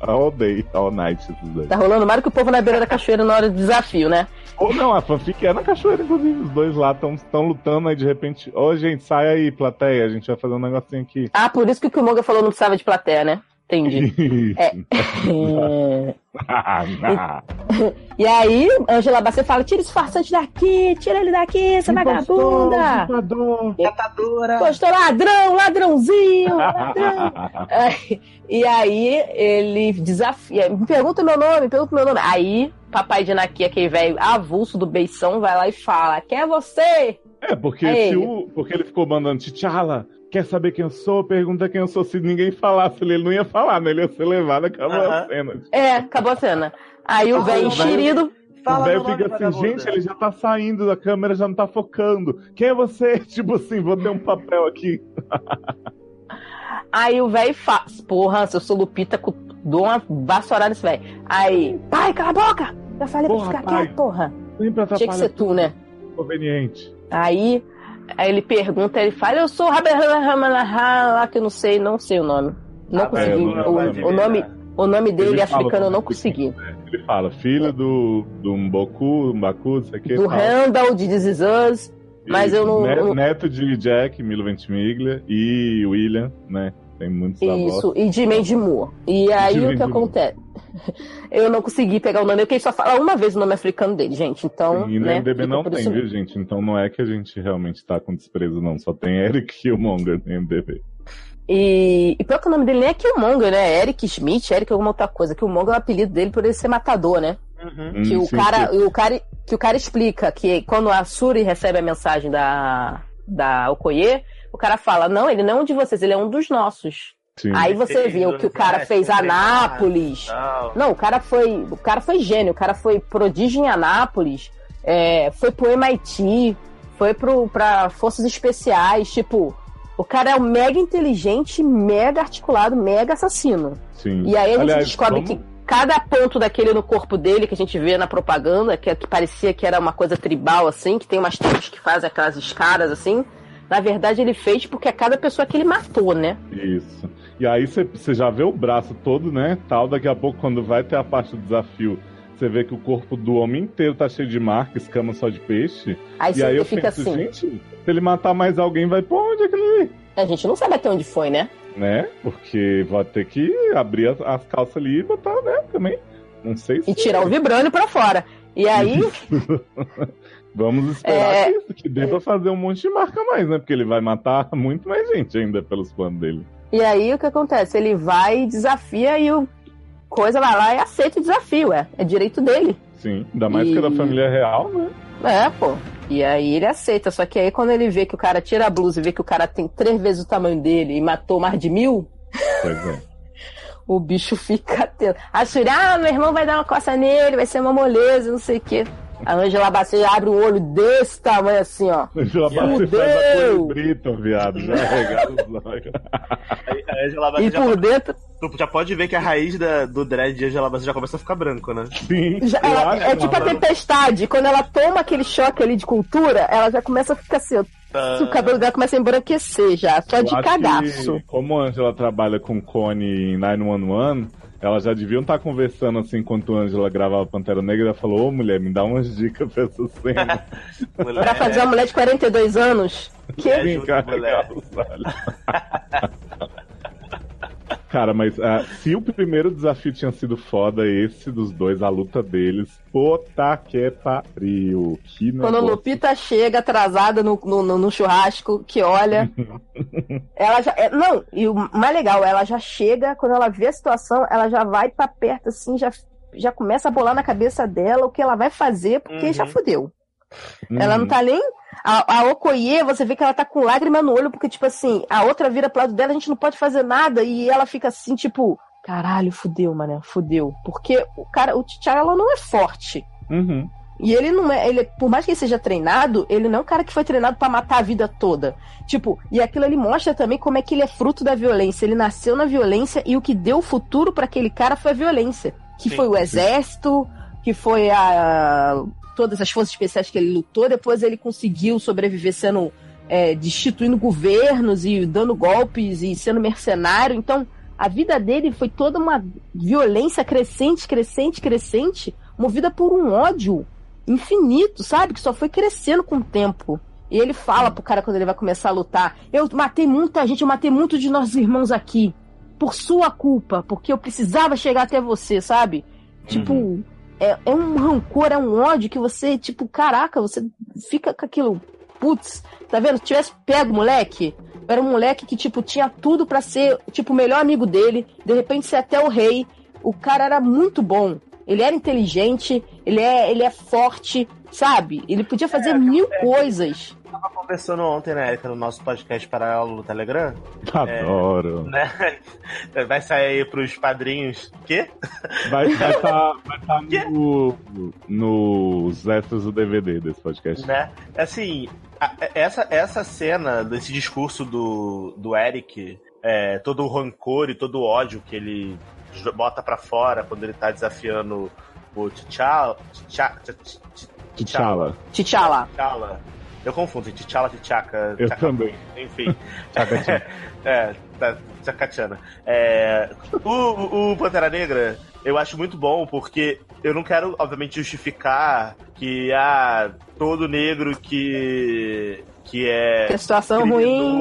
S9: all day, all night esses dois.
S10: Tá rolando mais do que o povo na beira da cachoeira na hora do desafio, né?
S9: Ou não, a fanfic é na cachoeira, inclusive. Os dois lá estão lutando, aí de repente, ô gente, sai aí, plateia, a gente vai fazer um negocinho aqui.
S10: Ah, por isso que o Killmonger falou não precisava de plateia, né? Entendi. É. é. e aí, Angela Bassett fala: tira esse farsante daqui, tira ele daqui, essa vagabunda.
S11: Catadora.
S10: Gostou, ladrão, ladrãozinho, ladrão. É, e aí ele desafia, me pergunta meu nome, pergunta meu nome. Aí, papai de Nakia, aquele velho avulso do beição, vai lá e fala: quem é você?
S9: É, porque,
S10: É
S9: se
S10: ele.
S9: o, porque ele ficou mandando T'Challa, quer saber quem eu sou? Pergunta quem eu sou. Se ninguém falasse, ele não ia falar, né? Ele ia ser levado, acabou a cena.
S10: É, acabou a cena. Aí o velho enxerido.
S9: o velho fica assim, gente, ele já tá saindo, a câmera já não tá focando. Quem é você? Tipo assim, vou ter um papel aqui.
S10: Aí o velho faz. Porra, se eu sou Lupita, dou uma vassourada nesse velho. Aí, pai, cala a boca! Já falei
S9: Porra,
S10: pra ficar
S9: pai.
S10: quieto, porra. Tinha que ser tu, né?
S9: Conveniente.
S10: Aí, aí ele pergunta, ele fala, eu sou o lá que eu não sei, não sei o nome. Não
S9: Ah,
S10: consegui.
S9: é,
S10: o,
S9: não, não, não,
S10: o nome, o nome dele
S9: Ele fala
S10: africano eu não consegui.
S9: Ele fala, filho do, do Mboku, Mbaku, não sei o que.
S10: Do
S9: fala.
S10: Randall, de This Is Us, mas eu não-
S9: Neto de Jack, Milo Ventimiglia e William, né? Tem muitos
S10: Isso,
S9: avós.
S10: e de Mandy Moore. E aí
S9: de
S10: o que acontece? Eu não consegui pegar o nome, porque ele só fala uma vez o nome africano dele, gente. Então.
S9: E no
S10: né,
S9: MDB não tem,
S10: isso
S9: viu, gente? Então não é que a gente realmente tá com desprezo, não. Só tem Eric Killmonger no MDB.
S10: E, e pior que o nome dele nem é Killmonger, né? É Eric Schmidt, Eric alguma outra coisa. Killmonger é o apelido dele por ele ser matador, né? Que
S9: Hum,
S10: o
S9: sim,
S10: cara,
S9: sim.
S10: o cara, que o cara explica que quando a Suri recebe a mensagem da da Okoye, o cara fala: "Não, ele não é um de vocês, ele é um dos nossos".
S9: Sim.
S10: Aí você vê o que o cara fez
S11: né?
S10: Anápolis. Não, o cara foi, o cara foi gênio, o cara foi prodígio em Anápolis, é, foi pro MIT, foi pro para forças especiais, tipo, o cara é um mega inteligente, mega articulado, mega assassino.
S9: Sim.
S10: E aí a gente
S9: Aliás,
S10: descobre
S9: vamos-
S10: que cada ponto daquele no corpo dele que a gente vê na propaganda, que, que parecia que era uma coisa tribal, assim, que tem umas tribos que fazem aquelas escadas, assim. Na verdade, ele fez porque é cada pessoa que ele matou, né?
S9: Isso. E aí você já vê o braço todo, né? Tal, daqui a pouco, quando vai ter a parte do desafio, você vê que o corpo do homem inteiro tá cheio de marca, escama só de peixe.
S10: Aí
S9: e
S10: você
S9: aí eu
S10: fica
S9: penso,
S10: assim.
S9: gente, se ele matar mais alguém, vai pra onde aquilo ali?
S10: A gente não sabe até onde foi, né?
S9: Né? Porque vai ter que abrir as, as calças ali e botar, né, também. Não sei se.
S10: E tirar o vibrânio pra fora. E aí,
S9: Vamos esperar
S10: É.
S9: que, isso, que dê pra fazer um monte de marca mais, né? Porque ele vai matar muito mais gente ainda pelos planos dele.
S10: e aí o que acontece? Ele vai e desafia e o coisa vai lá e aceita o desafio, é. É direito dele.
S9: Sim, ainda mais que
S10: E-
S9: é da família real, né?
S10: É, pô. E aí ele aceita. Só que aí quando ele vê que o cara tira a blusa e vê que o cara tem três vezes o tamanho dele e matou mais de mil,
S9: Pois é.
S10: o bicho fica atento. A Shuri, ah, meu irmão vai dar uma coça nele, vai ser uma moleza, não sei o quê. A Angela Bassett abre um olho desse tamanho assim, ó.
S9: Já você faz a! Brito, viado. Já regala os olhos.
S11: A Angela
S10: E
S11: Bassett já,
S10: por dentro,
S11: tu já pode ver que a raiz da- do dread de Angela Bassett já começa a ficar branco, né?
S9: Sim.
S10: já- ela- é tipo a
S9: uma-
S10: tempestade. Quando ela toma aquele choque ali de cultura, ela já começa a ficar assim, ó. O cabelo dela começa a embranquecer já, só
S9: eu
S10: de cagaço.
S9: que, como a Angela trabalha com Cone em 911, elas já deviam estar conversando assim enquanto a Angela gravava Pantera Negra. Ela falou: Ô mulher, me dá umas dicas pra essa cena.
S10: Pra fazer uma mulher de 42 anos. Que?
S9: Vem cá, olhos. Cara, mas ah, se o primeiro desafio tinha sido foda, esse dos dois, a luta deles, puta que pariu. Que
S10: Quando a
S9: negócio.
S10: Lupita chega atrasada no, no, no- no churrasco, que olha. ela já. é, não, e o mais legal, ela já chega, quando ela vê a situação, ela já vai pra perto assim, já, já começa a bolar na cabeça dela o que ela vai fazer, porque
S11: Uhum.
S10: já fudeu.
S9: Uhum.
S10: Ela não tá nem. A, a Okoye, você vê que ela tá com lágrima no olho, porque, tipo assim, a outra vira pro lado dela, a gente não pode fazer nada, e ela fica assim, tipo, caralho, fudeu, mané, fudeu. Porque o cara, o T'Challa ela não é forte.
S9: Uhum.
S10: E ele não é, ele, por mais que ele seja treinado, ele não é um cara que foi treinado para matar a vida toda. Tipo, e aquilo ali mostra também como é que ele é fruto da violência. Ele nasceu na violência e o que deu o futuro para aquele cara foi a violência, que
S11: Sim,
S10: foi o
S11: sim.
S10: exército, que foi a todas as forças especiais que ele lutou. Depois ele conseguiu sobreviver sendo é, destituindo governos e dando golpes e sendo mercenário. Então, a vida dele foi toda uma violência crescente, crescente, crescente, movida por um ódio infinito, sabe? Que só foi crescendo com o tempo. E ele fala pro cara quando ele vai começar a lutar: Eu matei muita gente, eu matei muito de nossos irmãos aqui. Por sua culpa, porque eu precisava chegar até você, sabe? Tipo, é, é um rancor, é um ódio que você, tipo, caraca, você fica com aquilo. Putz, tá vendo? Se tivesse pego moleque, era um moleque que, tipo, tinha tudo pra ser, tipo, o melhor amigo dele, de repente ser até o rei. O cara era muito bom. Ele era inteligente, ele é, ele é forte, sabe? Ele podia fazer mil coisas.
S11: Tava conversando ontem, né, Erika, no nosso podcast paralelo no Telegram.
S9: Adoro.
S11: Né? Vai sair aí pros padrinhos. Quê?
S9: Vai estar vai tá, vai tá no, nos extras do DVD desse podcast.
S11: né? Assim, a- essa, essa cena desse discurso do, do Eric, é, todo o rancor e todo o ódio que ele bota pra fora quando ele tá desafiando o T'Challa. T'Challa.
S9: T'Challa.
S11: Eu confundo, T'Challa, T'Chaka.
S9: Eu
S11: T'Chaka-
S9: também.
S11: Enfim. É, tá. É, o, o- o Pantera Negra, eu acho muito bom, porque eu não quero, obviamente, justificar que ah, todo negro que, que é
S10: Que a situação ruim.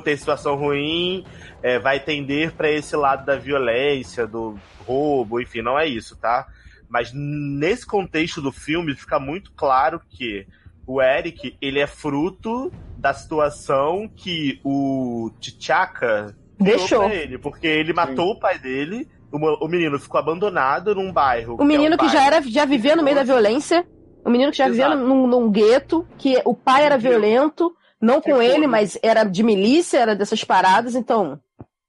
S11: tem situação ruim, é, vai tender pra esse lado da violência, do roubo, enfim, não é isso, tá? Mas nesse contexto do filme fica muito claro que o Eric, ele é fruto da situação que o T'Chaka
S10: Deixou.
S11: ele, porque ele matou o pai dele, o, o menino ficou abandonado num bairro.
S10: O menino
S11: é um
S10: que já era, já vivia no meio da violência. O menino que já vivia num, num gueto, que o pai era violento, não com
S11: Ficou,
S10: ele, mas era de milícia, era dessas paradas, então.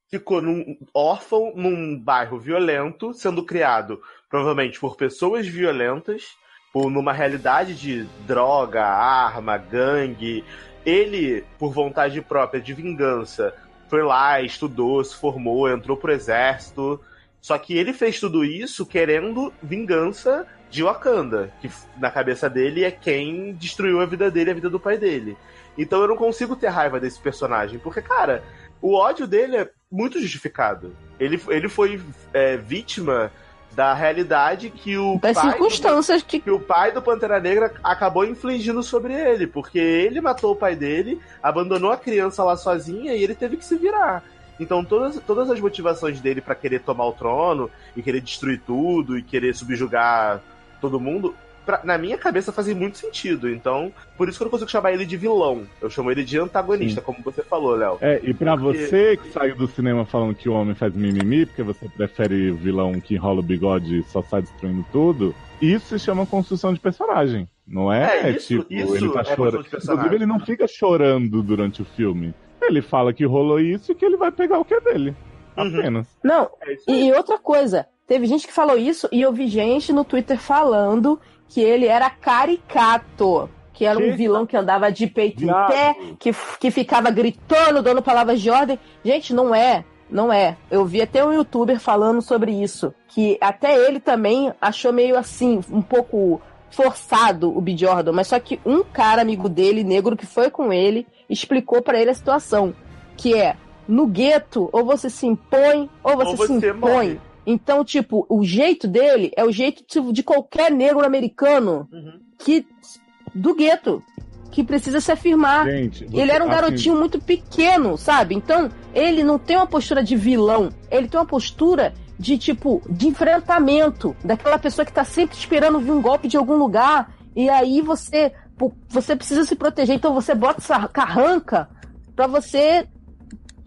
S11: ficou num órfão num bairro violento, sendo criado provavelmente por pessoas violentas, numa realidade de droga, arma, gangue. Ele, por vontade própria de vingança, foi lá, estudou, se formou, entrou pro exército. Só que ele fez tudo isso querendo vingança de Wakanda, que na cabeça dele é quem destruiu a vida dele a vida do pai dele. Então eu não consigo ter raiva desse personagem, porque, cara, o ódio dele é muito justificado. Ele, ele foi é, vítima da realidade que o
S10: Das
S11: pai
S10: circunstâncias que...
S11: que o pai do Pantera Negra acabou infligindo sobre ele, porque ele matou o pai dele, abandonou a criança lá sozinha e ele teve que se virar. Então todas, todas as motivações dele pra querer tomar o trono e querer destruir tudo e querer subjugar todo mundo, pra- na minha cabeça fazem muito sentido. Então, por isso que eu não consigo chamar ele de vilão. Eu chamo ele de antagonista, como você falou, Léo.
S9: É, e pra
S11: Porque-
S9: você que saiu do cinema falando que o homem faz mimimi, porque você prefere vilão que enrola o bigode e só sai destruindo tudo, isso se chama construção de personagem. Não é,
S11: É, isso-
S9: tipo,
S11: isso
S9: ele tá
S11: é
S9: chorando. Inclusive, ele não fica chorando durante o filme. Ele fala que rolou isso e que ele vai pegar o que é dele.
S11: Uhum.
S9: Apenas.
S10: Não,
S11: É
S10: e, e outra coisa, teve gente que falou isso e eu vi gente no Twitter falando que ele era caricato. Que era um vilão que andava de peito em pé, que, que ficava gritando, dando palavras de ordem. Gente, não é. Não é. Eu vi até um youtuber falando sobre isso. Que até ele também achou meio assim, um pouco forçado o B. Jordan. Mas só que um cara amigo dele, negro, que foi com ele, explicou pra ele a situação. Que é, no gueto, ou você se impõe, ou você,
S11: Ou você
S10: se impõe.
S11: morre.
S10: Então, tipo, o jeito dele é o jeito de qualquer negro americano
S11: Uhum.
S10: que do gueto, que precisa se afirmar.
S9: Gente, você-
S10: Ele era um
S9: assim,
S10: garotinho muito pequeno, sabe? Então, ele não tem uma postura de vilão. Ele tem uma postura de, tipo, de enfrentamento. Daquela pessoa que tá sempre esperando vir um golpe de algum lugar. E aí você, você precisa se proteger. Então você bota essa carranca pra você,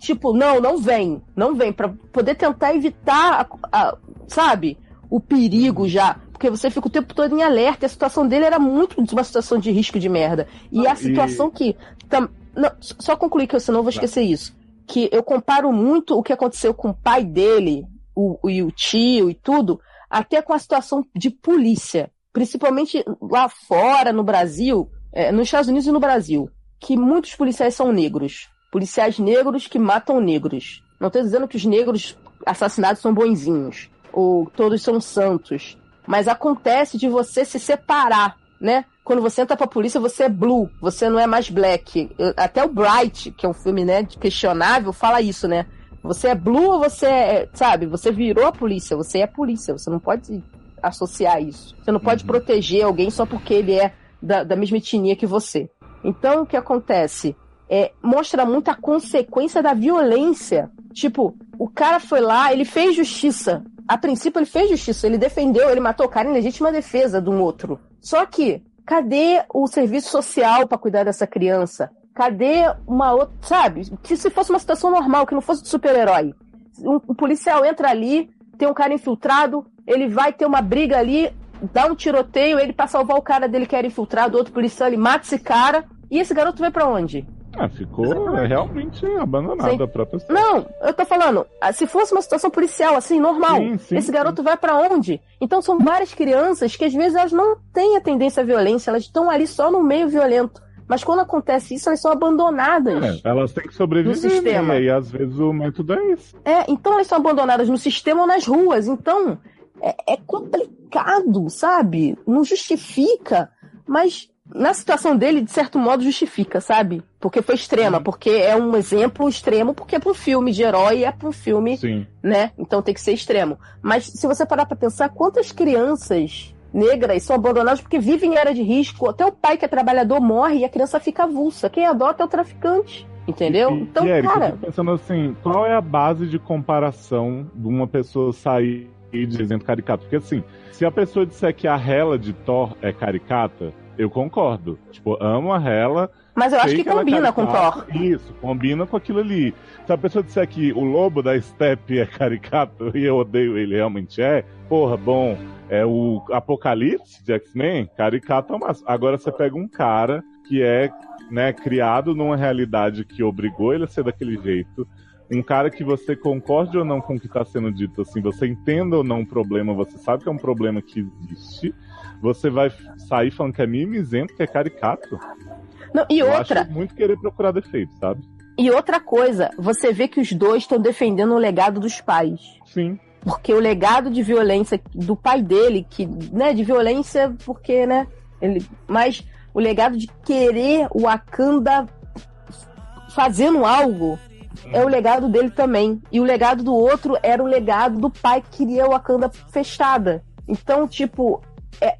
S10: tipo, não, não vem. Não vem. Pra poder tentar evitar, a- a- sabe? O perigo já. Porque você fica o tempo todo em alerta. E a situação dele era muito uma situação de risco de merda. E a
S9: e-
S10: situação que. tam- não, só concluir que eu senão eu vou esquecer isso. Que eu comparo muito o que aconteceu com o pai dele, o, o- e o tio e tudo, até com a situação de polícia. principalmente lá fora, no Brasil, é, nos Estados Unidos e no Brasil, que muitos policiais são negros. Policiais negros que matam negros. Não estou dizendo que os negros assassinados são bonzinhos, ou todos são santos. Mas acontece de você se separar, né? Quando você entra pra polícia, você é blue, você não é mais black. Até o Bright, que é um filme, né, questionável, fala isso, né? Você é blue ou você é, sabe, você virou a polícia, você é polícia, você não pode associar isso. Você não pode proteger alguém só porque ele é da, da mesma etnia que você. Então, o que acontece? É, mostra muito a consequência da violência. Tipo, o cara foi lá, ele fez justiça. A princípio, ele fez justiça, ele defendeu, ele matou o cara em legítima defesa de um outro. Só que, cadê o serviço social para cuidar dessa criança? Cadê uma outra, sabe? Que se fosse uma situação normal, que não fosse de super-herói. Um, um policial entra ali, tem um cara infiltrado, ele vai ter uma briga ali, dá um tiroteio, ele pra salvar o cara dele que era infiltrado, outro policial, ele mata esse cara, e esse garoto vai pra onde?
S9: Ah, ficou é, realmente abandonado
S10: Sim.
S9: a própria história.
S10: Não, eu tô falando, ah, se fosse uma situação policial, assim, normal,
S9: Sim, sim,
S10: esse garoto vai pra onde? Então são várias crianças que às vezes elas não têm a tendência à violência, elas estão ali só no meio violento. Mas quando acontece isso, elas são abandonadas.
S9: É, elas têm que sobreviver,
S10: No sistema.
S9: né? E às vezes o método é esse.
S10: É, então elas são abandonadas no sistema ou nas ruas. Então é, é complicado, sabe? Não justifica, mas na situação dele, de certo modo, justifica, sabe? Porque foi extrema, porque é um exemplo extremo, porque é pra um filme de herói, é pra um filme,
S9: Sim.
S10: né? Então tem que ser extremo. Mas se você parar pra pensar, quantas crianças negras são abandonadas porque vivem em área de risco, até o pai que é trabalhador morre e a criança fica avulsa. Quem adota é o traficante. Entendeu?
S9: E,
S10: Então,
S9: e, Eric, eu
S10: cara,
S9: fico pensando assim, qual é a base de comparação de uma pessoa sair dizendo caricato? Porque assim, se a pessoa disser que a Hela de Thor é caricata, eu concordo. Tipo, amo a Hela.
S10: Mas eu acho que
S9: ela é
S10: combina com
S9: caricata.
S10: Thor.
S9: Isso, combina com aquilo ali. Se a pessoa disser que o lobo da Steppe é caricato e eu odeio ele, realmente é, porra, bom, é o Apocalipse de X-Men, caricato é o máximo. Agora você pega um cara que é né, criado numa realidade que obrigou ele a ser daquele jeito. Um cara que você concorde ou não com o que está sendo dito, assim, você entenda ou não o problema, você sabe que é um problema que existe, você vai sair falando que é mimizento, que é caricato.
S10: Não, e
S9: Eu
S10: outra,
S9: acho muito querer procurar defeitos, sabe?
S10: e outra coisa, você vê que os dois estão defendendo o legado dos pais.
S9: Sim.
S10: Porque o legado de violência do pai dele, que, né, de violência, porque, né, ele, mas o legado de querer o Wakanda fazendo algo é o legado dele também. E o legado do outro era o legado do pai que queria o Wakanda fechada. Então, tipo,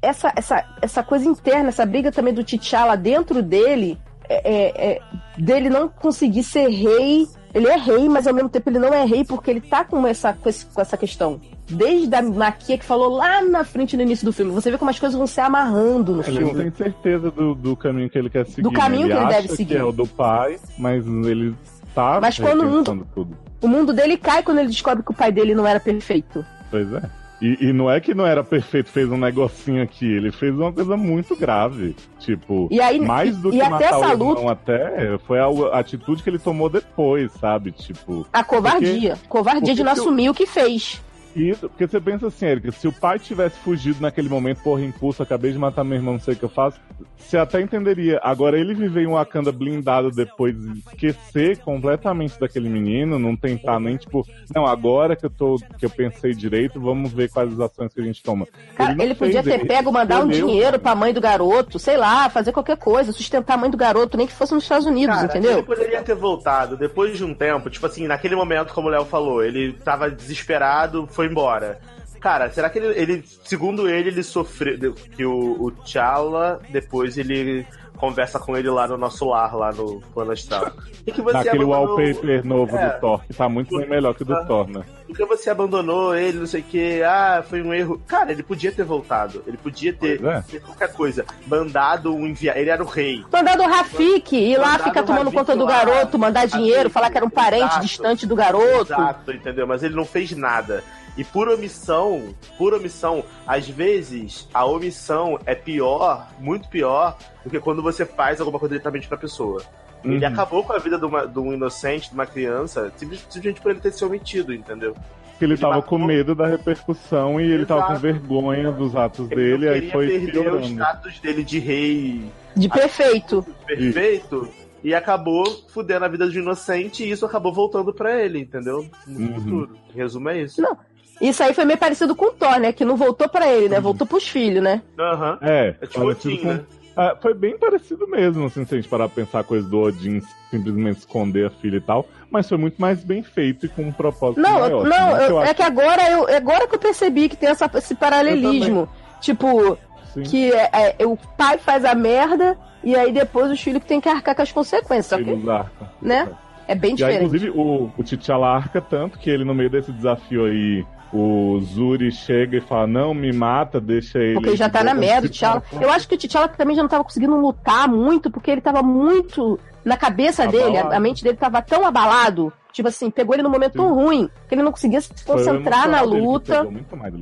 S10: essa, essa, essa coisa interna, essa briga também do T'Challa dentro dele, é, é- é dele não conseguir ser rei. Ele é rei, mas ao mesmo tempo ele não é rei porque ele tá com essa, com esse- com essa questão. Desde a Maquia que falou lá na frente no início do filme. Você vê como as coisas vão se amarrando no
S9: Ele não
S10: filme.
S9: tem certeza do, do caminho que ele quer seguir. né?
S10: caminho que ele deve seguir.
S9: Que é o do pai, mas ele tá
S10: Mas quando o mundo-
S9: tudo.
S10: O mundo dele cai quando ele descobre que o pai dele não era perfeito.
S9: Pois é. E, e não é que não era perfeito, fez um negocinho aqui, ele fez uma coisa muito grave. Tipo,
S10: E aí-
S9: mais do
S10: e-
S9: que
S10: e até
S9: matar
S10: essa
S9: o irmão
S10: luta-
S9: até, foi a, atitude que ele tomou depois, sabe? Tipo.
S10: A covardia. Covardia
S9: porque
S10: de não
S9: se eu-
S10: assumir o que fez.
S9: Isso, porque você pensa assim, Erika, se o pai tivesse fugido naquele momento, porra, impulso, acabei de matar meu irmão, não sei o que eu faço, você até entenderia. Agora, ele viver em um Wakanda blindado depois e esquecer completamente daquele menino, não tentar nem, tipo, não, agora que eu tô, que eu pensei direito, vamos ver quais as ações que a gente toma.
S10: Cara, ele,
S9: fez,
S10: podia ter
S9: ele
S10: pego, mandar um dinheiro pra mãe do garoto, sei lá, fazer qualquer coisa, sustentar a mãe do garoto, nem que fosse nos Estados Unidos,
S11: Cara,
S10: entendeu?
S11: Ele poderia ter voltado depois de um tempo, tipo assim, naquele momento, como o Léo falou, ele tava desesperado, foi embora. Cara, será que ele, ele segundo ele, ele sofreu. Que o, o T'Challa, depois ele conversa com ele lá no nosso lar, lá no plano astral. Que você
S9: Naquele
S11: abandonou-
S9: wallpaper novo
S11: É.
S9: do Thor, que tá muito bem melhor que o do
S11: Ah.
S9: Thor, né?
S11: Porque você abandonou ele, não sei o que, ah, foi um erro. Cara, ele podia ter voltado. Ele podia ter
S9: é.
S11: feito qualquer coisa. Mandado um enviado. Ele era o rei.
S10: Mandar do Rafik, ir lá ficar
S11: do
S10: tomando
S11: Rafik
S10: conta do
S11: lá.
S10: garoto, mandar dinheiro, falar que era um parente
S11: Exato.
S10: distante do garoto.
S11: Exato, entendeu? Mas ele não fez nada. E por omissão, por omissão, às vezes a omissão é pior, muito pior, do que quando você faz alguma coisa diretamente pra pessoa. Ele
S9: Uhum.
S11: acabou com a vida de, uma- de um inocente, de uma criança, simplesmente por ele ter se omitido, entendeu?
S9: que ele, tava com medo da repercussão e ele tava com vergonha dos atos dele, aí foi
S11: perder o status dele de rei
S10: De perfeito.
S11: perfeito e acabou fudendo a vida de um inocente e isso acabou voltando pra ele, entendeu? No
S9: Uhum.
S11: futuro. Em resumo é isso.
S10: Não. Isso aí foi meio parecido com o Thor, né? Que não voltou pra ele, né? Voltou pros filhos, né?
S11: Aham.
S9: É,
S11: É tipo
S9: parecido
S11: Odin,
S9: com-
S11: né?
S9: Ah, foi bem parecido mesmo, assim, se a gente parar pra pensar a coisa do Odin simplesmente esconder a filha e tal, mas foi muito mais bem feito e com um propósito
S10: Não,
S9: maior.
S10: eu-
S9: assim,
S10: não,
S9: né?
S10: eu-
S9: Eu
S10: é
S9: acho
S10: que agora eu, é agora que eu percebi que tem essa, esse paralelismo. Tipo,
S9: Sim.
S10: que é, é, o pai faz a merda e aí depois os filhos que tem que arcar com as consequências. Só que,
S9: arcam.
S10: né? É bem
S9: E aí,
S10: diferente.
S9: inclusive, o, o T'Challa arca tanto que ele, no meio desse desafio aí, o Zuri chega e fala, não, me mata, deixa ele...
S10: Porque ele já tá na merda, o T'Challa. Eu acho que o T'Challa também já não tava conseguindo lutar muito, porque ele tava muito. Na cabeça dele, a,
S9: Abalado.
S10: a mente dele tava tão abalado. Tipo assim, pegou ele num momento tão ruim que ele não conseguia se
S9: o
S10: concentrar na luta.
S9: muito mais.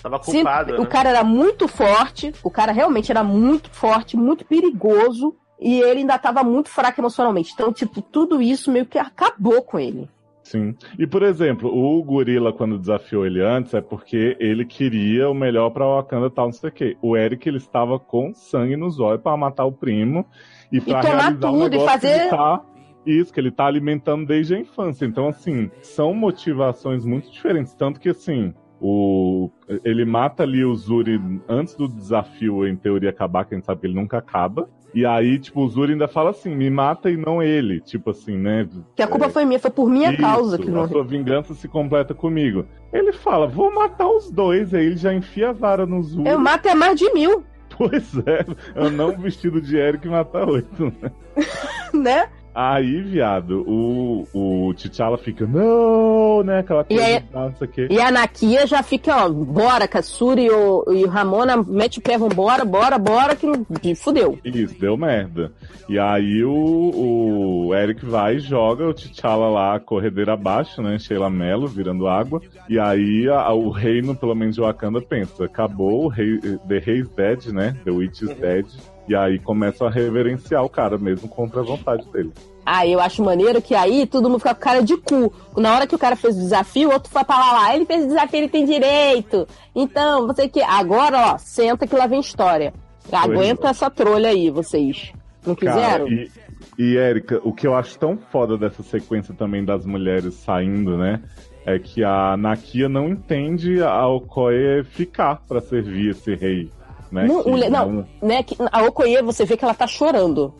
S11: Tava
S10: Sim,
S11: culpado,
S10: o
S11: né?
S10: cara era muito forte, o cara realmente era muito forte, muito perigoso, e ele ainda tava muito fraco emocionalmente. Então, tipo, tudo isso meio que acabou com ele.
S9: Sim. E, por exemplo, o gorila, quando desafiou ele antes, é porque ele queria o melhor pra Wakanda e tal, não sei o quê. O Eric, ele estava com sangue nos olhos pra matar o primo e pra
S10: tomar
S9: realizar um
S10: tudo, e
S9: negócio que
S10: fazer-
S9: ele tá... Isso, que ele tá alimentando desde a infância. Então, assim, são motivações muito diferentes. Tanto que, assim, o... ele mata ali o Zuri antes do desafio, em teoria, acabar, que a gente sabe que ele nunca acaba. E aí, tipo, o Zuri ainda fala assim, me mata e não ele. Tipo assim, né?
S10: Que a culpa
S9: É,
S10: foi minha, foi por minha
S9: isso,
S10: causa que
S9: a
S10: não.
S9: sua vingança se completa comigo. Ele fala, vou matar os dois, aí ele já enfia a vara no Zuri.
S10: Eu mato é mais de mil,
S9: Pois é, eu não vestido de Eric matar oito, né?
S10: né?
S9: Aí, viado, o, o T'Challa fica, não, né? Aquela coisa,
S10: aí-
S9: não sei o quê.
S10: E a Nakia já fica, ó, bora, Katsuri e o, e o Ramona mete o pé, vambora, bora, bora, que que fudeu.
S9: Isso, deu merda. E aí o, o Eric vai e joga o T'Challa lá, corredeira abaixo, né? Sheila Mello, virando água. E aí a- o reino, pelo menos de Wakanda, pensa, acabou, o rei, The Rei is dead, né? The Witch is dead. E aí começa a reverenciar o cara mesmo contra a vontade dele.
S10: Ah, eu acho maneiro que aí todo mundo fica com cara de cu. Na hora que o cara fez o desafio, o outro foi pra lá, ele fez o desafio, ele tem direito. Então, você que. Agora, ó, senta que lá vem história. Aguenta
S9: é.
S10: essa trolha aí, vocês. Não quiseram?
S9: Cara, e, e Érica, o que eu acho tão foda dessa sequência também das mulheres saindo, né? É que a Nakia não entende a Okoye ficar pra servir esse rei. Né?
S10: Não,
S9: Que
S10: não, né? que a Okoye, você vê que ela tá chorando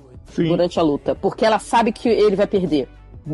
S10: durante a luta, porque ela sabe que ele vai perder.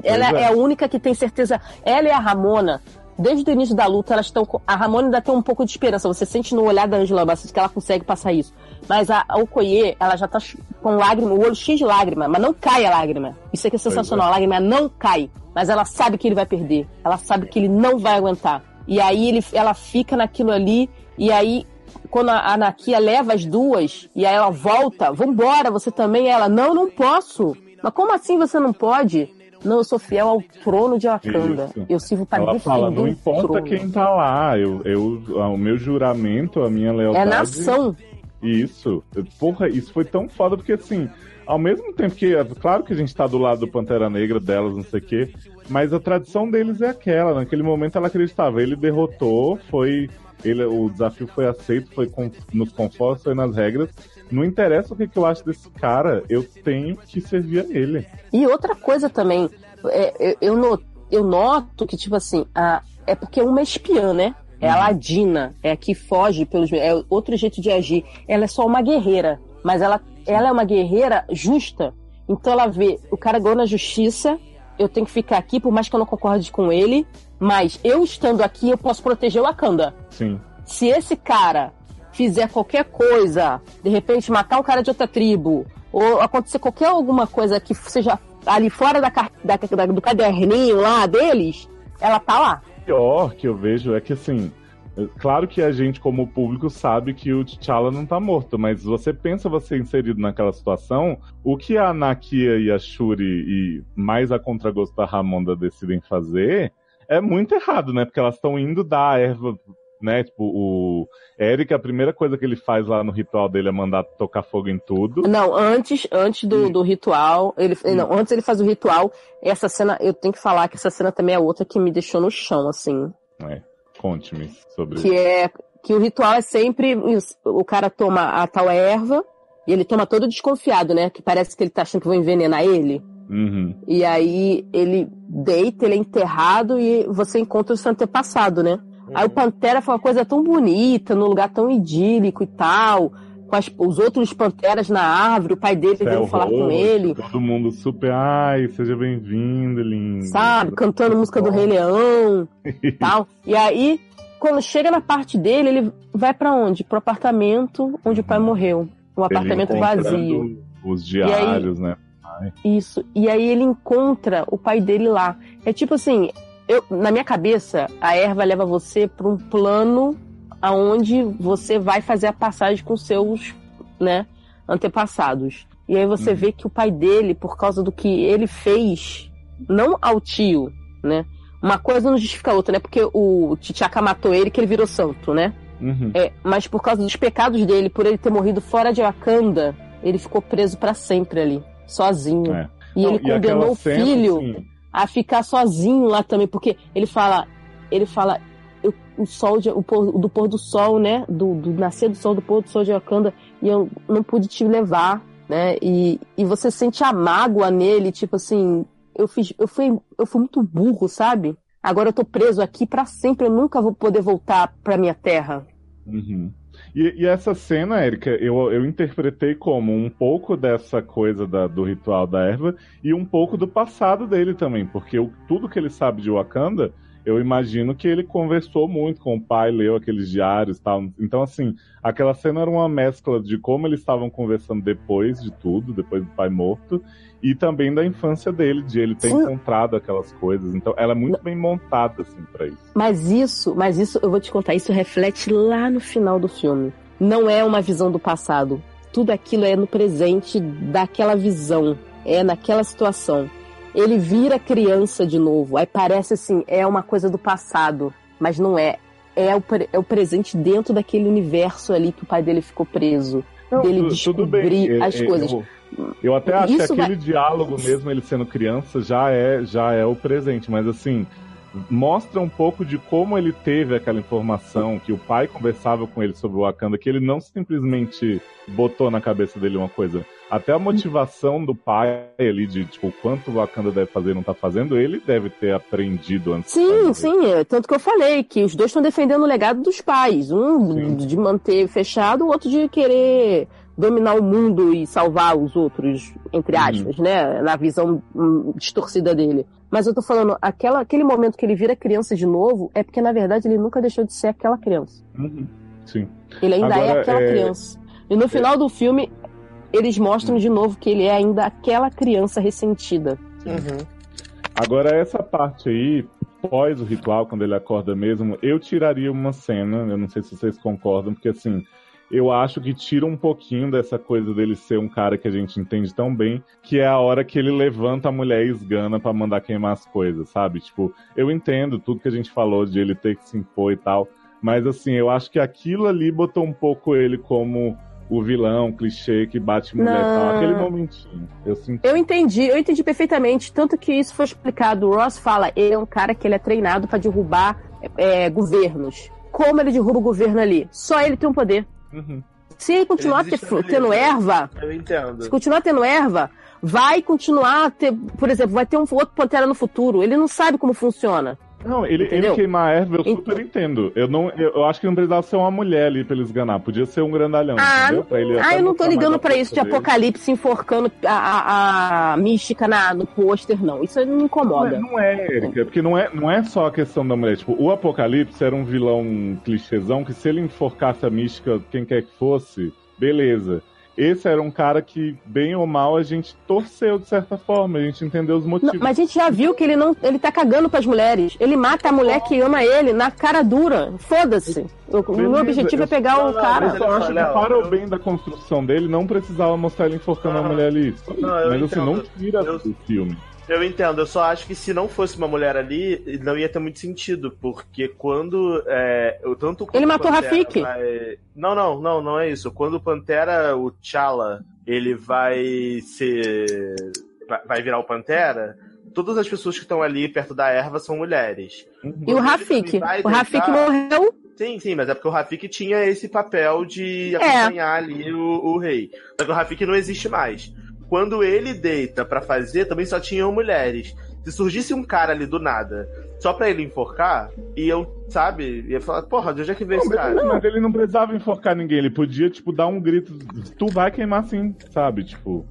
S10: Ela é.
S9: é.
S10: a única que tem certeza. Ela e a Ramona, desde o início da luta, elas estão. com- A Ramona ainda tem um pouco de esperança. Você sente no olhar da Angela Bassett que ela consegue passar isso. Mas a, Okoye, ela já tá com lágrima, o olho cheio de lágrima, mas não cai a lágrima. Isso aqui é sensacional.
S9: é.
S10: A lágrima não cai, mas ela sabe que ele vai perder. Ela sabe que ele não vai aguentar. E aí ele, ela fica naquilo ali, e aí quando a Anakia leva as duas e aí ela volta, vambora, você também. Ela, não, não posso. Mas como assim você não pode? Não, eu sou fiel ao trono de Wakanda.
S9: Isso.
S10: Eu sirvo para
S9: Ela fala, não importa
S10: trono.
S9: quem tá lá, eu, eu, o meu juramento, a minha
S10: É
S9: lealdade.
S10: nação.
S9: Isso. Porra, isso foi tão foda porque assim, ao mesmo tempo que, é claro que a gente tá do lado do Pantera Negra delas, não sei o quê, mas a tradição deles é aquela. Naquele momento ela acreditava, ele derrotou, foi. Ele, o desafio foi aceito, foi com, nos confortos, foi nas regras. Não interessa o que, que eu acho desse cara, eu tenho que servir a ele.
S10: E outra coisa também, é, eu, eu, no- eu noto que, tipo assim, a, é porque uma é espiã, né? É a Ladina, é a que foge pelos. É outro jeito de agir. Ela é só uma guerreira, mas ela, ela é uma guerreira justa. Então ela vê, o cara ganhou na justiça, eu tenho que ficar aqui, por mais que eu não concorde com ele, mas eu estando aqui, eu posso proteger o Wakanda.
S9: Sim.
S10: Se esse cara fizer qualquer coisa, de repente matar um cara de outra tribo, ou acontecer qualquer alguma coisa que seja ali fora da, da- da- do caderninho lá deles, ela tá lá.
S9: O pior que eu vejo é que assim. é Claro que a gente, como público, sabe que o T'Challa não tá morto, mas você pensa você inserido naquela situação, o que a Nakia e a Shuri, e mais a contragosto da Ramonda, decidem fazer é muito errado, né? Porque elas estão indo dar a erva, né? Tipo, o Eric, a primeira coisa que ele faz lá no ritual dele é mandar tocar fogo em tudo.
S10: Não, antes, antes do, do ritual, ele, não, antes ele faz o ritual, essa cena, eu tenho que falar que essa cena também é outra que me deixou no chão, assim.
S9: É. Conte-me sobre
S10: Que
S9: isso.
S10: é que o ritual é sempre o cara toma a tal erva e ele toma todo desconfiado, né? Que parece que ele tá achando que vão envenenar ele.
S9: Uhum.
S10: E aí ele deita, ele é enterrado e você encontra o seu antepassado, né? Aí o Pantera foi uma coisa tão bonita, num lugar tão idílico e tal, com as- os outros Panteras na árvore, o pai dele
S9: Céu
S10: veio falar com ele,
S9: Todo mundo super. Ai, seja bem-vindo, lindo.
S10: sabe? Cantando música do Rei Leão e tal. E aí, quando chega na parte dele, ele vai pra onde? Pro apartamento onde o pai morreu. Um
S9: Ele
S10: apartamento vazio.
S9: Os diários, né? Ai.
S10: Isso. E aí ele encontra o pai dele lá. É tipo assim, eu, na minha cabeça, a erva leva você para um plano aonde você vai fazer a passagem com seus, né, antepassados. E aí você vê que o pai dele, por causa do que ele fez, não ao tio, né? Uma coisa não justifica a outra, né? Porque o Titiaka matou ele que ele virou santo, né?
S9: Uhum.
S10: É, mas por causa dos pecados dele, por ele ter morrido fora de Wakanda, ele ficou preso para sempre ali, sozinho.
S9: É.
S10: E
S9: Não,
S10: ele
S9: aquela
S10: condenou o
S9: cena,
S10: filho
S9: assim,
S10: a ficar sozinho lá também, porque ele fala, ele fala, eu- o sol de- o pôr- do pôr do sol, né, do, do nascer do sol, do pôr do sol de Wakanda, e eu não pude te levar, né, e, e você sente a mágoa nele, tipo assim, eu fiz, eu fui, eu fui muito burro, sabe? Agora eu tô preso aqui pra sempre, eu nunca vou poder voltar pra minha terra.
S9: Uhum. E, e essa cena, Erika, eu, eu interpretei como um pouco dessa coisa da- do ritual da erva e um pouco do passado dele também, porque o- tudo que ele sabe de Wakanda, eu imagino que ele conversou muito com o pai, leu aqueles diários e tal. Então, assim, aquela cena era uma mescla de como eles estavam conversando depois de tudo, depois do pai morto, e também da infância dele, de ele ter encontrado aquelas coisas. Então, ela é muito bem montada, assim, pra isso.
S10: Mas isso, mas isso, eu vou te contar, isso reflete lá no final do filme. Não é uma visão do passado. Tudo aquilo é no presente daquela visão, é naquela situação. Ele vira criança de novo, aí parece assim, é uma coisa do passado, mas não é. É o, é o presente dentro daquele universo ali que o pai dele ficou preso.
S9: Não,
S10: dele
S9: tu- tudo bem.
S10: descobrir
S9: É,
S10: as
S9: é,
S10: coisas.
S9: Eu, eu até acho
S10: Isso
S9: que aquele
S10: vai-
S9: diálogo mesmo, ele sendo criança, já é, já é o presente, mas assim, mostra um pouco de como ele teve aquela informação, que o pai conversava com ele sobre o Wakanda, que ele não simplesmente botou na cabeça dele uma coisa. Até a motivação do pai ali, de tipo, o quanto o Wakanda deve fazer e não tá fazendo, ele deve ter aprendido antes.
S10: Sim, sim, é tanto que eu falei que os dois estão defendendo o legado dos pais. Um de manter fechado, o outro de querer dominar o mundo e salvar os outros, entre
S9: Uhum.
S10: aspas, né? Na visão hum, distorcida dele. Mas eu tô falando, aquela, aquele momento que ele vira criança de novo é porque, na verdade, ele nunca deixou de ser aquela criança.
S9: Uhum. Sim.
S10: Ele ainda é
S9: Agora,
S10: aquela
S9: é-
S10: criança. E no final do filme, eles mostram de novo que ele é ainda aquela criança ressentida.
S9: Agora, essa parte aí, pós o ritual, quando ele acorda mesmo, eu tiraria uma cena, eu não sei se vocês concordam, porque assim, eu acho que tira um pouquinho dessa coisa dele ser um cara que a gente entende tão bem, que é a hora que ele levanta a mulher e esgana pra mandar queimar as coisas, sabe? Tipo, eu entendo tudo que a gente falou de ele ter que se impor e tal, mas assim, eu acho que aquilo ali botou um pouco ele como o vilão, clichê que bate mulher e tal.
S10: Não.
S9: Aquele momentinho, eu senti.
S10: Eu entendi, eu entendi perfeitamente. Tanto que isso foi explicado. O Ross fala, ele é um cara que ele é treinado pra derrubar é, governos. Como ele derruba o governo ali? Só ele tem um poder.
S9: Uhum.
S10: Se ele continuar
S11: Ele
S10: ter- tendo erva,
S11: Eu entendo.
S10: se continuar tendo erva, vai continuar a ter, por exemplo, vai ter um outro Pantera no futuro. Ele não sabe como funciona.
S9: Não, ele, ele queimar a erva, eu
S10: Então-
S9: super entendo. Eu, não, eu, eu acho que não precisava ser uma mulher ali pra ele esganar. Podia ser um grandalhão,
S10: Ah,
S9: ele
S10: ah, eu não tô ligando pra isso de
S9: dele.
S10: apocalipse enforcando a, a, a mística na, no pôster, não. Isso me incomoda.
S9: Não é, Erika, porque não é, não é só a questão da mulher. Tipo, o Apocalipse era um vilão clichêzão que se ele enforcasse a mística, quem quer que fosse, beleza. Esse era um cara que, bem ou mal, a gente torceu de certa forma, a gente entendeu os
S10: Não,
S9: motivos.
S10: mas a gente já viu que ele não. Ele tá cagando pras mulheres. Ele mata a mulher que ama ele na cara dura. Foda-se. O o meu
S9: Beleza,
S10: eu objetivo é
S9: eu-
S10: pegar o
S11: Não, não,
S10: cara.
S9: Eu só acho que para
S11: eu-
S9: o bem da construção dele, não precisava mostrar ele enforcando a
S11: Não,
S9: mulher ali.
S11: Não,
S9: Mas assim, não
S11: entendo.
S9: tira
S11: Eu-
S9: do filme.
S11: Eu entendo, eu só acho que se não fosse uma mulher ali, não ia ter muito sentido, porque quando. É, eu- tanto quando
S10: Ele matou
S11: o Pantera
S10: Rafik.
S11: vai- Não, não, não, não é isso. Quando o Pantera, o T'Challa, ele vai ser. vai- virar o Pantera. todas as pessoas que estão ali perto da erva são mulheres.
S10: E o Rafik? O Rafik morreu.
S11: Sim, sim, mas é porque o Rafik tinha esse papel de
S10: É.
S11: acompanhar ali o, o rei. Só que o Rafik não existe mais. Quando ele deita pra fazer, também só tinham mulheres. Se surgisse um cara ali do nada, só pra ele enforcar, iam, sabe? Ia falar, porra, de onde é que veio esse cara?
S9: Mas ele não precisava enforcar ninguém, ele podia, tipo, dar um grito, tu vai queimar sim, sabe? Tipo.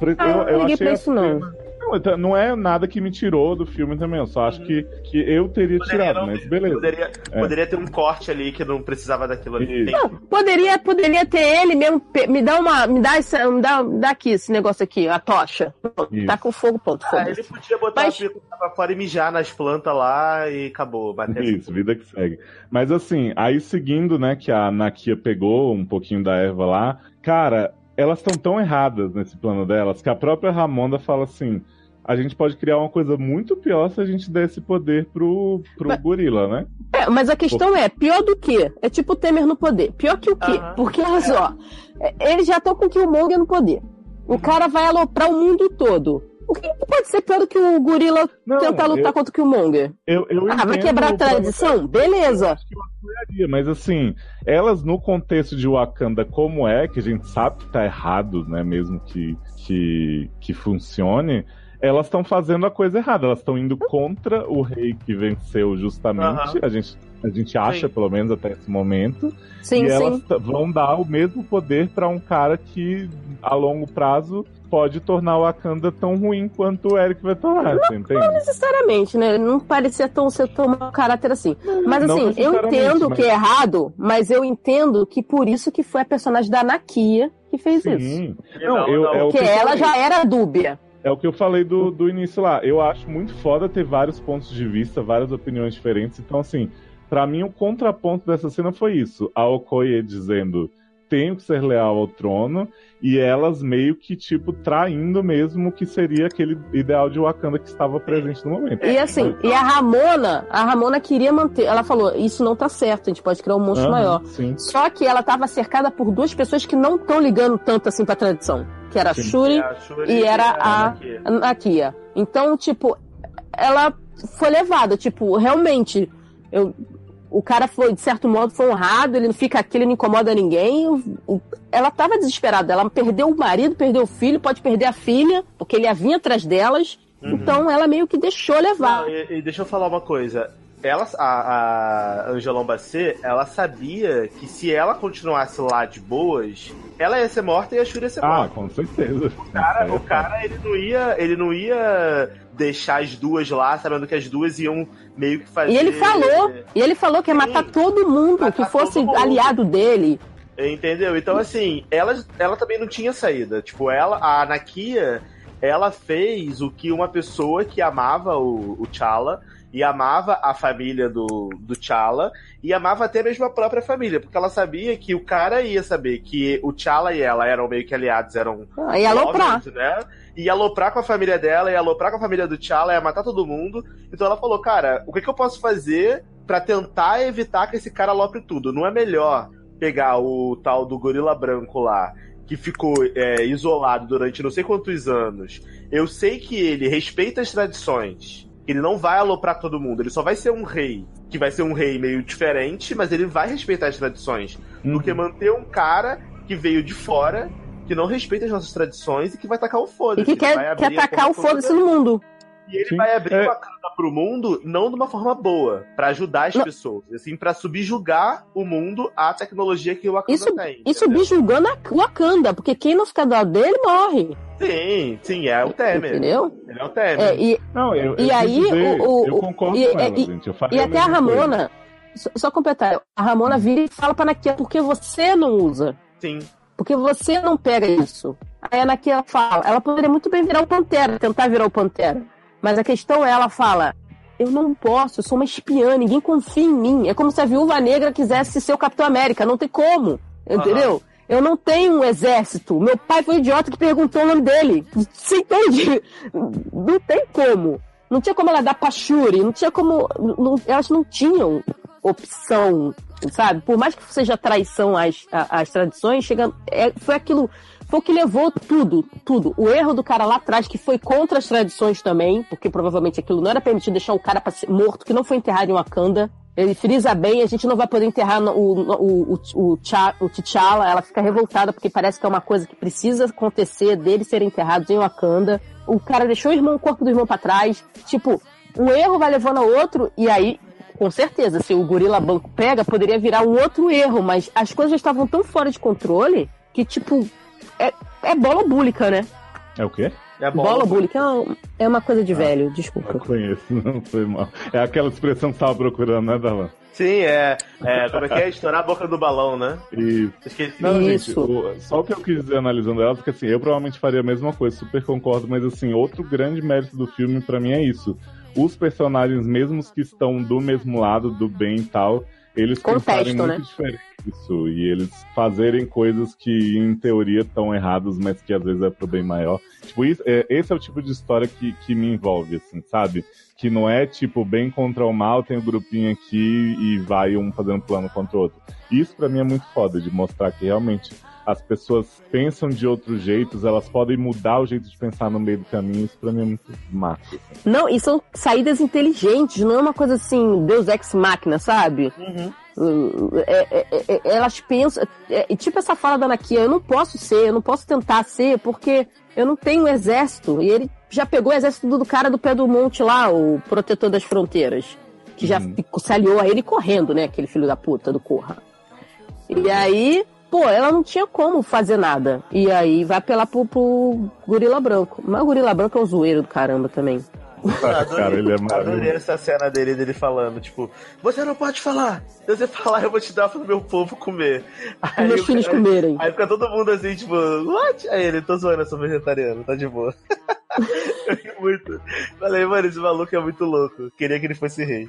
S9: não
S10: Ah,
S9: eu, eu
S10: ninguém
S9: achei a
S10: não.
S9: cena- Não, então, não é nada que me tirou do filme também, eu só acho que, que eu teria tirado, mas beleza.
S11: Poderia,
S9: É.
S11: poderia ter um corte ali que não precisava daquilo ali. Tem-
S10: Poderia, poderia ter ele mesmo. Me dá uma. Me dá, essa, me dá, me dá aqui esse negócio aqui, a tocha.
S9: Isso.
S10: Tá com fogo, ponto.
S11: Ah, ele podia botar a pica pra fora e mijar nas plantas lá e acabou. Bater
S9: Isso, vida que segue. Mas assim, aí seguindo, né, que a Nakia pegou um pouquinho da erva lá, cara, elas estão tão erradas nesse plano delas que a própria Ramonda fala assim: a gente pode criar uma coisa muito pior se a gente der esse poder pro, pro gorila, né?
S10: É, mas a questão é, pior do que? É tipo o Temer no poder. Pior que o quê? Porque, olha só, é, eles já estão com o Killmonger no poder. O cara vai aloprar o mundo todo. O que, pode ser pior do que o gorila tentar lutar
S9: eu-
S10: contra o Killmonger?
S9: Eu, eu
S10: ah, vai quebrar a tradição? Beleza.
S9: apoiaria, Mas assim, elas no contexto de Wakanda como é, que a gente sabe que tá errado, né, mesmo que, que, que funcione, elas estão fazendo a coisa errada, elas estão indo contra o rei que venceu justamente,
S11: Aham.
S9: a gente, a gente acha,
S11: Sim.
S9: pelo menos até esse momento,
S10: Sim,
S9: e elas
S10: sim.
S9: vão dar o mesmo poder pra um cara que, a longo prazo, pode tornar o Wakanda tão ruim quanto o Eric vai tornar, você entende?
S10: Não necessariamente, né? Não parecia tão ser tão mau caráter assim. Mas
S9: não
S10: assim, eu entendo
S9: mas-
S10: que é errado, mas eu entendo que por isso que foi a personagem da Nakia que fez isso.
S9: Sim. Não, eu, é o
S10: Porque
S9: que eu
S10: ela
S9: falei.
S10: já era dúbia.
S9: É o que eu falei do, do início lá. Eu acho muito foda ter vários pontos de vista, várias opiniões diferentes. Então, assim, pra mim o contraponto dessa cena foi isso. A Okoye dizendo tenho que ser leal ao trono e elas meio que, tipo, traindo mesmo o que seria aquele ideal de Wakanda que estava presente no momento.
S10: E assim, e a Ramona, a Ramona queria manter. Ela falou: Isso não tá certo, a gente pode criar um monstro
S9: Aham,
S10: maior.
S9: sim.
S10: Só que ela tava cercada por duas pessoas que não estão ligando tanto assim pra tradição. Que era a. Shuri,
S11: É, a Shuri
S10: e era
S11: a
S10: a
S11: Nakia.
S10: a Nakia. Então, tipo, ela foi levada. Tipo, realmente, eu, o cara foi, de certo modo, foi honrado, ele não fica aqui, ele não incomoda ninguém. Ela tava desesperada. Ela perdeu o marido, perdeu o filho, pode perder a filha, porque ele ia vir atrás delas. Então ela meio que deixou levar.
S11: Não, e, e deixa eu falar uma coisa. Ela, a, a Angela ela sabia que se ela continuasse lá de boas, ela ia ser morta e a Shuri ia ser
S9: Ah,
S11: morta.
S9: com certeza.
S11: O cara, o cara ele não ia, ele não ia deixar as duas lá, sabendo que as duas iam meio que fazer.
S10: E ele falou, e ele falou que ia matar todo mundo que fosse aliado dele.
S11: Entendeu? Então, assim, ela, ela também não tinha saída. Tipo, ela, a Nakia, ela fez o que uma pessoa que amava o, o T'Challa e amava a família do, do T'Challa e amava até mesmo a própria família, porque ela sabia que o cara ia saber que o T'Challa e ela eram meio que aliados, eram
S10: Ah, ia aloprar.
S11: né? Ia aloprar com a família dela, ia aloprar com a família do T'Challa, ia matar todo mundo. Então ela falou, cara, o que, que eu posso fazer pra tentar evitar que esse cara alopre tudo? Não é melhor pegar o tal do gorila branco lá, que ficou é, isolado durante não sei quantos anos. Eu sei que ele respeita as tradições. Ele não vai aloprar todo mundo, ele só vai ser um rei, que vai ser um rei meio diferente, mas ele vai respeitar as tradições. Do que manter um cara que veio de fora, que não respeita as nossas tradições e que vai tacar o
S10: E
S11: foda-se.
S10: que
S11: Ele vai
S10: quer, quer
S11: a
S10: atacar o foda-se no mundo.
S11: E ele
S9: Sim.
S11: vai abrir
S9: É.
S11: uma carta pro mundo não de uma forma boa, pra ajudar as pessoas, assim, pra subjugar o mundo à tecnologia que o Wakanda
S10: Isso,
S11: tem.
S10: isso bijulgando a Wakanda, porque quem não ficar do lado dele morre.
S11: Sim, sim, é o Temer.
S10: Entendeu?
S11: Ele é o Temer.
S10: É, e,
S9: Não, eu,
S10: e
S9: eu
S10: aí,
S9: quis dizer,
S10: o, o,
S9: eu
S10: o-
S9: concordo
S10: e,
S9: com ela,
S10: e-
S9: gente. Eu
S10: e até a. Ramona, só, só completar, a Ramona vira e fala pra Nakia, por que você não usa?
S11: Sim.
S10: Porque você não pega isso. Aí a Nakia fala, ela poderia muito bem virar o Pantera, tentar virar o Pantera. Mas a questão é, ela fala, eu não posso, eu sou uma espiã, ninguém confia em mim. É como se a Viúva Negra quisesse ser o Capitão América, não tem como, entendeu? Eu não tenho um exército. Meu pai foi o idiota que perguntou o nome dele. Você entende? Não tem como. Não tinha como ela dar pra Shuri, não tinha como. não- elas não tinham opção sabe? Por mais que seja traição às, às tradições, chega, é, foi aquilo, foi o que levou tudo, tudo. O erro do cara lá atrás, que foi contra as tradições também, porque provavelmente aquilo não era permitido deixar o cara ser morto, que não foi enterrado em Wakanda. Ele frisa bem, a gente não vai poder enterrar o, o, o, o, o T'Challa, ela fica revoltada porque parece que é uma coisa que precisa acontecer, deles serem enterrados em Wakanda. O cara deixou o, irmão, o corpo do irmão pra trás. Tipo, um erro vai levando a outro, e aí, com certeza, se o gorila banco pega, poderia virar um outro erro, mas as coisas já estavam tão fora de controle que, tipo, é, é bola búlica, né?
S9: É o quê?
S11: É
S10: Bola búlica é uma, é uma coisa de
S9: Ah.
S10: velho, desculpa.
S9: Não conheço, não foi mal. É aquela expressão que você tava procurando, né, Dalan?
S11: Sim, é, é. Como é que é? Estourar a boca do balão, né?
S9: E
S11: Esqueci.
S9: Não,
S10: Isso.
S9: gente, o- só o que eu quis dizer analisando ela, porque assim, eu provavelmente faria a mesma coisa, super concordo, mas assim, outro grande mérito do filme pra mim é isso. Os personagens, mesmo os que estão do mesmo lado, do bem e tal, eles
S10: Contestam,
S9: pensarem muito
S10: né?
S9: diferente isso. E eles fazerem coisas que, em teoria, estão erradas, mas que às vezes é pro bem maior. Tipo, isso, é, esse é o tipo de história que, que me envolve, assim, sabe? Que não é tipo bem contra o mal, tem o grupinho aqui e vai um fazendo plano contra o outro. Isso pra mim é muito foda, de mostrar que realmente as pessoas pensam de outros jeitos, elas podem mudar o jeito de pensar no meio do caminho, isso pra mim é muito massa. assim.
S10: Não, e são saídas inteligentes, não é uma coisa assim, Deus ex máquina, sabe? Uh, é- é- é- é- elas pensam. é- e tipo essa fala da Nakia, eu não posso ser, eu não posso tentar ser, porque eu não tenho um exército. E ele já pegou o exército do cara do pé do monte lá, o protetor das fronteiras. Que já ficou- se aliou a ele correndo, né? Aquele filho da puta do Corra. E aí, pô, ela não tinha como fazer nada. E aí vai apelar pro, pro gorila branco. Mas o gorila branco é um zoeiro do caramba também.
S9: Cara, ele é
S11: Adorei essa cena dele, dele falando, tipo, você não pode falar. Se você falar, eu vou te dar pro meu povo comer. Aí
S10: meus filhos
S11: cara-
S10: comerem.
S11: Aí fica todo mundo assim, tipo, what? Aí ele, tô zoando, eu sou vegetariano, tá de boa. Eu ri muito. Falei, mano, esse maluco é muito louco. Queria que ele fosse rei.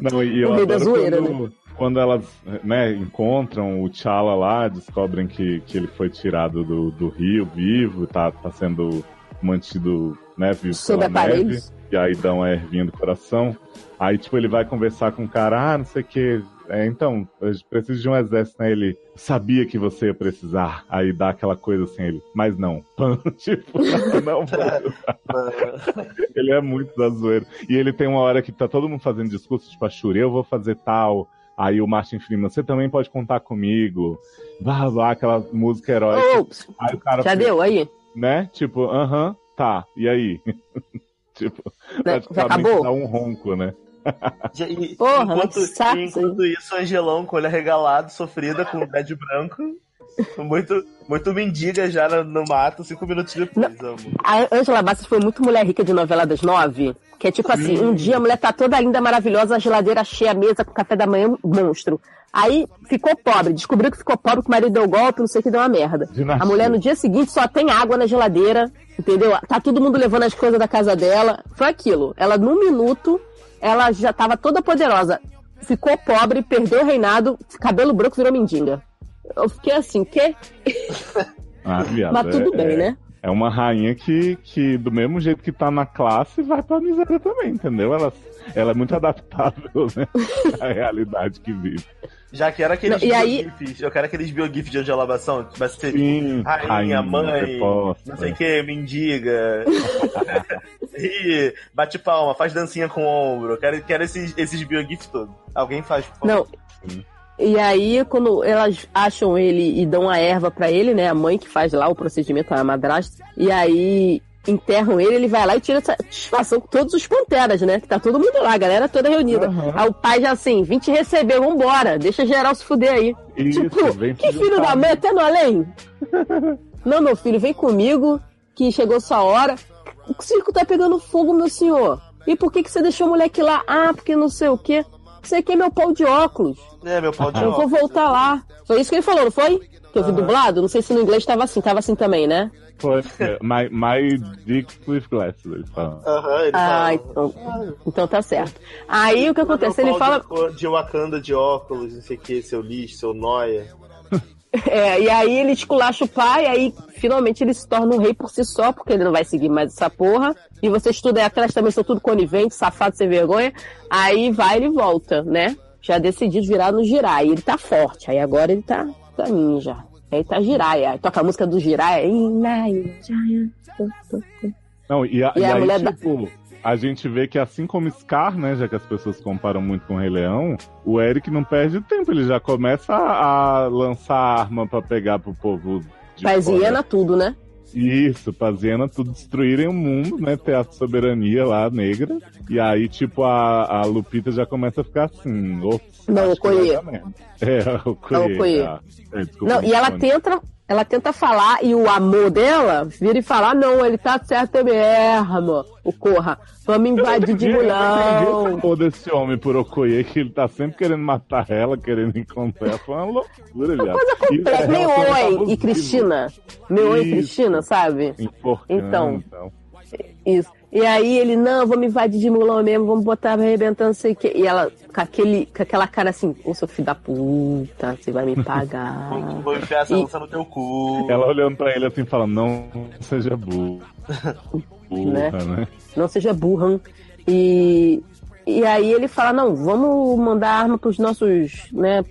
S9: Não, e eu
S10: No meio da
S9: adoro
S10: zoeira,
S9: quando, quando elas né, encontram o T'Challa lá, descobrem que, que ele foi tirado do, do rio vivo, tá, tá sendo mantido né, vivo
S10: Sob
S9: pela neve, e aí dá uma ervinha do coração. Aí, tipo, ele vai conversar com o cara, ah, não sei o que. É, então, eu preciso de um exército, né? Ele sabia que você ia precisar. Aí dá aquela coisa assim, ele, mas não. tipo, não, ele é muito da zoeira. E ele tem uma hora que tá todo mundo fazendo discurso, tipo, a Shuri, eu vou fazer tal. Aí o Martin Freeman, você também pode contar comigo. Blá, blá, aquela música heróica.
S10: Ops,
S9: Aí o cara
S10: já deu aí?
S9: Né? Tipo, aham, tá. E aí? tipo,
S10: Né,
S9: praticamente dá um ronco, né?
S11: E-
S10: Porra,
S11: enquanto, enquanto isso, Angelão com o olho arregalado, sofrida, com o pé branco. Muito, muito mendiga já no, no mato, cinco minutos depois, amo.
S10: A Angela Bassett foi muito mulher rica de novela das nove. Que é tipo assim, um dia a mulher tá toda linda, maravilhosa, a geladeira cheia, a mesa com café da manhã, monstro. Aí ficou pobre, descobriu que ficou pobre, que o marido deu golpe, não sei o que, deu uma merda.
S9: Dinastia.
S10: A mulher no dia seguinte só tem água na geladeira, entendeu? Tá todo mundo levando as coisas da casa dela. Foi aquilo. Ela, num minuto, ela já tava toda poderosa. Ficou pobre, perdeu o reinado, cabelo branco virou mendiga. Eu fiquei assim, quê?
S9: Ah, viado,
S10: Mas tudo
S9: é-
S10: bem,
S9: é-
S10: né?
S9: É uma rainha que, que, do mesmo jeito que tá na classe, vai pra miséria também, entendeu? Ela, ela é muito adaptável, né? à realidade que vive.
S11: Já quero aqueles
S10: Não, e aí-
S11: biogifs. Eu quero aqueles biogifs de Angela Bassão. Vai ser
S9: Sim,
S11: rainha,
S9: rainha,
S11: mãe, não sei o que, mendiga. e bate palma, faz dancinha com o ombro. Eu Quero, quero esses, esses biogifs todos. Alguém faz, por favor.
S10: Não. E aí, quando elas acham ele e dão a erva pra ele, né? A mãe que faz lá o procedimento, a madrasta. E aí enterram ele, ele vai lá e tira satisfação com todos os panteras, né? Que tá todo mundo lá, a galera toda reunida. Aí o pai já assim, vim te receber, vambora, deixa geral se fuder aí.
S9: Isso,
S10: tipo, que filho da mãe, até no além? Não, meu filho, vem comigo, que chegou sua hora. O circo tá pegando fogo, meu senhor. E por que, que você deixou o moleque lá? Ah, porque não sei o quê. Você quer meu pau de óculos.
S11: É, meu pau de
S10: Eu vou
S11: óculos.
S10: voltar lá. Foi isso que ele falou, não foi? Que eu vi dublado? Não sei se no inglês tava assim, tava assim também, né?
S9: Foi, é, my, my dick with glasses, eles falam.
S11: Aham, ele
S10: Ah,
S11: fala.
S10: então, então tá certo. Aí o que acontece? Ele fala.
S11: De, de Wakanda de óculos, não sei o que, seu lixo, seu noia.
S10: É, e aí ele esculacha o pai, aí finalmente ele se torna um rei por si só, porque ele não vai seguir mais essa porra. E você estuda aí atrás também, são tudo coniventes, safados sem vergonha. Aí vai ele volta, né? já decidido virar no Jirai. Ele tá forte, aí agora ele tá, tá ninja. Aí tá Jiraiya. Aí toca a música do Jiraiya.
S9: Não, e, a,
S10: E
S9: e
S10: a
S9: aí,
S10: mulher da-
S9: tipo, a gente vê que assim como Scar, né, já que as pessoas comparam muito com o Rei Leão, o Eric não perde tempo, ele já começa a, a lançar arma pra pegar pro povo de
S10: tudo, né?
S9: Isso, pra Zena tudo destruírem o mundo, né? Ter a soberania lá negra. E aí, tipo, a, a Lupita já começa a ficar assim. Ops,
S10: Não, o.
S9: É, o Okoye.
S10: É, o.
S9: É, desculpa,
S10: Não, e ela tenta, ela tenta falar e o amor dela vira e fala: "Ah, não, ele tá certo mesmo. O Corra, vamos invadir de
S9: Eu
S10: mulão.
S9: amor desse homem por Okoye, que ele tá sempre querendo matar ela, querendo encontrar ela. Foi uma loucura, já.
S10: Coisa completa. Meio Oi e Cristina. Meio Oi e. Cristina, sabe? Então.
S9: então.
S10: Isso. E aí ele, não, vamos invadir de mulão mesmo, vamos botar não sei o quê. E ela, com, aquele, com aquela cara assim, ô seu filho da puta, você vai me pagar.
S11: Vou enfiar essa
S10: E-
S11: lança no teu cu.
S9: Ela olhando pra ele assim, falando, não seja burro. Burra, né?
S10: não seja burra. E, e aí ele fala, não, vamos mandar arma pros nossos, né,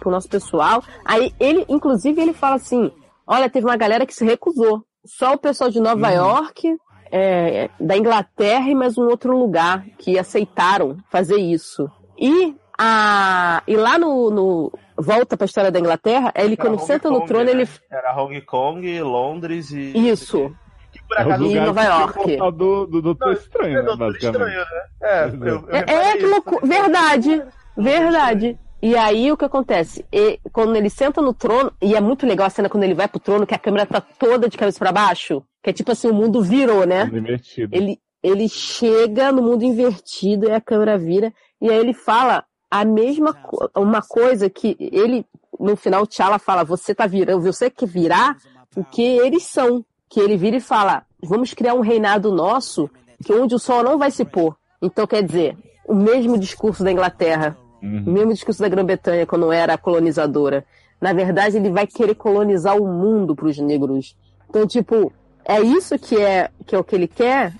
S10: pro nosso pessoal. Aí ele, inclusive, ele fala assim, olha, teve uma galera que se recusou. Só o pessoal de Nova York, é, da Inglaterra e mais um outro lugar que aceitaram fazer isso. E, a, e lá no, no volta pra história da Inglaterra, ele
S11: Era
S10: quando
S11: Hong
S10: senta no
S11: Kong,
S10: trono,
S11: né?
S10: ele...
S11: Era Hong Kong, Londres e.
S10: Isso.
S11: Que por
S9: É
S10: E Nova York.
S9: do, do Doutor Estranho, né,
S11: é doutor
S9: basicamente.
S11: estranho, né? É, eu, eu
S10: É, é que loucura. Verdade. Verdade. E aí o que acontece? E, quando ele senta no trono, e é muito legal a cena quando ele vai pro trono, que a câmera tá toda de cabeça pra baixo, que é tipo assim, o mundo virou, né?
S9: Mundo invertido.
S10: Ele, ele chega no mundo invertido e a câmera vira, e aí ele fala a mesma co- uma coisa que ele, no final, o T'Challa fala, você tá virando, você quer virar o que eles são. Que ele vira e fala, vamos criar um reinado nosso, que onde o sol não vai se pôr. Então, quer dizer, o mesmo discurso da Inglaterra, o mesmo discurso da Grã-Bretanha quando era colonizadora. Na verdade, ele vai querer colonizar o mundo para os negros. Então, tipo, é isso que é, que é o que ele quer.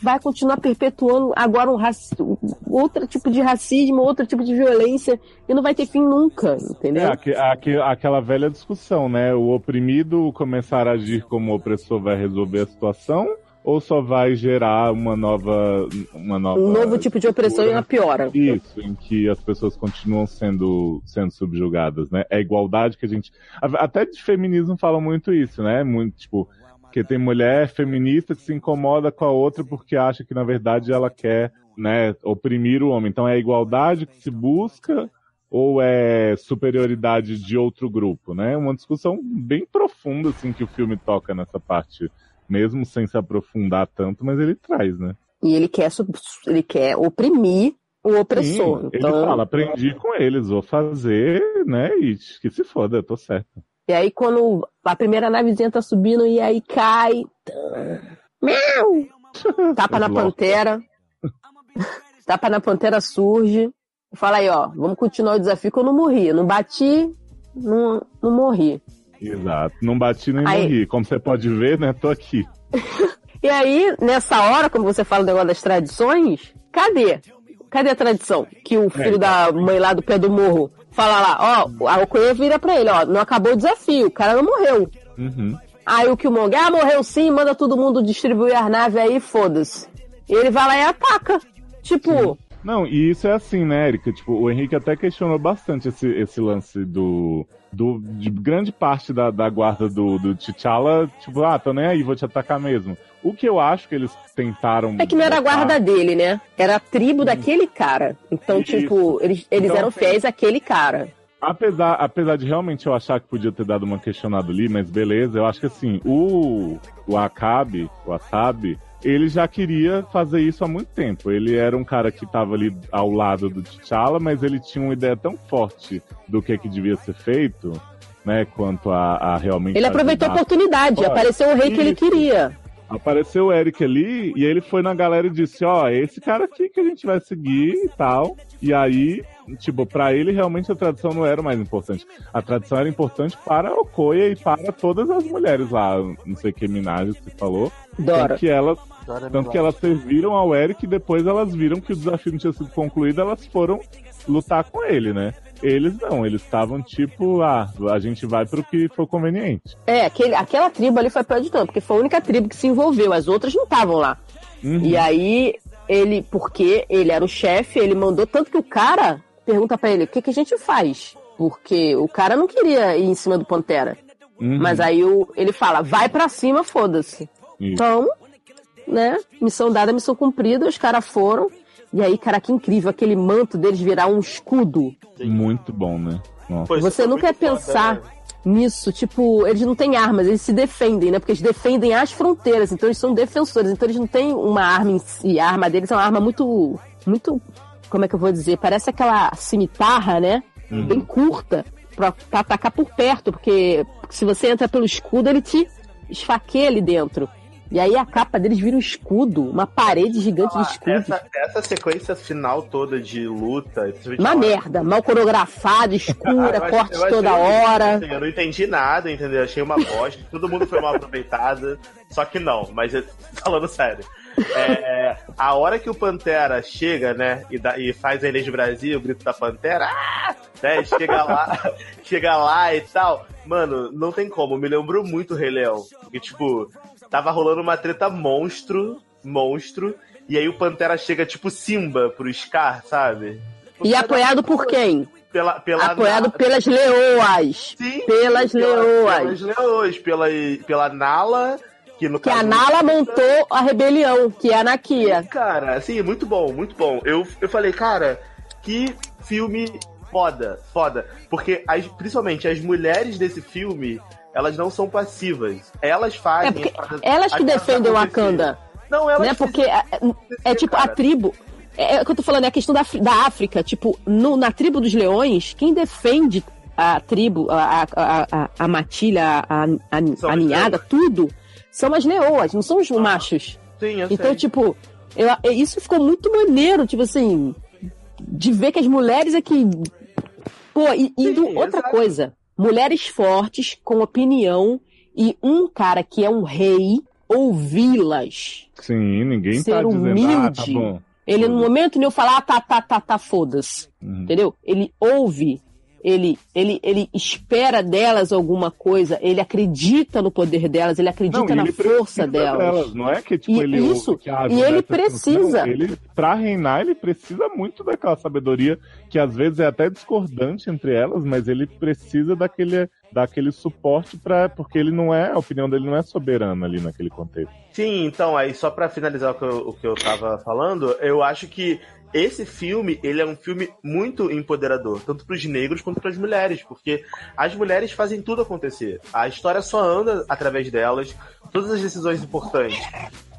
S10: Vai continuar perpetuando agora um raci... outro tipo de racismo, outro tipo de violência, e não vai ter fim nunca, entendeu?
S9: É, aque- aque- aquela velha discussão, né? O oprimido começar a agir como opressor vai resolver a situação ou só vai gerar uma nova. Uma nova
S10: um novo tipo de opressão e uma piora.
S9: Isso, em que as pessoas continuam sendo, sendo subjugadas, né? É a igualdade que a gente. Até de feminismo fala muito isso, né? Muito, tipo, que tem mulher feminista que se incomoda com a outra porque acha que, na verdade, ela quer, né, oprimir o homem. Então é a igualdade que se busca ou é superioridade de outro grupo, né? Uma discussão bem profunda, assim, que o filme toca nessa parte, mesmo sem se aprofundar tanto, mas ele traz, né?
S10: E ele quer, ele quer oprimir o opressor.
S9: Sim,
S10: então,
S9: Ele fala, aprendi com eles, vou fazer, né? E que se foda, eu tô certo.
S10: E aí quando a primeira navezinha tá subindo e aí cai. Meu! Tapa na pantera. Tapa na pantera surge. Fala aí, ó, vamos continuar o desafio que eu não morri. Eu não bati, não, não morri.
S9: Exato. Não bati nem
S10: Aí-
S9: morri. Como você pode ver, né? Tô aqui.
S10: E aí, nessa hora, quando você fala do negócio das tradições, cadê? Cadê a tradição? Que o filho da mãe lá do pé do morro fala lá, ó, a Okoye vira pra ele, ó, não acabou o desafio, o cara não morreu.
S9: Uhum.
S10: Aí o Killmonger, ah, morreu sim, manda todo mundo distribuir as naves aí, foda-se. E ele vai lá e ataca. Tipo,
S9: Não, e isso é assim, né, Erika? Tipo, o Henrique até questionou bastante esse, esse lance do. do de grande parte da, da guarda do, do T'Challa, tipo, ah, tô nem aí, vou te atacar mesmo. O que eu acho que eles tentaram.
S10: é que não era a guarda dele, né? Era a tribo daquele cara. Então,
S9: Isso.
S10: tipo, eles, eles
S9: Então,
S10: eram
S9: tem-
S10: fiéis àquele cara.
S9: Apesar, apesar de realmente eu achar que podia ter dado uma questionada ali, mas beleza, eu acho que assim, o, o Akabe, o Asabi, ele já queria fazer isso há muito tempo. Ele era um cara que estava ali ao lado do T'Challa, mas ele tinha uma ideia tão forte do que, que devia ser feito, né, quanto a, a realmente.
S10: Ele aproveitou a oportunidade,
S9: Olha,
S10: apareceu o rei que ele queria.
S9: Apareceu o Eric ali e ele foi na galera e disse: Ó, é esse cara aqui que a gente vai seguir e tal. E aí, tipo, pra ele realmente a tradição não era o mais importante. A tradição era importante para a Okoye e para todas as mulheres lá. Não sei que Minaj que falou.
S10: Dora.
S9: Que elas Tanto que elas serviram ao Eric e depois elas viram que o desafio não tinha sido concluído, elas foram lutar com ele, né? Eles não, eles estavam tipo, ah, a gente vai pro que for conveniente.
S10: É, aquele, aquela tribo ali foi pior de tanto, porque foi a única tribo que se envolveu, as outras não estavam lá.
S9: Uhum.
S10: E aí, ele, porque ele era o chefe, ele mandou tanto que o cara pergunta pra ele: o que, que a gente faz? Porque o cara não queria ir em cima do Pantera.
S9: Uhum.
S10: Mas aí o, ele fala: vai pra cima, foda-se. Então, né? Missão dada, missão cumprida, os caras foram. E aí, cara, que incrível, aquele manto deles virar um escudo.
S9: Muito bom, né? Nossa.
S10: Você
S11: muito
S10: quer
S11: foda,
S10: pensar
S11: né?
S10: nisso, tipo, eles não têm armas, eles se defendem, né? Porque eles defendem as fronteiras, então eles são defensores, então eles não têm uma arma em si. A arma deles é uma arma muito. muito. Como é que eu vou dizer? Parece aquela cimitarra, né? Bem curta, pra, pra atacar por perto, porque se você entra pelo escudo, ele te esfaqueia ali dentro. E aí a capa deles vira um escudo, uma parede gigante de escudos.
S11: Essa, essa sequência final toda de luta.
S10: Uma
S11: lá-
S10: merda, mal coreografada,
S11: Ah,
S10: escura,
S11: achei-
S10: cortes toda hora.
S11: assim, eu não entendi nada, entendeu? Achei uma bosta. Todo mundo foi mal aproveitado. Só que não, mas falando sério. É, a hora que o Pantera chega, né, e, dá- e faz a Inês Brasil, o grito da Pantera, ah! né, chega lá, chega lá e tal. Mano, não tem como, me lembrou muito o Rei Leão. Porque, tipo, tava rolando uma treta monstro, monstro, e aí o Pantera chega tipo Simba pro Scar, sabe?
S10: E apoiado por quem?
S11: Pela, pela
S10: Apoiado
S11: Na-
S10: pelas leoas.
S11: Sim,
S10: pelas
S11: pela-
S10: leoas.
S11: Pelas leoas, pela, pela Nala, que no
S10: Que a
S11: caso-
S10: Nala montou a rebelião, que é a Anakia.
S11: Cara, assim, muito bom, muito bom. Eu, eu falei, cara, que filme foda, foda. Porque, as, principalmente, as mulheres desse filme, elas não são passivas. Elas fazem...
S10: É porque
S11: as-
S10: elas que defendem o. Wakanda.
S11: Não, elas
S10: Né? Porque é, é tipo a tribo. É, é o que eu tô falando, é a questão da, da África. Tipo, no- na tribo dos leões, quem defende a tribo, a, a, a, a, matilha, a, a, ninhada, tudo, são as leoas, não são os machos.
S11: Sim, eu
S10: Então,
S11: sei.
S10: tipo, eu, eu- isso ficou muito maneiro, tipo assim, de ver que as mulheres é que. Pô, e, e outra coisa, mulheres fortes, com opinião, e um cara que é um rei, ouvi-las.
S9: Sim, ninguém
S10: Ser
S9: tá dizendo,
S10: humilde.
S9: ah, tá bom.
S10: Ele, no momento nenhum, fala, ah, tá, tá, tá, tá, foda-se.
S9: Uhum.
S10: Entendeu? Ele ouve, ele, ele, ele espera delas alguma coisa, ele acredita no poder delas, ele acredita na
S9: ele
S10: força
S9: precisa
S10: delas.
S9: Não é que tipo,
S10: E
S9: ele
S10: isso,
S9: que, ah,
S10: e ele precisa.
S9: Ele, pra reinar, ele precisa muito daquela sabedoria que às vezes é até discordante entre elas, mas ele precisa daquele, daquele suporte para porque ele não é, a opinião dele não é soberana ali naquele contexto.
S11: Sim, então, aí só pra finalizar o que, eu, o que eu tava falando, eu acho que esse filme, ele é um filme muito empoderador, tanto pros negros quanto pras mulheres, porque as mulheres fazem tudo acontecer. A história só anda através delas, todas as decisões importantes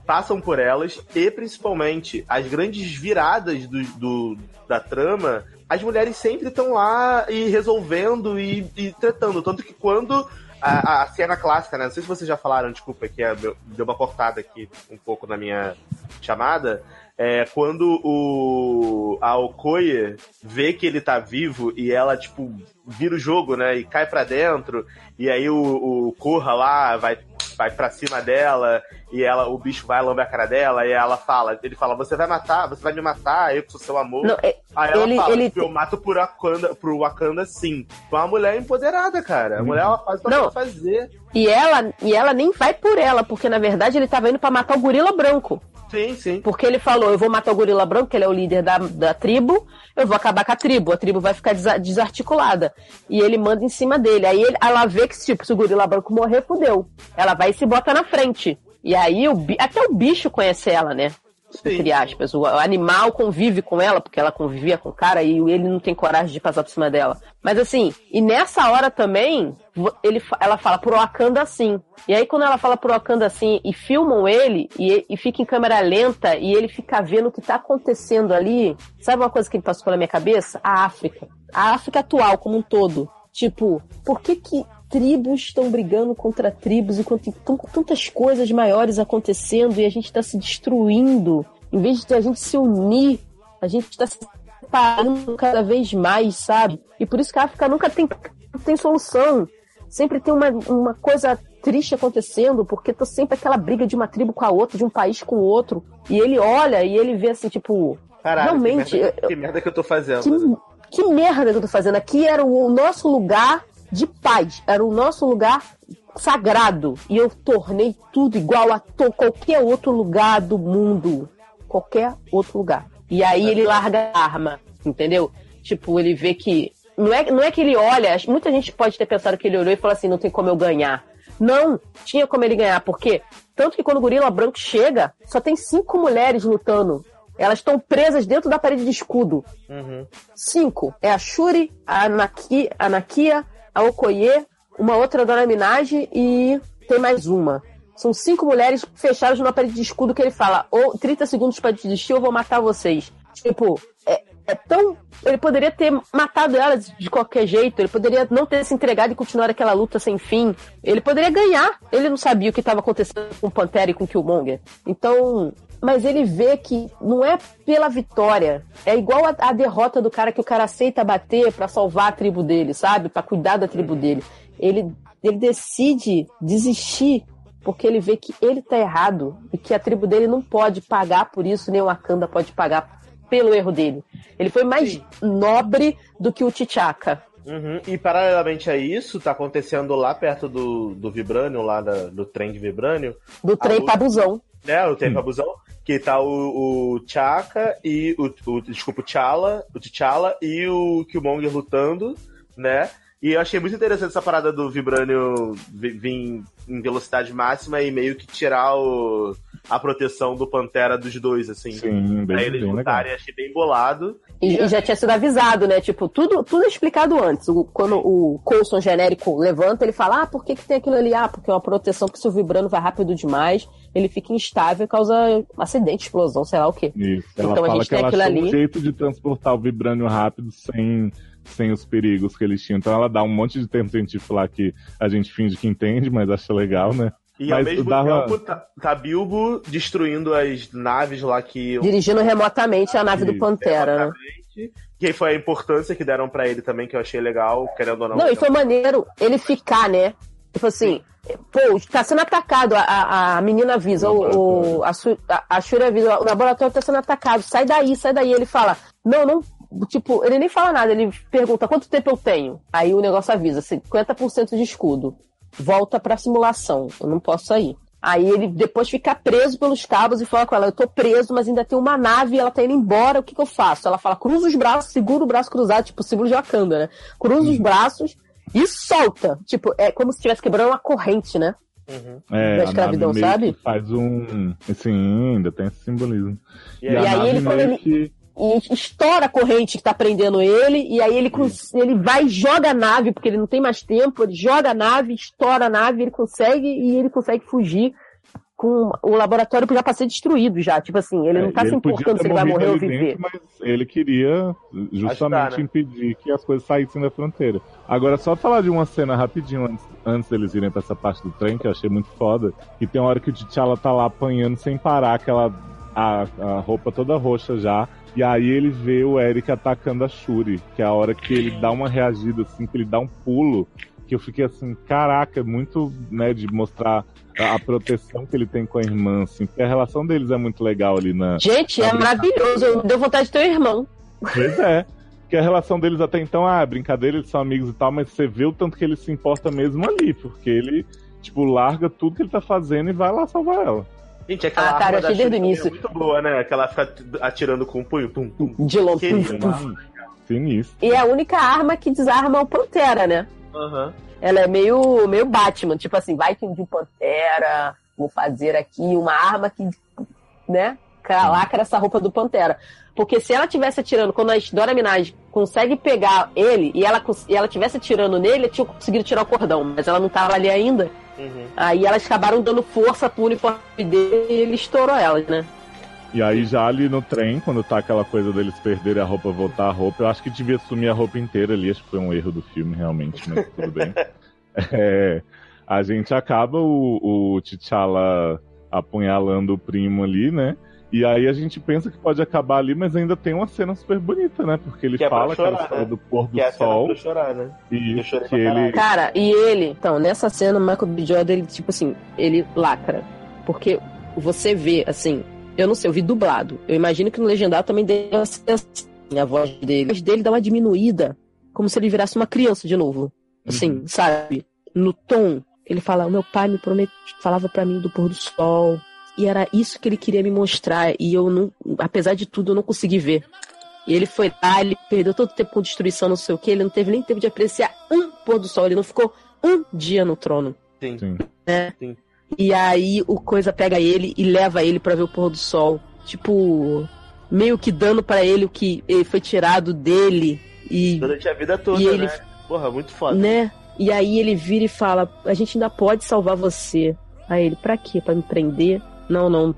S11: passam por elas, e principalmente as grandes viradas do, do- da trama, as mulheres sempre estão lá e resolvendo e, e tretando. Tanto que quando a, a cena clássica, né? Não sei se vocês já falaram, desculpa, que é, deu uma cortada aqui um pouco na minha chamada. É quando o a Okoye vê que ele tá vivo e ela, tipo, vira o jogo, né? E cai pra dentro. E aí o, o Korra lá vai, vai pra cima dela e ela, o bicho vai lamber a cara dela e ela fala, ele fala, você vai matar, você vai me matar, eu que sou seu amor.
S10: Não, é-
S11: aí ela
S10: ele-
S11: fala,
S10: ele-
S11: "Tipo, eu mato por Wakanda, pro Wakanda sim. Então a mulher é empoderada, cara. A mulher ela faz o que ela fazer.
S10: E ela, e ela nem vai por ela, porque na verdade ele tava indo pra matar o gorila branco.
S11: Sim, sim.
S10: Porque ele falou, eu vou matar o gorila branco, que ele é o líder da, da tribo, eu vou acabar com a tribo, a tribo vai ficar desa- desarticulada. E ele manda em cima dele. Aí ele- ela vê que, tipo, se o gorila branco morrer, fudeu. Ela vai e se bota na frente. E aí, o, até o bicho conhece ela, né? Entre aspas. O, animal convive com ela, porque ela convivia com o cara e ele não tem coragem de passar por cima dela. Mas assim, e nessa hora também, ele, ela fala pro Wakanda assim. E aí, quando ela fala pro Wakanda assim e filmam ele, e, e fica em câmera lenta, e ele fica vendo o que tá acontecendo ali, sabe uma coisa que me passou pela minha cabeça? A África. A África atual, como um todo. Tipo, por que que tribos estão brigando contra tribos enquanto tem tão- tantas coisas maiores acontecendo e a gente está se destruindo? Em vez de a gente se unir, a gente está se separando cada vez mais, sabe? E por isso que a África nunca tem, tem solução. Sempre tem uma, uma coisa triste acontecendo, porque tá sempre aquela briga de uma tribo com a outra, de um país com o outro. E ele olha e ele vê assim, tipo,
S11: Caralho,
S10: realmente.
S11: que merda, que merda que eu tô fazendo.
S10: Que, que merda que eu tô fazendo? Aqui era o nosso lugar de paz, era o nosso lugar sagrado. E eu tornei tudo igual a qualquer outro lugar do mundo. Qualquer outro lugar. E aí ele larga a arma, entendeu? Tipo, ele vê que. Não é, não é que ele olha, muita gente pode ter pensado que ele olhou e falou assim: não tem como eu ganhar. Não, tinha como ele ganhar, porque tanto que quando o gorila branco chega, só tem cinco mulheres lutando. Elas estão presas dentro da parede de escudo.
S11: Uhum.
S10: Cinco. É a Shuri, a, Naki, a Nakia, a Okoye, uma outra Dona Minaj e tem mais uma. São cinco mulheres fechadas numa parede de escudo que ele fala: ou 30 segundos para desistir, ou vou matar vocês. Tipo, é, é tão. Ele poderia ter matado elas de qualquer jeito, ele poderia não ter se entregado e continuar aquela luta sem fim. Ele poderia ganhar. Ele não sabia o que estava acontecendo com Pantera e com Killmonger. Então. Mas ele vê que não é pela vitória. É igual a, a derrota do cara que o cara aceita bater pra salvar a tribo dele, sabe? Pra cuidar da tribo dele. Ele, ele decide desistir porque ele vê que ele tá errado e que a tribo dele não pode pagar por isso, nem o Wakanda pode pagar pelo erro dele. Ele foi mais nobre do que o T'Chaka.
S11: Uhum. E paralelamente a isso, tá acontecendo lá perto do, do Vibranium, lá da- do trem de Vibranium.
S10: Do trem
S11: luta-
S10: pra busão.
S11: né, o trem pra busão, que tá o, o Chaka e o, o desculpa, o T'Challa, o T'Challa e o Killmonger lutando, né? E eu achei muito interessante essa parada do Vibranium vi- vir em velocidade máxima e meio que tirar o, a proteção do Pantera dos dois, assim.
S9: Sim, bem,
S11: Pra eles
S9: bem legal.
S11: lutarem, achei bem bolado.
S10: E, e já tinha sido avisado, né? Tipo, tudo, tudo é explicado antes. O- quando o Coulson genérico levanta, ele fala: Ah, por que, que tem aquilo ali? Ah, porque é uma proteção que se o vibrando vai rápido demais, ele fica instável e causa acidente, explosão, sei lá o quê.
S9: Isso. Ela
S10: Então a gente
S9: que
S10: tem aquilo
S9: achou um
S10: ali.
S9: jeito de transportar o vibrânio rápido sem, sem os perigos que eles tinham. Então ela dá um monte de termo científico lá que a gente finge que entende, mas acha legal, né?
S11: E ao
S9: mas
S11: mesmo
S9: dava-
S11: tempo tá, tá Bilbo destruindo as naves lá que.
S10: Dirigindo remotamente a nave do Pantera, né?
S11: Que foi a importância que deram pra ele também, que eu achei legal, querendo ou não.
S10: Não, e foi maneiro ele ficar, né? Tipo assim, pô, tá sendo atacado, a, a, a menina avisa, o, o- a, a Shuri avisa, o laboratório tá sendo atacado, sai daí, sai daí. Ele fala, não, não, tipo, ele nem fala nada, ele pergunta quanto tempo eu tenho. Aí o negócio avisa, 50% de escudo. Volta pra simulação, eu não posso sair. Aí ele depois fica preso pelos cabos e fala com ela, eu tô preso, mas ainda tem uma nave e ela tá indo embora, o que que eu faço? Ela fala, cruza os braços, segura o braço cruzado, tipo símbolo de Wakanda, né? Cruza os braços e solta. Tipo, é como se estivesse quebrando uma corrente, né?
S9: É,
S10: Da
S9: a
S10: escravidão,
S9: nave meio
S10: sabe?
S9: que Faz um. Sim, ainda tem esse simbolismo.
S10: E,
S9: a
S10: aí ele, quando
S9: meio
S10: ele
S9: que-
S10: e estoura a corrente que tá prendendo ele, e aí ele, ele vai e joga a nave, porque ele não tem mais tempo, ele joga a nave, estoura a nave, ele consegue, e ele consegue fugir com o laboratório já pra ser destruído já. Tipo assim, ele não tá
S9: É,
S10: se
S9: ele podia
S10: importando se ele vai morrer ou viver.
S9: dentro, mas ele queria justamente
S10: Ajudar, né?
S9: impedir que as coisas saíssem da fronteira. Agora, só falar de uma cena rapidinho antes, antes deles irem pra essa parte do trem, que eu achei muito foda, que tem uma hora que o T'Challa tá lá apanhando sem parar, aquela a, a roupa toda roxa já, e aí ele vê o Eric atacando a Shuri, que é a hora que ele dá uma reagida, assim, que ele dá um pulo, que eu fiquei assim, caraca, é muito, né, de mostrar a, a proteção que ele tem com a irmã, assim, porque a relação deles é muito legal ali na...
S10: Gente,
S9: na
S10: é maravilhoso. Eu deu vontade de ter um irmão.
S9: Pois é. Que a relação deles até então, ah, brincadeira, eles são amigos e tal, mas você vê o tanto que ele se importa mesmo ali, porque ele, tipo, larga tudo que ele tá fazendo e vai lá salvar ela.
S11: Gente, aquela
S10: Ah, cara,
S11: arma da
S10: desde o início.
S11: é muito boa, né? Que ela fica atirando com um punho. Tum, tum.
S10: De longe.
S9: Sinistro.
S10: E é a única arma que desarma o Pantera, né?
S11: Aham.
S10: Ela é meio, meio Batman, tipo assim, vai que de Pantera, vou fazer aqui uma arma que, né, lacra essa roupa do Pantera. Porque se ela tivesse atirando, quando a Dora Minaj consegue pegar ele e ela, e ela tivesse atirando nele, tinha conseguido tirar o cordão, mas ela não tava ali ainda.
S11: Uhum.
S10: Aí elas acabaram dando força pro uniforme dele e ele estourou elas, né?
S9: E aí já ali no trem, quando tá aquela coisa deles perderem a roupa, voltar a roupa, eu acho que devia sumir a roupa inteira ali, acho que foi um erro do filme realmente, mas tudo bem. É, a gente acaba o, o T'Challa apunhalando o primo ali, né? E aí a gente pensa que pode acabar ali, mas ainda tem uma cena super bonita, né? Porque ele
S11: Que é
S9: fala
S11: chorar,
S9: aquela história
S11: né?
S9: do pôr do
S11: Que é
S9: sol.
S11: pra chorar, né?
S9: E que ele.
S10: Cara, e ele, então, nessa cena, o Michael B. Jordan, ele, tipo assim, ele lacra. Porque você vê, assim, eu não sei, eu vi dublado. Eu imagino que no legendado também deu assim, a voz dele. A voz dele dá uma diminuída, como se ele virasse uma criança de novo. Assim,
S9: Uhum.
S10: sabe? No tom. Ele fala, o meu pai me promet... falava pra mim do pôr do sol. E era isso que ele queria me mostrar. E eu não, apesar de tudo, eu não consegui ver. E ele foi lá, ele perdeu todo o tempo com destruição, não sei o que. Ele não teve nem tempo de apreciar um pôr do sol. Ele não ficou um dia no trono.
S11: Sim.
S9: Sim.
S10: Né?
S11: Sim.
S10: E aí o coisa pega ele e leva ele pra ver o pôr do sol. Tipo, meio que dando pra ele o que ele foi tirado dele. E,
S11: Durante a vida toda,
S10: E ele-
S11: né? Porra, muito foda.
S10: né? E aí ele vira e fala: A gente ainda pode salvar você. Aí ele: Pra quê? Pra me prender? Não, não.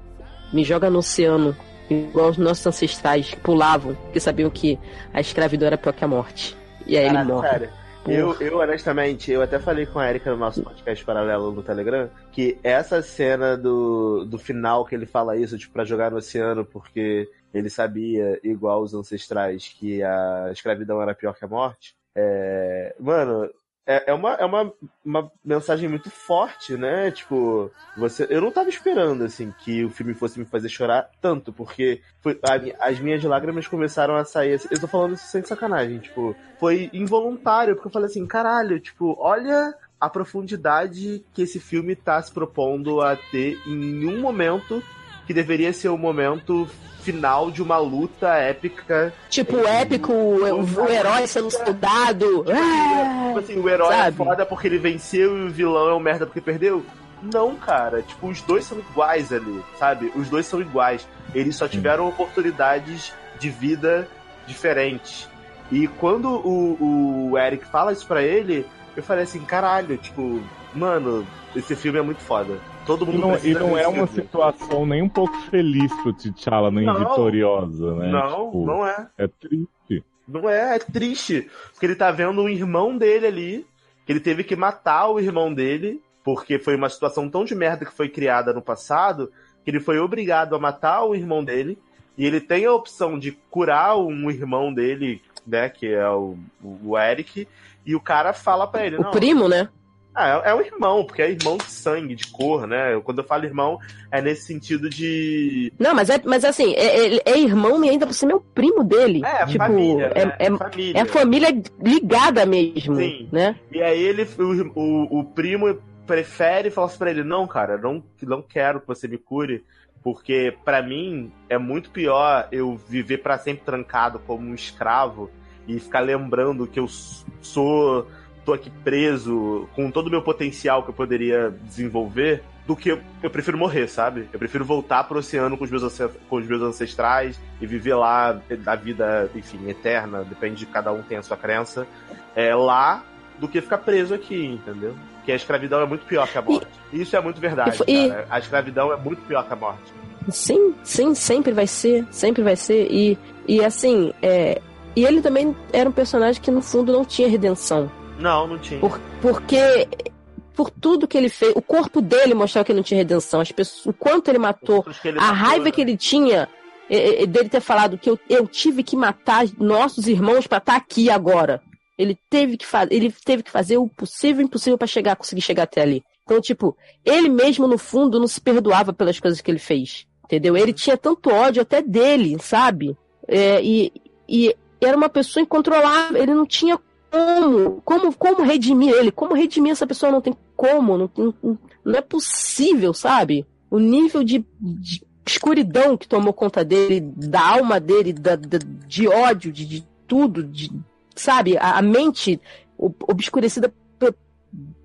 S10: Me joga no oceano. Igual os nossos ancestrais que pulavam, porque sabiam que a escravidão era pior que a morte. E aí
S11: Caraca,
S10: ele morre.
S11: sério. Eu, eu, honestamente, eu até falei com a Erika no nosso podcast paralelo no Telegram que essa cena do, do final que ele fala isso, tipo, pra jogar no oceano, porque ele sabia, igual os ancestrais, que a escravidão era pior que a morte. É, mano, é, é, uma, é uma, uma mensagem muito forte, né? Tipo, você, eu não tava esperando, assim, que o filme fosse me fazer chorar tanto, porque foi, a as minhas lágrimas começaram a sair. assim, Eu tô falando isso sem sacanagem, tipo, foi involuntário, porque eu falei assim, caralho, tipo, olha a profundidade que esse filme tá se propondo a ter em um momento que deveria ser o momento final de uma luta épica.
S10: Tipo, épico, o, o herói sendo soldado. Ah,
S11: Tipo assim, o herói
S10: sabe?
S11: é foda porque ele venceu e o vilão é um merda porque perdeu. Não, cara. Tipo, os dois são iguais ali, sabe? Os dois são iguais. Eles só tiveram oportunidades de vida diferentes. E quando o, o Eric fala isso pra ele, eu falei assim, caralho, tipo, mano, esse filme é muito foda. Todo
S9: E
S11: mundo
S9: não, e não é uma situação nem um pouco feliz pro T'Challa, nem
S11: Não.
S9: vitoriosa, né?
S11: Não,
S9: Tipo,
S11: não é.
S9: É triste.
S11: Não é, é triste. Porque ele tá vendo um irmão dele ali, que ele teve que matar o irmão dele, porque foi uma situação tão de merda que foi criada no passado, que ele foi obrigado a matar o irmão dele, e ele tem a opção de curar um irmão dele, né, que é o, o Eric, e o cara fala pra ele,
S10: O
S11: não,
S10: primo, né?
S11: Ah, é, é um irmão, porque é irmão de sangue, de cor, né? Quando eu falo irmão, é nesse sentido de.
S10: Não, mas é, mas assim, é, é- é irmão e ainda por cima é o primo dele.
S11: É,
S10: tipo,
S11: família,
S10: é,
S11: né?
S10: é,
S11: família.
S10: é família ligada mesmo,
S11: Sim.
S10: né?
S11: E aí ele, o, o, o primo prefere falar assim pra ele, não, cara, não, não quero que você me cure, porque pra mim é muito pior eu viver pra sempre trancado como um escravo e ficar lembrando que eu sou tô aqui preso com todo o meu potencial que eu poderia desenvolver do que eu, eu prefiro morrer, sabe? Eu prefiro voltar pro oceano com os meus, com os meus ancestrais e viver lá a vida, enfim, eterna, depende de cada um tem a sua crença, é lá do que ficar preso aqui, entendeu? Que a escravidão é muito pior que a morte. Isso é muito verdade,
S10: E-
S11: cara. A escravidão é muito pior que a morte.
S10: Sim, sim, sempre vai ser, sempre vai ser. E, e assim, é, e ele também era um personagem que no fundo não tinha redenção.
S11: Não, não tinha.
S10: Por, porque por tudo que ele fez, o corpo dele mostrava que não tinha redenção. As pessoas, o quanto ele matou,
S11: ele
S10: a
S11: matou,
S10: raiva
S11: né?
S10: que ele tinha dele ter falado que eu, eu tive que matar nossos irmãos pra estar aqui agora. Ele teve que fazer, ele teve que fazer o possível e impossível pra chegar, conseguir chegar até ali. Então, tipo, ele mesmo no fundo não se perdoava pelas coisas que ele fez, entendeu? Ele tinha tanto ódio até dele, sabe? É, e, e era uma pessoa incontrolável. Ele não tinha como, como, como redimir ele? Como redimir essa pessoa? Não tem como, não, não, é possível, sabe? O nível de, de escuridão que tomou conta dele, da alma dele, da, da- de ódio, de, de tudo, de, sabe? A, a mente ob- obscurecida por,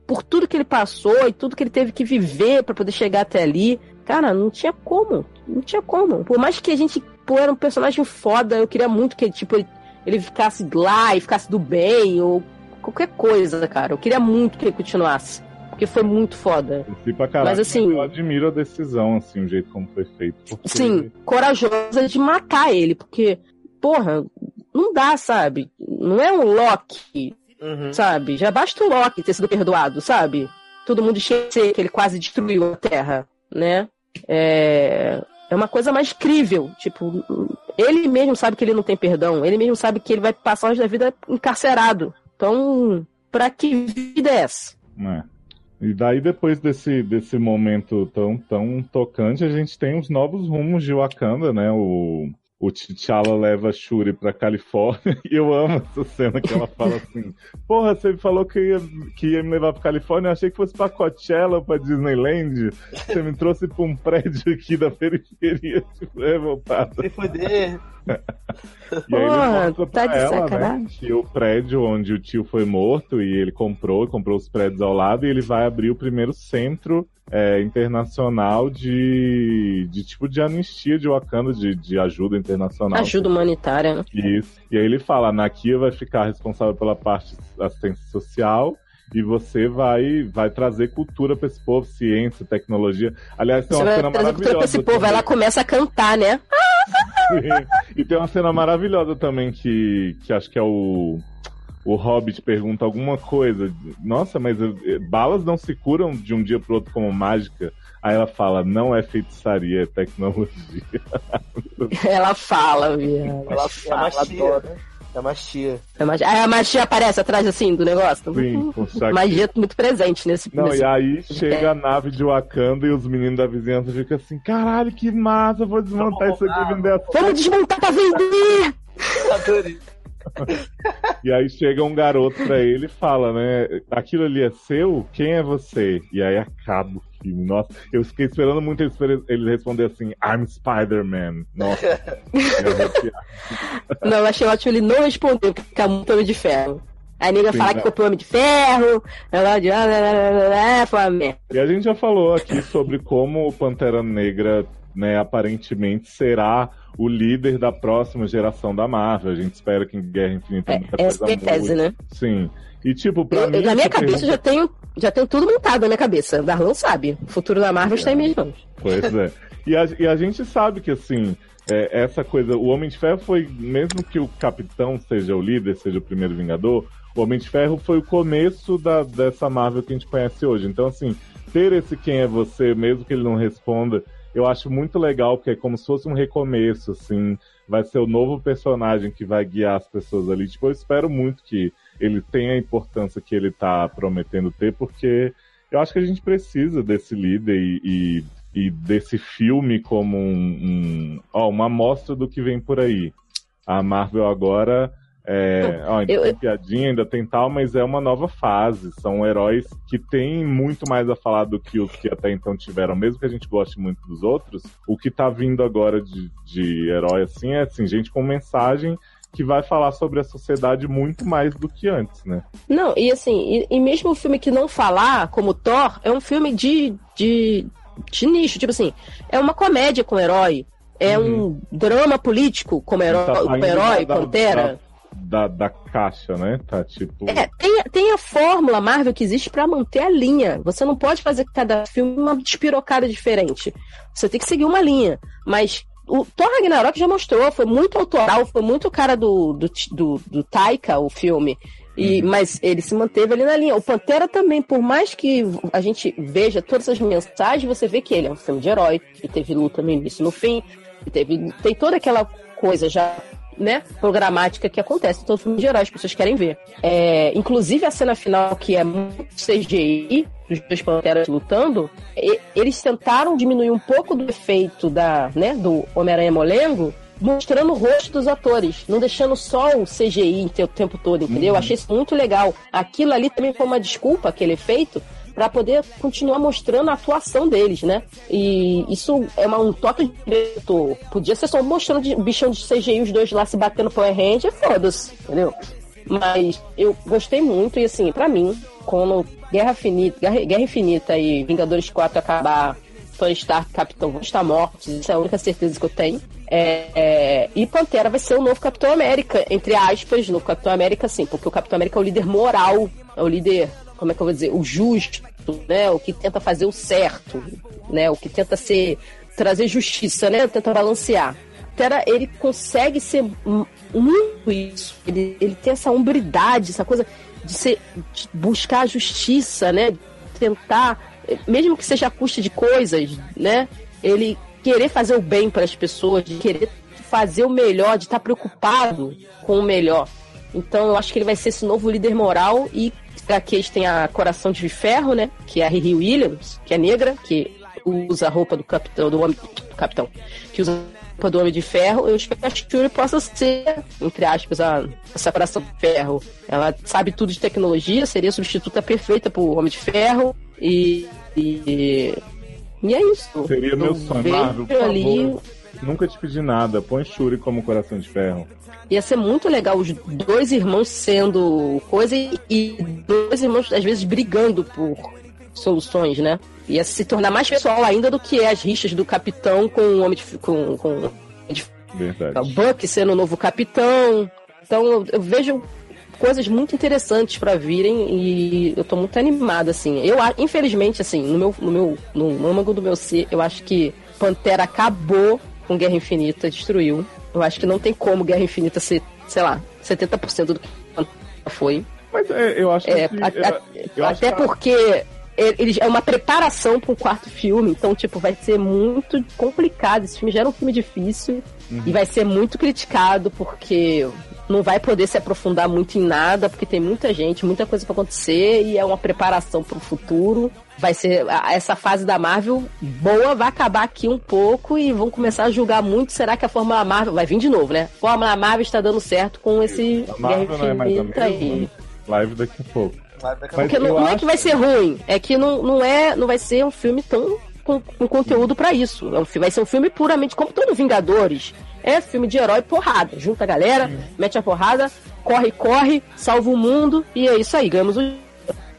S10: por tudo que ele passou e tudo que ele teve que viver pra poder chegar até ali. Cara, não tinha como. Não tinha como. Por mais que a gente pô, era um personagem foda, eu queria muito que tipo, ele, ele ficasse lá e ficasse do bem, ou qualquer coisa, cara. Eu queria muito que ele continuasse. Porque foi muito foda.
S9: Caralho,
S10: Mas, assim-
S9: eu admiro a decisão, assim, o jeito como foi feito. porque-
S10: Sim, corajosa de matar ele, porque, porra, não dá, sabe? Não é um Loki,
S11: Uhum.
S10: sabe? Já basta o Loki ter sido perdoado, sabe? Todo mundo esquecer que ele quase destruiu a Terra, né? É... É uma coisa mais crível. Tipo, ele mesmo sabe que ele não tem perdão. Ele mesmo sabe que ele vai passar o resto da vida encarcerado. Então, pra que vida é essa?
S9: É. E daí, depois desse, desse momento tão, tão tocante, a gente tem os novos rumos de Wakanda, né? O, o T'Challa leva a Shuri pra Califórnia e eu amo essa cena que ela fala assim: Porra, você falou que ia, que ia me levar pra Califórnia, eu achei que fosse pra Coachella ou pra Disneyland. Você me trouxe pra um prédio aqui da periferia, tipo, voltado.
S11: Se fuder.
S9: E aí
S10: Porra,
S9: ele mostra
S10: tá
S9: pra ela, né, que o prédio onde o tio foi morto e ele comprou, comprou os prédios ao lado e ele vai abrir o primeiro centro é, internacional de, de tipo de anistia de Wakanda, de, de ajuda internacional.
S10: Ajuda humanitária, né?
S9: Isso. E aí ele fala, a Nakia vai ficar responsável pela parte da assistência social e você vai, vai trazer cultura pra esse povo, ciência, tecnologia. Aliás, tem
S10: Você
S9: uma
S10: vai
S9: cena
S10: trazer cultura pra
S9: maravilhosa.
S10: esse povo.
S9: também.
S10: Ela começa a cantar, né?
S9: Sim. E tem uma cena maravilhosa também que, que acho que é o. O Hobbit pergunta alguma coisa. Nossa, mas eh, balas não se curam de um dia pro outro como mágica. Aí ela fala, não é feitiçaria, é tecnologia.
S10: Ela fala, viado. Ela fala,
S11: magia.
S10: adora.
S11: É magia.
S10: É magia. Aí a magia aparece atrás, assim, do negócio.
S9: Sim, com saque.
S10: Magia muito presente nesse
S9: Não,
S10: nesse-
S9: e aí chega a nave de Wakanda e os meninos da vizinhança ficam assim, caralho, que massa, vou desmontar isso aqui e vender a
S10: Vamos desmontar pra vender!
S11: Adorei.
S9: E aí chega um garoto pra ele e fala, né? Aquilo ali é seu? Quem é você? E aí acaba o filme. Nossa, eu fiquei esperando muito ele, responder assim, I'm Spider-Man. Nossa.
S10: Não, eu achei ótimo ele não responder, porque é muito Homem de Ferro. Aí a nega
S9: Sim,
S10: falar
S9: né?
S10: que comprou Homem de Ferro, ela de. ah, Foi uma merda.
S9: E a gente já falou aqui sobre como o Pantera Negra, né, aparentemente será o líder da próxima geração da Marvel. A gente espera que em Guerra Infinita muita
S10: Essa
S9: coisa
S10: é a tese, né?
S9: Sim. E tipo, pra
S10: Eu-
S9: mim.
S10: na minha cabeça
S9: pergunta-
S10: já tenho, já tenho tudo montado na minha cabeça. Darlan sabe. O futuro da Marvel está em minhas mãos.
S9: Pois é. E a, e a gente sabe que, assim, é, essa coisa. O Homem de Ferro foi, mesmo que o Capitão seja o líder, seja o primeiro Vingador, o Homem de Ferro foi o começo da, dessa Marvel que a gente conhece hoje. Então, assim, ter esse quem é você, mesmo que ele não responda, eu acho muito legal, porque é como se fosse um recomeço, assim. Vai ser o novo personagem que vai guiar as pessoas ali. Tipo, eu espero muito que ele tenha a importância que ele tá prometendo ter, porque eu acho que a gente precisa desse líder e, e, e desse filme como um, um- ó, uma amostra do que vem por aí. A Marvel agora. É, ó, ainda
S10: Eu-
S9: tem piadinha, ainda tem tal, mas é uma nova fase. São heróis que têm muito mais a falar do que os que até então tiveram, mesmo que a gente goste muito dos outros. O que tá vindo agora de, de herói assim é assim, gente com mensagem que vai falar sobre a sociedade muito mais do que antes, né?
S10: Não, e assim, e, e mesmo o filme que não falar, como Thor, é um filme de, de, de nicho. Tipo assim, é uma comédia com herói. É um drama político como herói,
S9: Tá
S10: com herói,
S9: da-
S10: Pantera.
S9: Da, da caixa, né? Tá tipo.
S10: É, tem, tem a fórmula Marvel que existe pra manter a linha. Você não pode fazer cada filme uma despirocada diferente. Você tem que seguir uma linha. Mas o Thor Ragnarok já mostrou, foi muito autoral, foi muito cara do, do, do, do Taika, o filme. E, Mas ele se manteve ali na linha. O Pantera também, por mais que a gente veja todas essas mensagens, você vê que ele é um filme de herói, que teve luta no início e no fim, que teve, tem toda aquela coisa já né, programática que acontece em todo filme de herói, as pessoas querem ver. É, inclusive a cena final, que é muito CGI, dos dois panteras lutando, e- eles tentaram diminuir um pouco do efeito da, né, do Homem-Aranha Molengo, mostrando o rosto dos atores, não deixando só o CGI o tempo todo, entendeu? Eu achei isso muito legal. Aquilo ali também foi uma desculpa, aquele efeito, para poder continuar mostrando a atuação deles, né? E isso é uma- um toque de diretor. Podia ser só mostrando de, bichão de CGI, os dois lá se batendo Power Ranger, foda-se, entendeu? Mas eu gostei muito e assim, pra mim, quando Guerra Infinita, Guerra, Guerra Infinita e Vingadores 4 acabar, Tony Stark Capitão vão estar mortos, isso é a única certeza que eu tenho. É, é, e Pantera vai ser o novo Capitão América, entre aspas, novo Capitão América, sim, porque o Capitão América é o líder moral, é o líder, como é que eu vou dizer, o justo, né? O que tenta fazer o certo, né? O que tenta ser trazer justiça, né? Tenta balancear. Pantera, ele consegue ser mu- muito isso. Ele, ele tem essa hombridade, essa coisa de, ser, de buscar a justiça, né? Tentar, mesmo que seja a custa de coisas, né? Ele querer fazer o bem para as pessoas, de querer fazer o melhor, de estar preocupado com o melhor. Então eu acho que ele vai ser esse novo líder moral e HQs tem a Coração de Ferro, né? Que é a Riri Williams, que é negra, que usa a roupa do capitão, do homem. Do capitão. Que usa a roupa do Homem de Ferro. Eu espero que a Shuri possa ser, entre aspas, a, a separação de ferro. Ela sabe tudo de tecnologia, seria a substituta perfeita pro Homem de Ferro. E. E, e é isso.
S9: Seria meu
S10: Eu
S9: sonho, por favor. Nunca te pedi nada. Põe Shuri como coração de ferro.
S10: Ia ser muito legal os dois irmãos sendo coisa e, dois irmãos, às vezes, brigando por soluções, né? Ia se tornar mais pessoal ainda do que é as rixas do capitão com o homem de, com, com o
S9: Verdade.
S10: Buck sendo o novo capitão. Então eu, eu vejo coisas muito interessantes pra virem e eu tô muito animada, assim. Eu, infelizmente, assim, no meu, no meu, no âmago do meu ser, eu acho que Pantera acabou com Guerra Infinita, destruiu. Eu acho que não tem como Guerra Infinita ser, sei lá, 70% do que foi.
S9: Mas é, eu acho
S10: É,
S9: que.
S10: a-
S9: eu-
S10: a-
S9: eu acho
S10: até
S9: que-
S10: porque ele é uma preparação para um quarto filme, então, tipo, vai ser muito complicado. Esse filme já era um filme difícil
S9: Uhum.
S10: e vai ser muito criticado porque não vai poder se aprofundar muito em nada, porque tem muita gente, muita coisa para acontecer e é uma preparação para o futuro. Vai ser a- essa fase da Marvel boa, vai acabar aqui um pouco e vão começar a julgar muito. Será que a Fórmula Marvel vai vir de novo, né? Fórmula Marvel está dando certo com esse
S9: A Marvel não é mais a
S10: Infinita aí.
S9: mesma. Live daqui a pouco.
S10: Porque não, não é que vai ser ruim, é que não, não, é, não vai ser um filme tão com, com conteúdo pra isso. É um vai ser um filme puramente como todo Vingadores. É filme de herói porrada. Junta a galera, mete a porrada, corre, corre, salva o mundo e é isso aí, ganhamos o.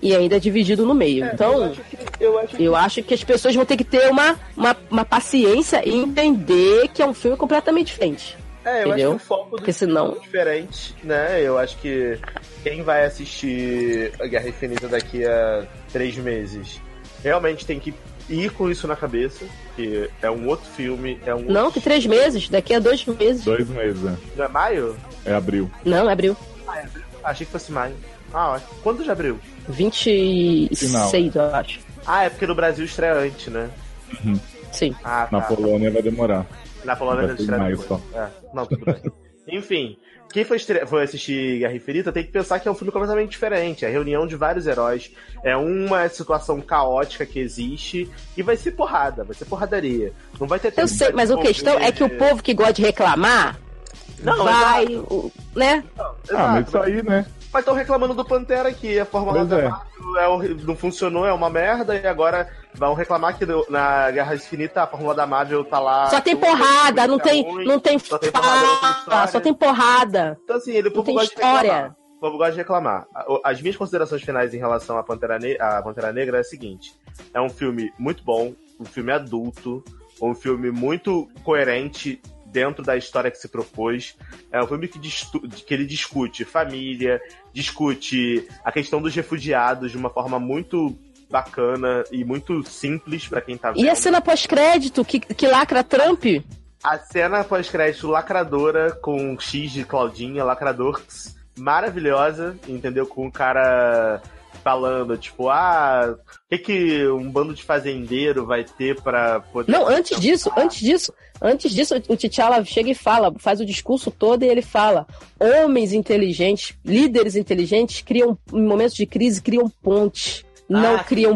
S10: E ainda é dividido no meio. então,
S11: eu acho
S10: eu acho que as pessoas vão ter que ter uma, uma, uma paciência e entender que é um filme completamente diferente.
S11: É, eu
S10: entendeu?
S11: acho que o foco do
S10: Porque senão.
S11: é diferente, né? Eu acho que quem vai assistir a Guerra Infinita daqui a três meses realmente tem que ir com isso na cabeça, que é um outro filme, é um
S10: Não,
S11: outro...
S10: que três meses, daqui a dois meses.
S9: Dois meses, né?
S11: Não é maio?
S9: É abril.
S10: Não, abriu.
S11: Ah, é abril? Achei que fosse maio. Ah, ótimo. Quando de abril?
S10: 26, eu acho.
S11: Ah, é porque no Brasil estreia antes, né?
S10: Sim.
S11: Ah,
S9: Na
S11: tá.
S9: Polônia vai demorar.
S11: Na Polônia
S9: Vai
S11: estreia
S9: mais
S11: depois.
S9: só.
S11: É, não, tudo bem. Enfim, quem foi, estre... foi assistir Guerra Infinita tem que pensar que é um filme completamente diferente. É a reunião de vários heróis. É uma situação caótica que existe. E vai ser porrada, vai ser porradaria. Não vai ter
S10: Eu
S11: tempo
S10: sei, mas a questão é que o povo que gosta de reclamar
S11: Não,
S10: vai,
S11: exato.
S10: né?
S9: Ah, mas isso aí, né?
S11: Mas estão reclamando do Pantera aqui. A Fórmula da
S9: é.
S11: Marvel é não funcionou, é uma merda. E agora vão reclamar que na Guerra Infinita a Fórmula da Marvel tá lá.
S10: Só tem
S11: tudo,
S10: porrada, não tem,
S11: ruim,
S10: não tem
S11: só tem porrada,
S10: só tem porrada.
S11: Então, assim, ele,
S10: Não
S11: povo
S10: tem história.
S11: reclamar. O povo gosta de reclamar. As minhas considerações finais em relação à Pantera, Ne à Pantera Negra é a seguinte: é um filme muito bom, um filme adulto, um filme muito coerente dentro da história que se propôs. É um filme que, que ele discute família, discute a questão dos refugiados de uma forma muito bacana e muito simples pra quem tá vendo.
S10: E a cena pós-crédito que, que lacra Trump?
S11: A cena pós-crédito lacradora com X de Claudinha, lacrador maravilhosa, entendeu? Com o cara falando, tipo, ah, o que, que um bando de fazendeiro vai ter pra poder.
S10: Não, antes disso, antes disso, antes disso, o T'Challa chega e fala, faz o discurso todo e ele fala: homens inteligentes, líderes inteligentes criam, em momentos de crise, criam pontes, não
S11: Ah,
S10: criam,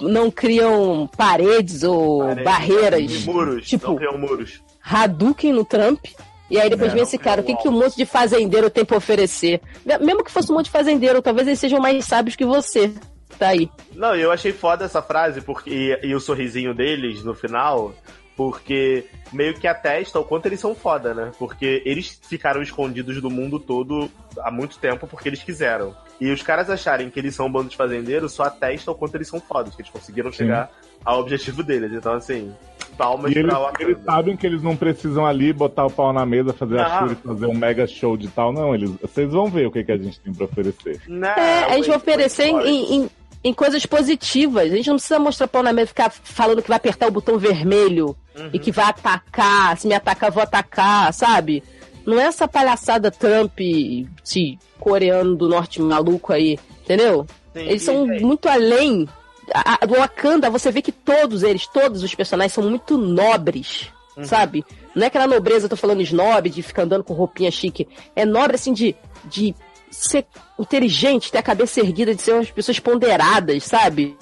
S10: não criam paredes ou
S11: Paredes,
S10: barreiras.
S11: muros,
S10: tipo,
S11: não criam muros.
S10: Hadouken no Trump. E aí depois
S11: É,
S10: vem esse
S11: não
S10: cara, o que, que um monte de fazendeiro tem pra oferecer? Mesmo que fosse um monte de fazendeiro, talvez eles sejam mais sábios que você. Tá aí.
S11: Não, eu achei foda essa frase porque, e, e o sorrisinho deles no final, porque meio que atesta o quanto eles são foda, né? Porque eles ficaram escondidos do mundo todo há muito tempo porque eles quiseram. E os caras acharem que eles são um bando de fazendeiros só atesta o quanto eles são fodas, que eles conseguiram chegar ao objetivo deles. Então, assim, palmas
S9: E eles,
S11: pra Wakanda.
S9: eles sabem que eles não precisam ali botar o pau na mesa, fazer a
S11: Não.
S9: Shuri fazer um mega show de tal, não. Eles, vocês vão ver o que, que a gente tem pra oferecer.
S11: Não,
S10: É, a gente vai oferecer em, em, em coisas positivas. A gente não precisa mostrar pau na mesa e ficar falando que vai apertar o botão vermelho
S11: Uhum.
S10: e que vai atacar. Se me atacar, vou atacar, sabe? Não é essa palhaçada Trump, esse coreano do norte maluco aí, entendeu?
S11: Sim,
S10: Eles
S11: e,
S10: são muito além a, do Wakanda, você vê que todos eles, todos os personagens são muito nobres,
S11: Uhum.
S10: sabe? Não é aquela nobreza, eu tô falando snob, de ficar andando com roupinha chique. É nobre, assim, de, de ser inteligente, ter a cabeça erguida, de ser umas pessoas ponderadas, sabe?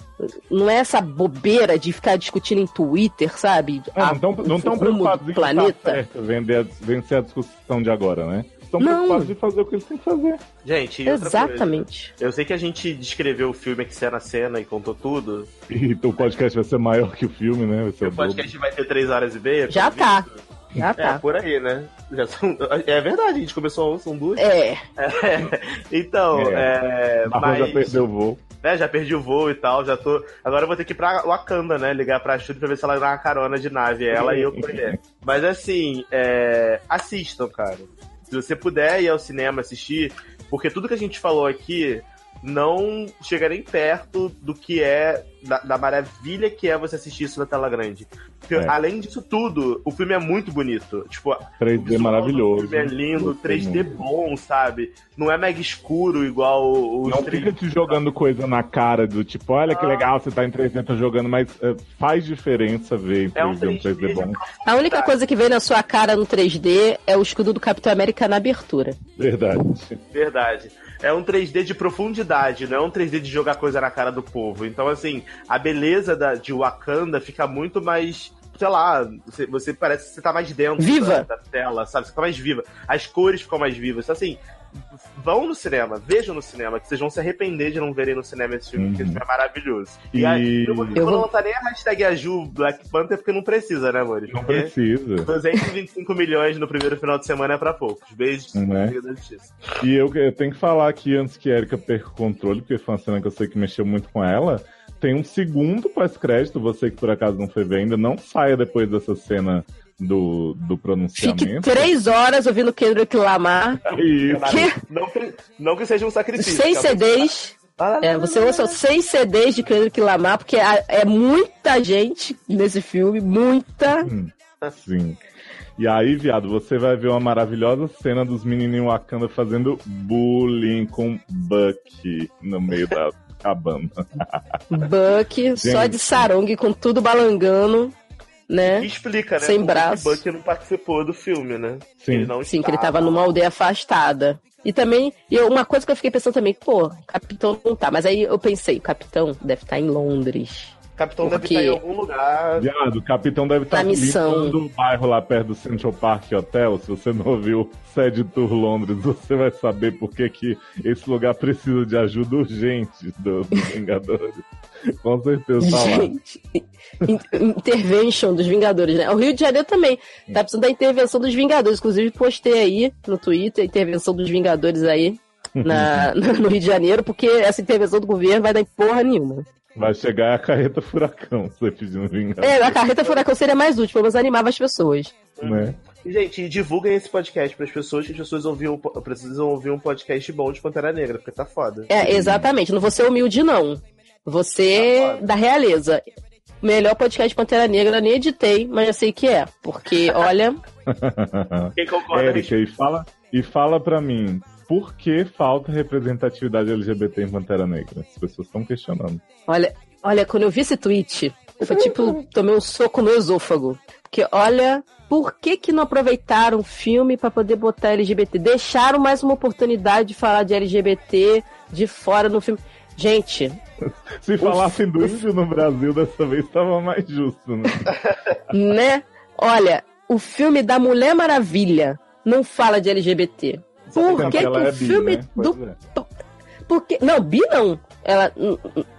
S10: Não é essa bobeira de ficar discutindo em Twitter, sabe?
S9: É,
S10: A-
S9: não estão
S10: rumo
S9: preocupados
S10: do
S9: em
S10: planeta.
S9: estar certo, vender, vencer a discussão de agora, né? Estão
S10: Não.
S9: preocupados de fazer o que eles têm que fazer.
S11: Gente,
S10: Exatamente.
S11: coisa, eu sei que a gente descreveu o filme aqui cena a cena e contou tudo.
S9: E o podcast vai ser maior que o filme, né? Vai ser
S11: O podcast vai ter três horas e meia.
S10: Já tá.
S11: visto.
S10: Já
S11: É,
S10: tá.
S11: por aí, né? Já são... É verdade, a gente começou a um, são duas.
S10: É.
S11: Então, é.
S9: A Marrom já perdeu o voo.
S11: né, já perdi o voo e tal, já tô. Agora eu vou ter que ir pra Wakanda, né? Ligar pra Astrid pra ver se ela dá uma carona de nave, ela e eu com ele. Mas assim, é... assistam, cara. Se você puder ir ao cinema assistir, porque tudo que a gente falou aqui não chega nem perto do que é da, da maravilha que é você assistir isso na tela grande. Porque,
S9: É.
S11: além disso tudo, o filme é muito bonito. Tipo,
S9: 3D maravilhoso.
S11: o filme é lindo,
S9: Gostei
S11: 3D
S9: muito.
S11: bom, sabe? Não é mega escuro igual os
S9: Não
S11: 3D.
S9: fica te jogando coisa na cara do tipo, olha que legal, você tá em 3D tá jogando, mas é, faz diferença ver em
S11: É um
S9: 3D um 3D bom.
S10: A única coisa que vem na sua cara no 3D é o escudo do Capitão América na abertura.
S9: Verdade.
S11: Verdade. É um 3D de profundidade, não é um 3D de jogar coisa na cara do povo. Então, assim, a beleza da, de Wakanda fica muito mais. Sei lá, você, você parece que você tá mais dentro
S10: Viva.
S11: Da, da tela, sabe? Você fica mais viva. As cores ficam mais vivas. Então, assim, vão no cinema, vejam no cinema, que vocês vão se arrepender de não verem no cinema esse filme, porque esse filme é maravilhoso. E,
S9: E-
S11: aí, eu, vou- eu vou
S10: vou-
S11: lançar nem a hashtag Aju Black Panther, porque não precisa, né, amores?
S9: Não
S11: Porque
S9: precisa.
S11: 225 milhões no primeiro final de semana é pra poucos. Beijos, da Justiça.
S9: E eu, eu tenho que falar aqui antes que a Erika perca o controle, porque foi uma cena que eu sei que mexeu muito com ela. Tem um segundo pós-crédito, você que por acaso não foi ver ainda, não saia depois dessa cena do, do
S10: Fique
S9: pronunciamento.
S10: três horas ouvindo Kendrick Lamar,
S9: Isso.
S10: que,
S11: Não que, não que seja um sacrifício.
S10: seis
S11: tá?
S10: CDs. É, você ouça seis CDs de Kendrick Lamar, porque é, muita gente nesse filme, muita.
S9: Sim. E aí, viado, você vai ver uma maravilhosa cena dos menininhos Wakanda fazendo bullying com Bucky no meio da cabana.
S10: Buck, só de sarong, com tudo balangando, né?
S11: Que explica, né?
S10: Sem braço.
S11: que Bucky não participou do filme, né?
S9: Sim.
S11: Ele não
S10: Sim, que ele
S11: estava.
S10: tava numa aldeia afastada. E também, eu- uma coisa que eu fiquei pensando também, pô, o capitão não tá. Mas aí eu pensei, o capitão deve estar em Londres.
S11: O capitão
S10: Porque-
S11: deve estar em algum lugar.
S9: Viado, o capitão deve estar limpando o bairro lá perto do Central Park Hotel. Se você não ouviu Sede Tour Londres, você vai saber por que, que esse lugar precisa de ajuda urgente do- dos Vingadores. Com certeza tá lá.
S10: Gente, intervention dos Vingadores, né? O Rio de Janeiro também tá precisando da intervenção dos Vingadores. Inclusive, postei aí no Twitter a intervenção dos Vingadores aí na, no Rio de Janeiro, porque essa intervenção do governo vai dar em porra nenhuma.
S9: Vai chegar a carreta furacão, você pedindo vingança.
S10: É, a carreta furacão seria mais útil, menos animava as pessoas.
S9: Né?
S11: E, gente, divulguem esse podcast para as pessoas, que as pessoas ouviam, precisam ouvir um podcast bom de Pantera Negra, porque tá foda.
S10: É, exatamente. Não vou ser humilde, não. Você da realeza. Melhor podcast de Pantera Negra, nem editei, mas eu sei que é. Porque, olha,
S11: Quem concorda,
S9: Érica, e fala, e fala pra mim, por que falta representatividade LGBT em Pantera Negra? As pessoas estão questionando.
S10: olha, olha, quando eu vi esse tweet, foi tipo, tomei um soco no esôfago. Porque, olha, por que que não aproveitaram o filme pra poder botar LGBT? Deixaram mais uma oportunidade de falar de LGBT de fora no filme. Gente,
S9: Se falassem do índio no Brasil, dessa vez estava mais justo, né?
S10: né? Olha, o filme da Mulher Maravilha não fala de LGBT. Por que, que o
S9: é bi,
S10: filme
S9: né?
S10: Do.
S9: é.
S10: Porque... Não, bi não. Ela,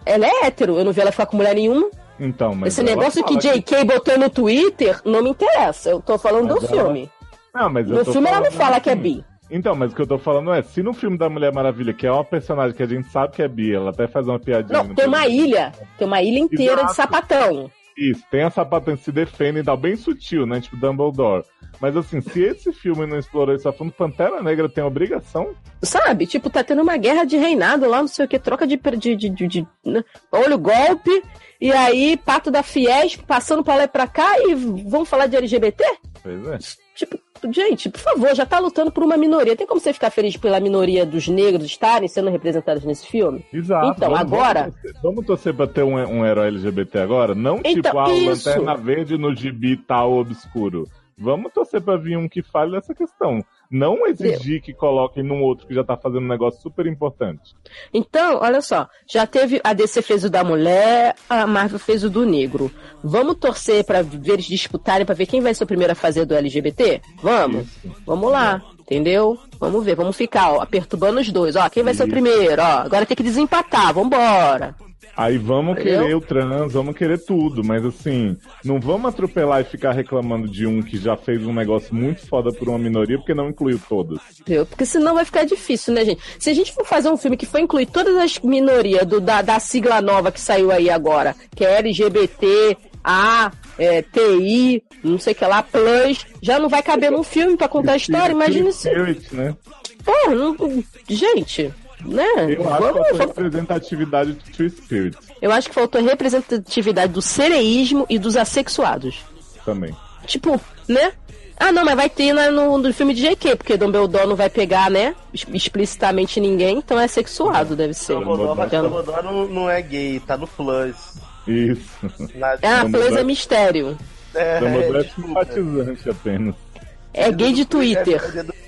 S10: ela é hétero, eu não vi ela ficar com mulher nenhuma.
S9: Então, mas
S10: Esse negócio que JK botou no Twitter não me interessa. Eu tô falando
S9: Mas
S10: do
S9: ela-
S10: filme.
S9: Não, mas
S10: No filme ela não fala que é
S9: assim.
S10: bi.
S9: Então, mas o que eu tô falando é, se no filme da Mulher Maravilha, que é uma personagem que a gente sabe que é bi, ela até faz uma piadinha.
S10: Não, tem uma
S9: filme.
S10: ilha. Tem uma ilha inteira de
S9: Exato.
S10: sapatão.
S9: Isso, tem a sapatão que se defende e tal, bem sutil, né? Tipo Dumbledore. Mas assim, se esse filme não explorou isso a fundo, Pantera Negra tem obrigação.
S10: Sabe? Tipo, tá tendo uma guerra de reinado lá, não sei o que, troca de. de, de, de, de né? Olha o golpe. E aí, pato da Fiesp passando pra lá e pra cá e vamos falar de LGBT?
S9: Pois é.
S10: Tipo, Gente, por favor, já tá lutando por uma minoria. Tem como você ficar feliz pela minoria dos negros estarem sendo representados nesse filme?
S9: Exato.
S10: Então,
S9: Vamos-
S10: agora.
S9: Vamos torcer, pra ter um, um herói LGBT agora? Não
S10: Então,
S9: tipo, ah, o
S10: isso.
S9: Lanterna Verde no gibi tal obscuro. Vamos torcer pra vir um que fale dessa questão. Não exigir que coloquem num outro que já tá fazendo um negócio super importante.
S10: Então, olha só, já teve a DC fez o da mulher, a Marvel fez o do negro. Vamos torcer pra ver eles disputarem pra ver quem vai ser o primeiro a fazer do LGBT? Vamos. Vamos lá, entendeu? Vamos ver, vamos ficar, ó, perturbando os dois, ó, quem vai ser o
S9: Isso.
S10: primeiro, ó. Agora tem que desempatar, vambora.
S9: Aí vamos querer o trans, vamos querer tudo, mas assim, não vamos atropelar e ficar reclamando de um que já fez um negócio muito foda por uma minoria porque não incluiu todos.
S10: Porque senão vai ficar difícil, né, gente? Se a gente for fazer um filme que for incluir todas as minorias do, da, da sigla nova que saiu aí agora, que é LGBT, A, é, TI, não sei o que lá, Plus, já não vai caber num filme pra contar a história, imagina se.
S9: Né?
S10: Pô, não- gente, né?
S9: Eu acho
S10: Vamos-
S9: que faltou representatividade de True Spirit
S10: eu acho que faltou representatividade do sereísmo e dos assexuados.
S9: também.
S10: Tipo, né? Ah, não, mas vai ter na- no, no filme de JQ, porque Dumbledore não vai pegar, né? Explicitamente ninguém, então é sexuado, deve ser.
S11: Dumbledore,
S10: Então-
S11: Dumbledore não, não é gay, tá no Plus.
S9: Isso.
S11: Na-
S10: Ah, Plus é mistério.
S11: É,
S9: Dumbledore é simpatizante apenas.
S10: É gay de Twitter.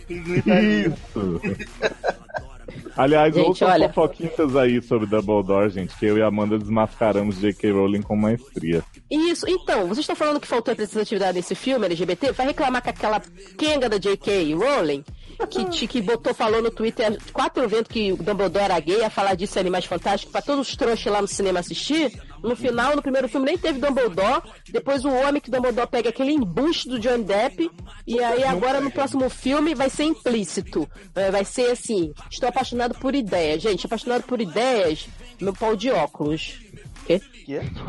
S9: Isso. Aliás,
S10: Gente,
S9: outras
S10: olha.
S9: fofoquinhas aí sobre Dumbledore, gente, que eu e Amanda desmascaramos J.K. Rowling com maestria.
S10: Isso, então, vocês estão falando que faltou representatividade nesse filme LGBT? Vai reclamar com aquela kenga da J.K. Rowling? Que, que botou, falou no Twitter quatro eventos que o Dumbledore era gay, a falar disso Animais Fantásticos, pra todos os trouxas lá no cinema assistir. No final, no primeiro filme, nem teve Dumbledore. Depois o homem que Dumbledore pega aquele embuste do Johnny Depp. E aí agora no próximo filme vai ser implícito. É, Vai ser assim, estou apaixonado por ideias. Gente, apaixonado por ideias, meu pau de óculos. Quê?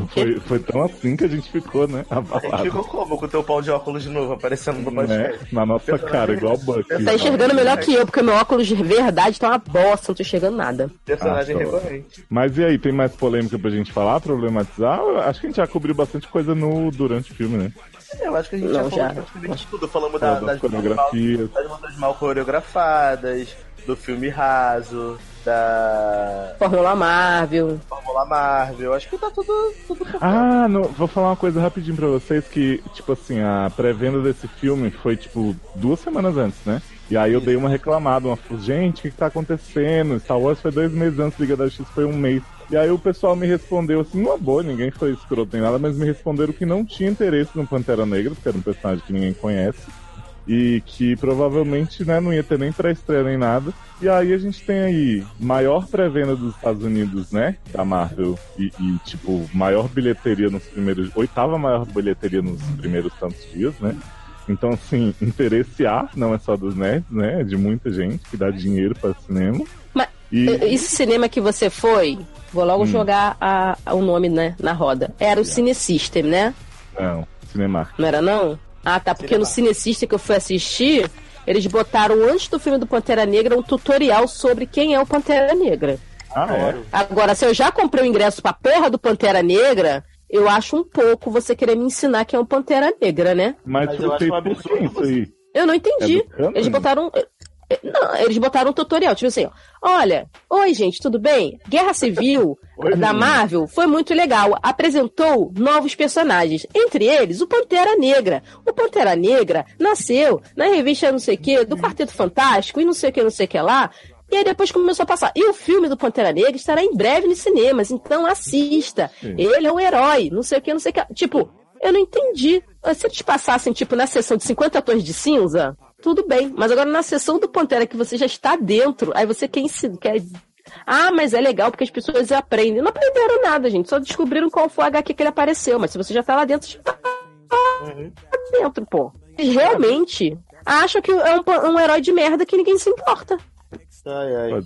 S9: Foi, foi tão assim que a gente ficou, né?
S11: A gente
S9: Abalado.
S11: ficou como com o teu pau de óculos de novo aparecendo no
S9: Né? Na nossa cara, igual o Buck.
S10: Tá enxergando melhor que eu, porque meu óculos de verdade tá uma bosta, não tô enxergando nada.
S11: Personagem
S9: Ah,
S11: recorrente.
S9: Mas e aí, tem mais polêmica pra gente falar, problematizar? Eu Acho que a gente já cobriu bastante coisa no, durante o filme, né?
S11: Eu acho que a gente
S10: Não,
S11: já falou
S10: já.
S11: de praticamente tudo. Falamos da,
S9: Falou das
S11: das,
S9: coreografias.
S11: das lutas mal coreografadas, do filme raso, da
S10: Fórmula Marvel.
S11: Fórmula Marvel. Acho que tá tudo, tudo
S9: Ah, não, vou falar uma coisa rapidinho pra vocês que, tipo assim, a pré-venda desse filme foi, tipo, duas semanas antes, né? E aí eu dei uma reclamada, uma gente, o que, que tá acontecendo? Star Wars foi dois meses antes, Liga da X foi um mês. E aí o pessoal me respondeu assim, uma boa, ninguém foi escroto nem nada, mas me responderam que não tinha interesse no Pantera Negra, porque era um personagem que ninguém conhece. E que provavelmente né, não ia ter nem pré-estreia nem nada. E aí a gente tem aí maior pré-venda dos Estados Unidos, né? Da Marvel. E, e, tipo, maior bilheteria nos primeiros. Oitava maior bilheteria nos primeiros tantos dias, né? Então, assim, interesse há, não é só dos nerds, né? É de muita gente que dá dinheiro para cinema.
S10: Mas
S9: E-
S10: esse cinema que você foi, vou logo jogar a- a- o nome né, na roda. Era o Cine System, né?
S9: Não, Cinemark.
S10: Não era não? Ah, tá, porque no Cine System que eu fui assistir, eles botaram antes do filme do Pantera Negra um tutorial sobre quem é o Pantera Negra.
S9: Ah, é?
S10: Agora, se eu já comprei o ingresso pra porra do Pantera Negra, eu acho um pouco você querer me ensinar quem é o Pantera Negra, né?
S9: Mas,
S11: Mas
S9: foi
S11: eu acho um absurdo
S9: isso aí?
S10: Eu não entendi.
S9: É
S10: eles botaram. Não, eles botaram um tutorial, tipo assim, ó. Olha, oi gente, tudo bem? Guerra Civil
S9: Oi,
S10: da. Marvel foi muito legal. Apresentou novos personagens, entre eles o Pantera Negra. O Pantera Negra nasceu na revista não sei o que, do Quarteto Fantástico e não sei o que, não sei o que lá. E aí depois começou a passar. E o filme do Pantera Negra estará em breve nos cinemas, então assista. Ele é o herói, não sei o que, não sei o que. Tipo, eu não entendi. Se eles passassem, tipo, na sessão de 50 tons de cinza, tudo bem. Mas agora na sessão do Pantera, que você já está dentro, aí você quer ensinar. Quer... Ah, mas é legal porque as pessoas aprendem. Não aprenderam nada, gente. Só descobriram qual foi o HQ que ele apareceu. Mas se você já tá lá dentro, já tá lá dentro, pô. Eles realmente acham que é um, um herói de merda que ninguém se importa.
S11: Ai, ai.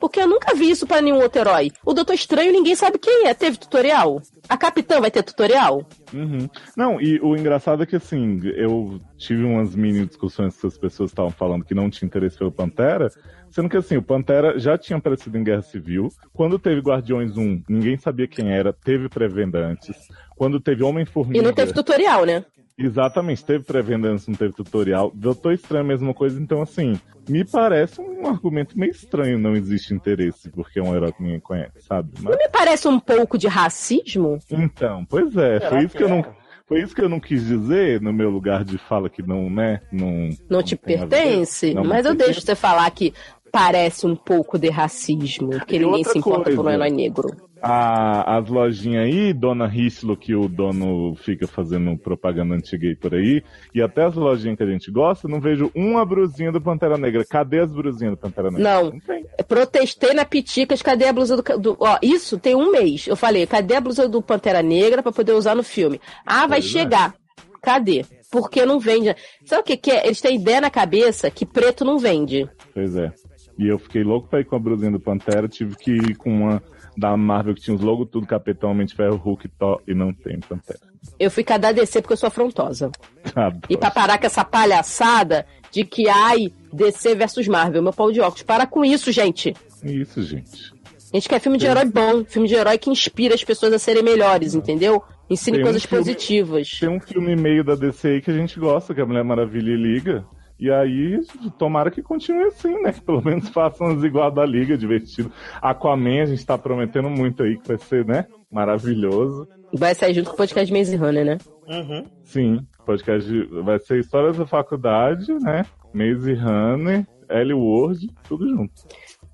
S10: Porque eu nunca vi isso pra nenhum outro herói. O Doutor Estranho ninguém sabe quem é. Teve tutorial? A Capitã vai ter tutorial?
S9: Uhum. Não, e o engraçado é que assim, eu tive umas mini discussões que as pessoas estavam falando que não tinha interesse pelo Pantera, sendo que assim, o Pantera já tinha aparecido em Guerra Civil. Quando teve Guardiões 1, ninguém sabia quem era, teve pré-venda antes. Quando teve Homem-Formiga.
S10: E não teve tutorial, né?
S9: Exatamente, teve pré-venda antes, não teve tutorial. Doutor Estranho, a mesma coisa, então assim, me parece um argumento meio estranho, não existe interesse, porque é um herói que ninguém conhece, sabe? Mas,
S10: Não me parece um pouco de racismo?
S9: então, pois é,
S11: Será
S9: foi isso
S11: que
S9: que eu
S11: é?
S9: não. Foi isso que eu não quis dizer no meu lugar de fala que não, né? Não,
S10: Não te
S9: a ver.
S10: pertence?
S9: Não
S10: Mas eu deixo você falar que parece um pouco de racismo, porque
S9: E
S10: ninguém se importa por um
S9: coisa.
S10: herói negro.
S9: A- as lojinhas aí, Dona Rislo, que o dono fica fazendo propaganda anti-gay por aí, e até as lojinhas que a gente gosta, não vejo uma brusinha do Pantera Negra. Cadê as brusinhas do Pantera Negra?
S10: Não.
S9: tem.
S10: Protestei na Piticas, cadê a blusa do, do- Ó, isso tem um mês. Eu falei, cadê a blusa do Pantera Negra pra poder usar no filme? Ah, vai
S9: Pois é.
S10: chegar. Cadê? Porque não vende. Sabe o que, que é? Eles têm ideia na cabeça que preto não vende.
S9: Pois é. E eu fiquei louco pra ir com a brusinha do Pantera, tive que ir com uma da Marvel que tinha os logos tudo, Capitão, Homem de Ferro, Hulk, Thor, e não tem Pantera.
S10: Eu fui cada DC porque eu sou afrontosa.
S9: Adoro.
S10: E pra parar com essa palhaçada de que, ai, DC versus Marvel, meu pau de óculos. Para com isso, gente.
S9: Isso, gente.
S10: A gente quer filme de herói bom, filme de herói que inspira as pessoas a serem melhores, entendeu? Ensine
S9: Tem um
S10: coisas
S9: filme-
S10: positivas.
S9: Tem um filme meio da DC aí que a gente gosta, que é a Mulher Maravilha e Liga. E aí, tomara que continue assim, né? Que pelo menos façam as igual da Liga, divertido. Aquaman, a gente tá prometendo muito aí que vai ser, né? Maravilhoso.
S10: Vai sair junto com o podcast Maze Runner, né?
S11: Uhum.
S9: Sim, podcast de- vai ser Histórias da Faculdade, né? Maze Runner, Ellie Ward, tudo junto.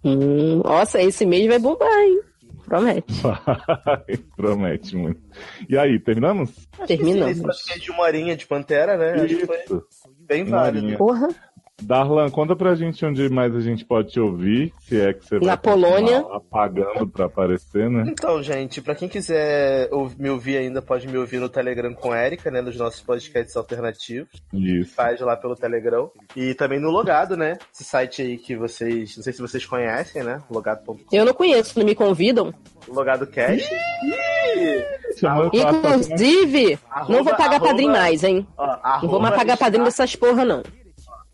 S10: Hum, nossa, esse mês vai bombar, hein? Promete.
S9: Vai, Promete muito. E aí, terminamos?
S10: Terminamos.
S11: Esse podcast de uma horinha de Pantera, né? Acho que foi
S9: Isso.
S11: Bem válido.
S10: Porra.
S9: Darlan, conta pra gente onde mais a gente pode te ouvir, se é que você vai
S10: Na Polônia.
S9: apagando pra aparecer, né?
S11: Então, gente, pra quem quiser me ouvir ainda, pode me ouvir no Telegram com a Erika, né? Nos nossos podcasts alternativos.
S9: Isso.
S11: Faz lá pelo Telegram. E também no Logado, né? Esse site aí que vocês. Não sei se vocês conhecem, né? Logado.com.
S10: Eu não conheço, não me convidam.
S11: Logado Cash.
S9: Pra-
S10: Inclusive,
S11: Arroba-
S10: não vou pagar
S11: arroba-
S10: padrinho mais, hein?
S11: Ó,
S10: Não vou mais pagar padrinho dessas porra, não.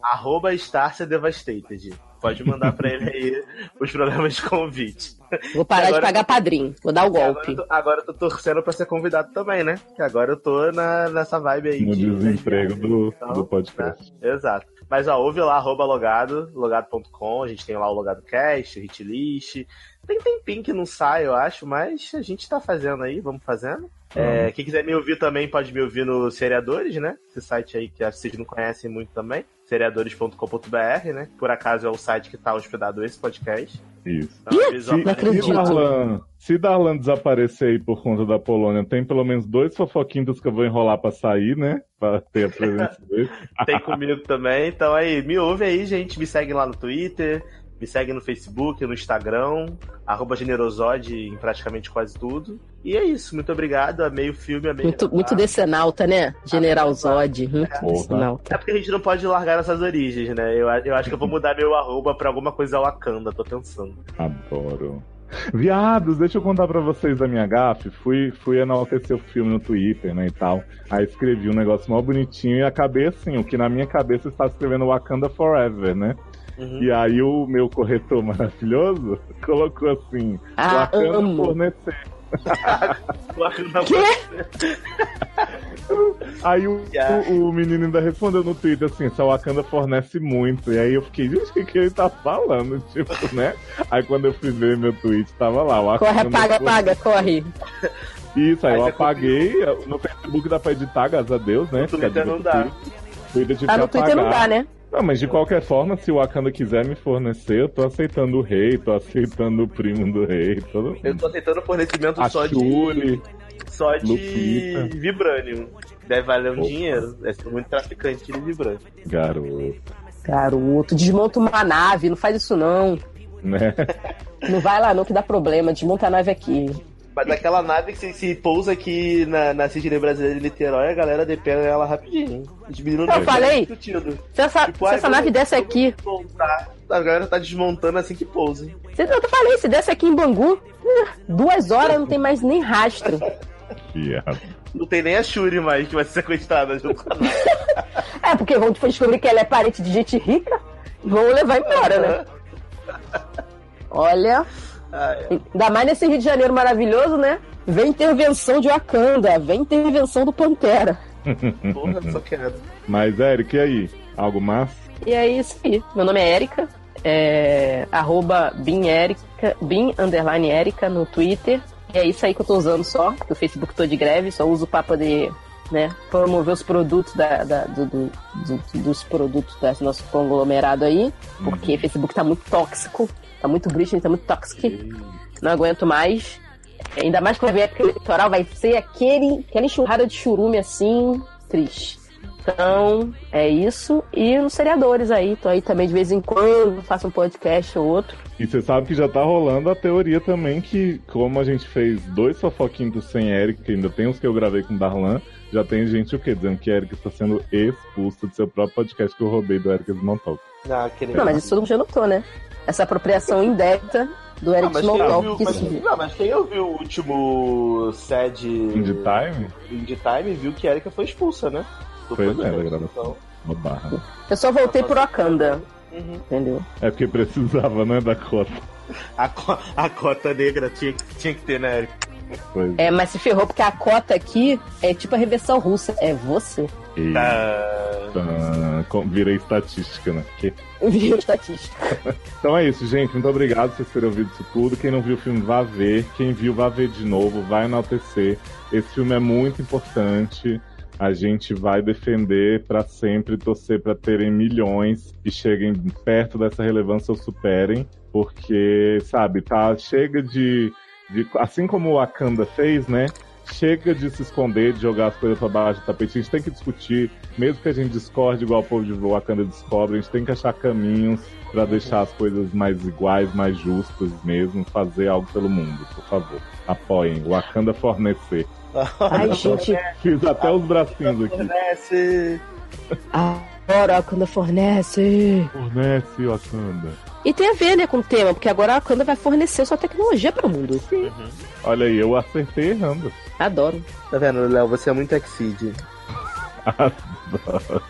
S11: Arroba Starcia Devastated. Pode mandar pra ele aí os programas de convite.
S10: Vou parar
S11: Agora-
S10: de pagar padrinho. Vou dar o
S11: Agora
S10: golpe.
S11: eu, tô, agora eu tô torcendo pra ser convidado também, né? Que agora eu tô na, nessa vibe aí.
S9: No
S11: de-
S9: desemprego do,
S11: Então,
S9: do podcast.
S11: Exato. Mas ó, ouve lá, arroba logado, logado.com, a gente tem lá o Logado Cast, Hitlist. Tem tempinho que não sai, eu acho, mas a gente tá fazendo aí, vamos fazendo. É, quem quiser me ouvir também pode me ouvir no Seriadores, né? Esse site aí que vocês não conhecem muito também. Seriadores.com.br, né? Por acaso é o site que tá hospedado esse podcast.
S9: Isso.
S11: Então,
S9: Se,
S11: lá.
S9: Darlan, se Darlan desaparecer aí por conta da Polônia, tem pelo menos dois fofoquinhos que eu vou enrolar pra sair, né? Pra ter a presença dele.
S11: Tem comigo também. Então aí, me ouve aí, gente. Me segue lá no Twitter, me segue no Facebook, no Instagram, arroba generosode em praticamente quase tudo. E é isso, muito obrigado. Amei o filme, amei
S10: Muito,
S11: gravar.
S10: muito decenalta, né? General Zod. Muito
S9: Porra.
S10: decenalta.
S11: É porque a gente não pode largar nossas origens, né? Eu, eu acho que eu vou mudar meu arroba pra alguma coisa Wakanda, tô pensando.
S9: Adoro. Viados, deixa eu contar pra vocês da minha gafe. Fui, fui enaltecer o filme no Twitter, né, e tal. Aí escrevi um negócio mal bonitinho e acabei assim, o que na minha cabeça está escrevendo Wakanda Forever, né?
S11: Uhum.
S9: E aí o meu corretor maravilhoso colocou assim,
S10: Ah,
S9: Wakanda
S10: amo.
S9: fornecer.
S11: Wakanda
S9: Aí o, o, o menino ainda respondeu no Twitter assim, essa Wakanda fornece muito. E aí eu fiquei, gente, o que, que ele tá falando? Tipo, né? Aí quando eu fui ver meu tweet, tava lá, Wakanda
S10: Corre, apaga, apaga, corre.
S9: Isso, aí
S11: Aí
S9: eu
S11: você
S9: apaguei. No Facebook dá pra editar, graças a Deus, né?
S11: No Twitter não dá.
S9: Twitter tive
S10: Ah, no Twitter não dá, né?
S9: Não, mas de qualquer forma, se o Wakanda quiser me fornecer, eu tô aceitando o rei, tô aceitando o primo do rei, todo
S11: Eu tô aceitando fornecimento
S9: A
S11: só de.
S9: Shuri,
S11: Só de
S9: Lupita.
S11: Vibranium. Deve valer um
S9: Opa.
S11: dinheiro. Deve ser muito traficante de Vibranium.
S9: garoto,
S10: Garoto, desmonta uma nave, não faz isso não.
S9: né?
S10: Não vai lá não que dá problema, desmonta a nave aqui.
S11: Mas daquela nave que se, se pousa aqui na, na brasileira de Niterói, a galera depena ela rapidinho. hein? Os meninos
S10: Eu falei. Se essa,
S11: Tipo,
S10: se essa nave desce aqui.
S11: A galera tá desmontando assim que pousa. hein?
S10: eu falei, se desce aqui em Bangu, duas horas não tem mais nem rastro.
S11: Não tem nem a Shuri mais que vai ser sequestrada junto com a nave.
S10: É, porque vão descobrir que ela é parente de gente rica, vão levar embora, né? Olha,
S11: Ah, é.
S10: ainda mais nesse Rio de Janeiro maravilhoso, né? Vem intervenção de Wakanda, vem intervenção do Pantera.
S11: Porra, só quero.
S9: Mas, Eric, e aí? Algo mais?
S10: E é isso aí. Meu nome é Erika. É, arroba BinErica, Bin underline Erika no Twitter. E é isso aí que eu tô usando só, porque o Facebook tô de greve, só uso pra poder né, promover os produtos da, da- do- do- do- dos produtos desse nosso conglomerado aí, porque o Facebook tá muito tóxico, tá muito bleaching, tá muito tóxico. Não aguento mais. Ainda mais quando vem a época eleitoral, vai ser aquele, aquela enxurrada de churume assim, triste. Então, é isso. E nos seriadores aí, tô aí também de vez em quando, faço um podcast ou outro.
S9: E você sabe que já tá rolando a teoria também que, como a gente fez dois fofoquinhos sem Eric, que ainda tem os que eu gravei com o Darlan, já tem gente o quê? Dizendo que Eric está sendo expulso do seu próprio podcast que eu roubei do Eric Smalltalk.
S11: Ah, aquele
S10: Não, mas isso todo mundo já notou, né? Essa apropriação indébita do Eric
S11: mas quem ouviu,
S10: Smalltalk. que
S11: mas, não, mas quem ouviu o último SED
S9: Indie Time?
S11: Indie Time viu que a Erika foi expulsa, né? Do
S9: Pois é,
S11: podcast,
S9: da gravação.
S11: então.
S9: Uma barra.
S10: Eu só voltei pro Wakanda.
S11: Uhum.
S10: Entendeu?
S9: É porque precisava, né, da cota.
S11: A, co- a cota negra tinha, que- tinha que ter, né, Erika?
S9: Pois
S10: É, mas se ferrou porque a cota aqui é tipo a reversão russa. É você.
S9: E,
S11: Ah,
S9: virei estatística, né? Que-
S10: Viu estatística.
S9: Então é isso, gente. Muito obrigado por vocês terem ouvido isso tudo. Quem não viu o filme, vá ver. Quem viu, vá ver de novo. Vai enaltecer. Esse filme é muito importante. A gente vai defender pra sempre, torcer pra terem milhões que cheguem perto dessa relevância ou superem. Porque, sabe, tá, chega de, de. Assim como o Wakanda fez, né? Chega de se esconder, de jogar as coisas pra baixo do tapete. A gente tem que discutir, mesmo que a gente discorde igual o povo de Wakanda descobre, a gente tem que achar caminhos pra deixar as coisas mais iguais, mais justas mesmo, fazer algo pelo mundo, por favor. Apoiem. Wakanda fornecer.
S10: Ai, gente.
S9: Fiz até os bracinhos aqui.
S11: Fornece.
S10: Agora Wakanda fornece.
S9: Fornece, Wakanda.
S10: E tem a ver, né, com o tema, porque agora a Wakanda vai fornecer sua tecnologia para o mundo.
S9: Olha aí, eu acertei errando.
S10: Adoro.
S11: Tá vendo, Léo? Você é muito Exceed.
S9: Adoro.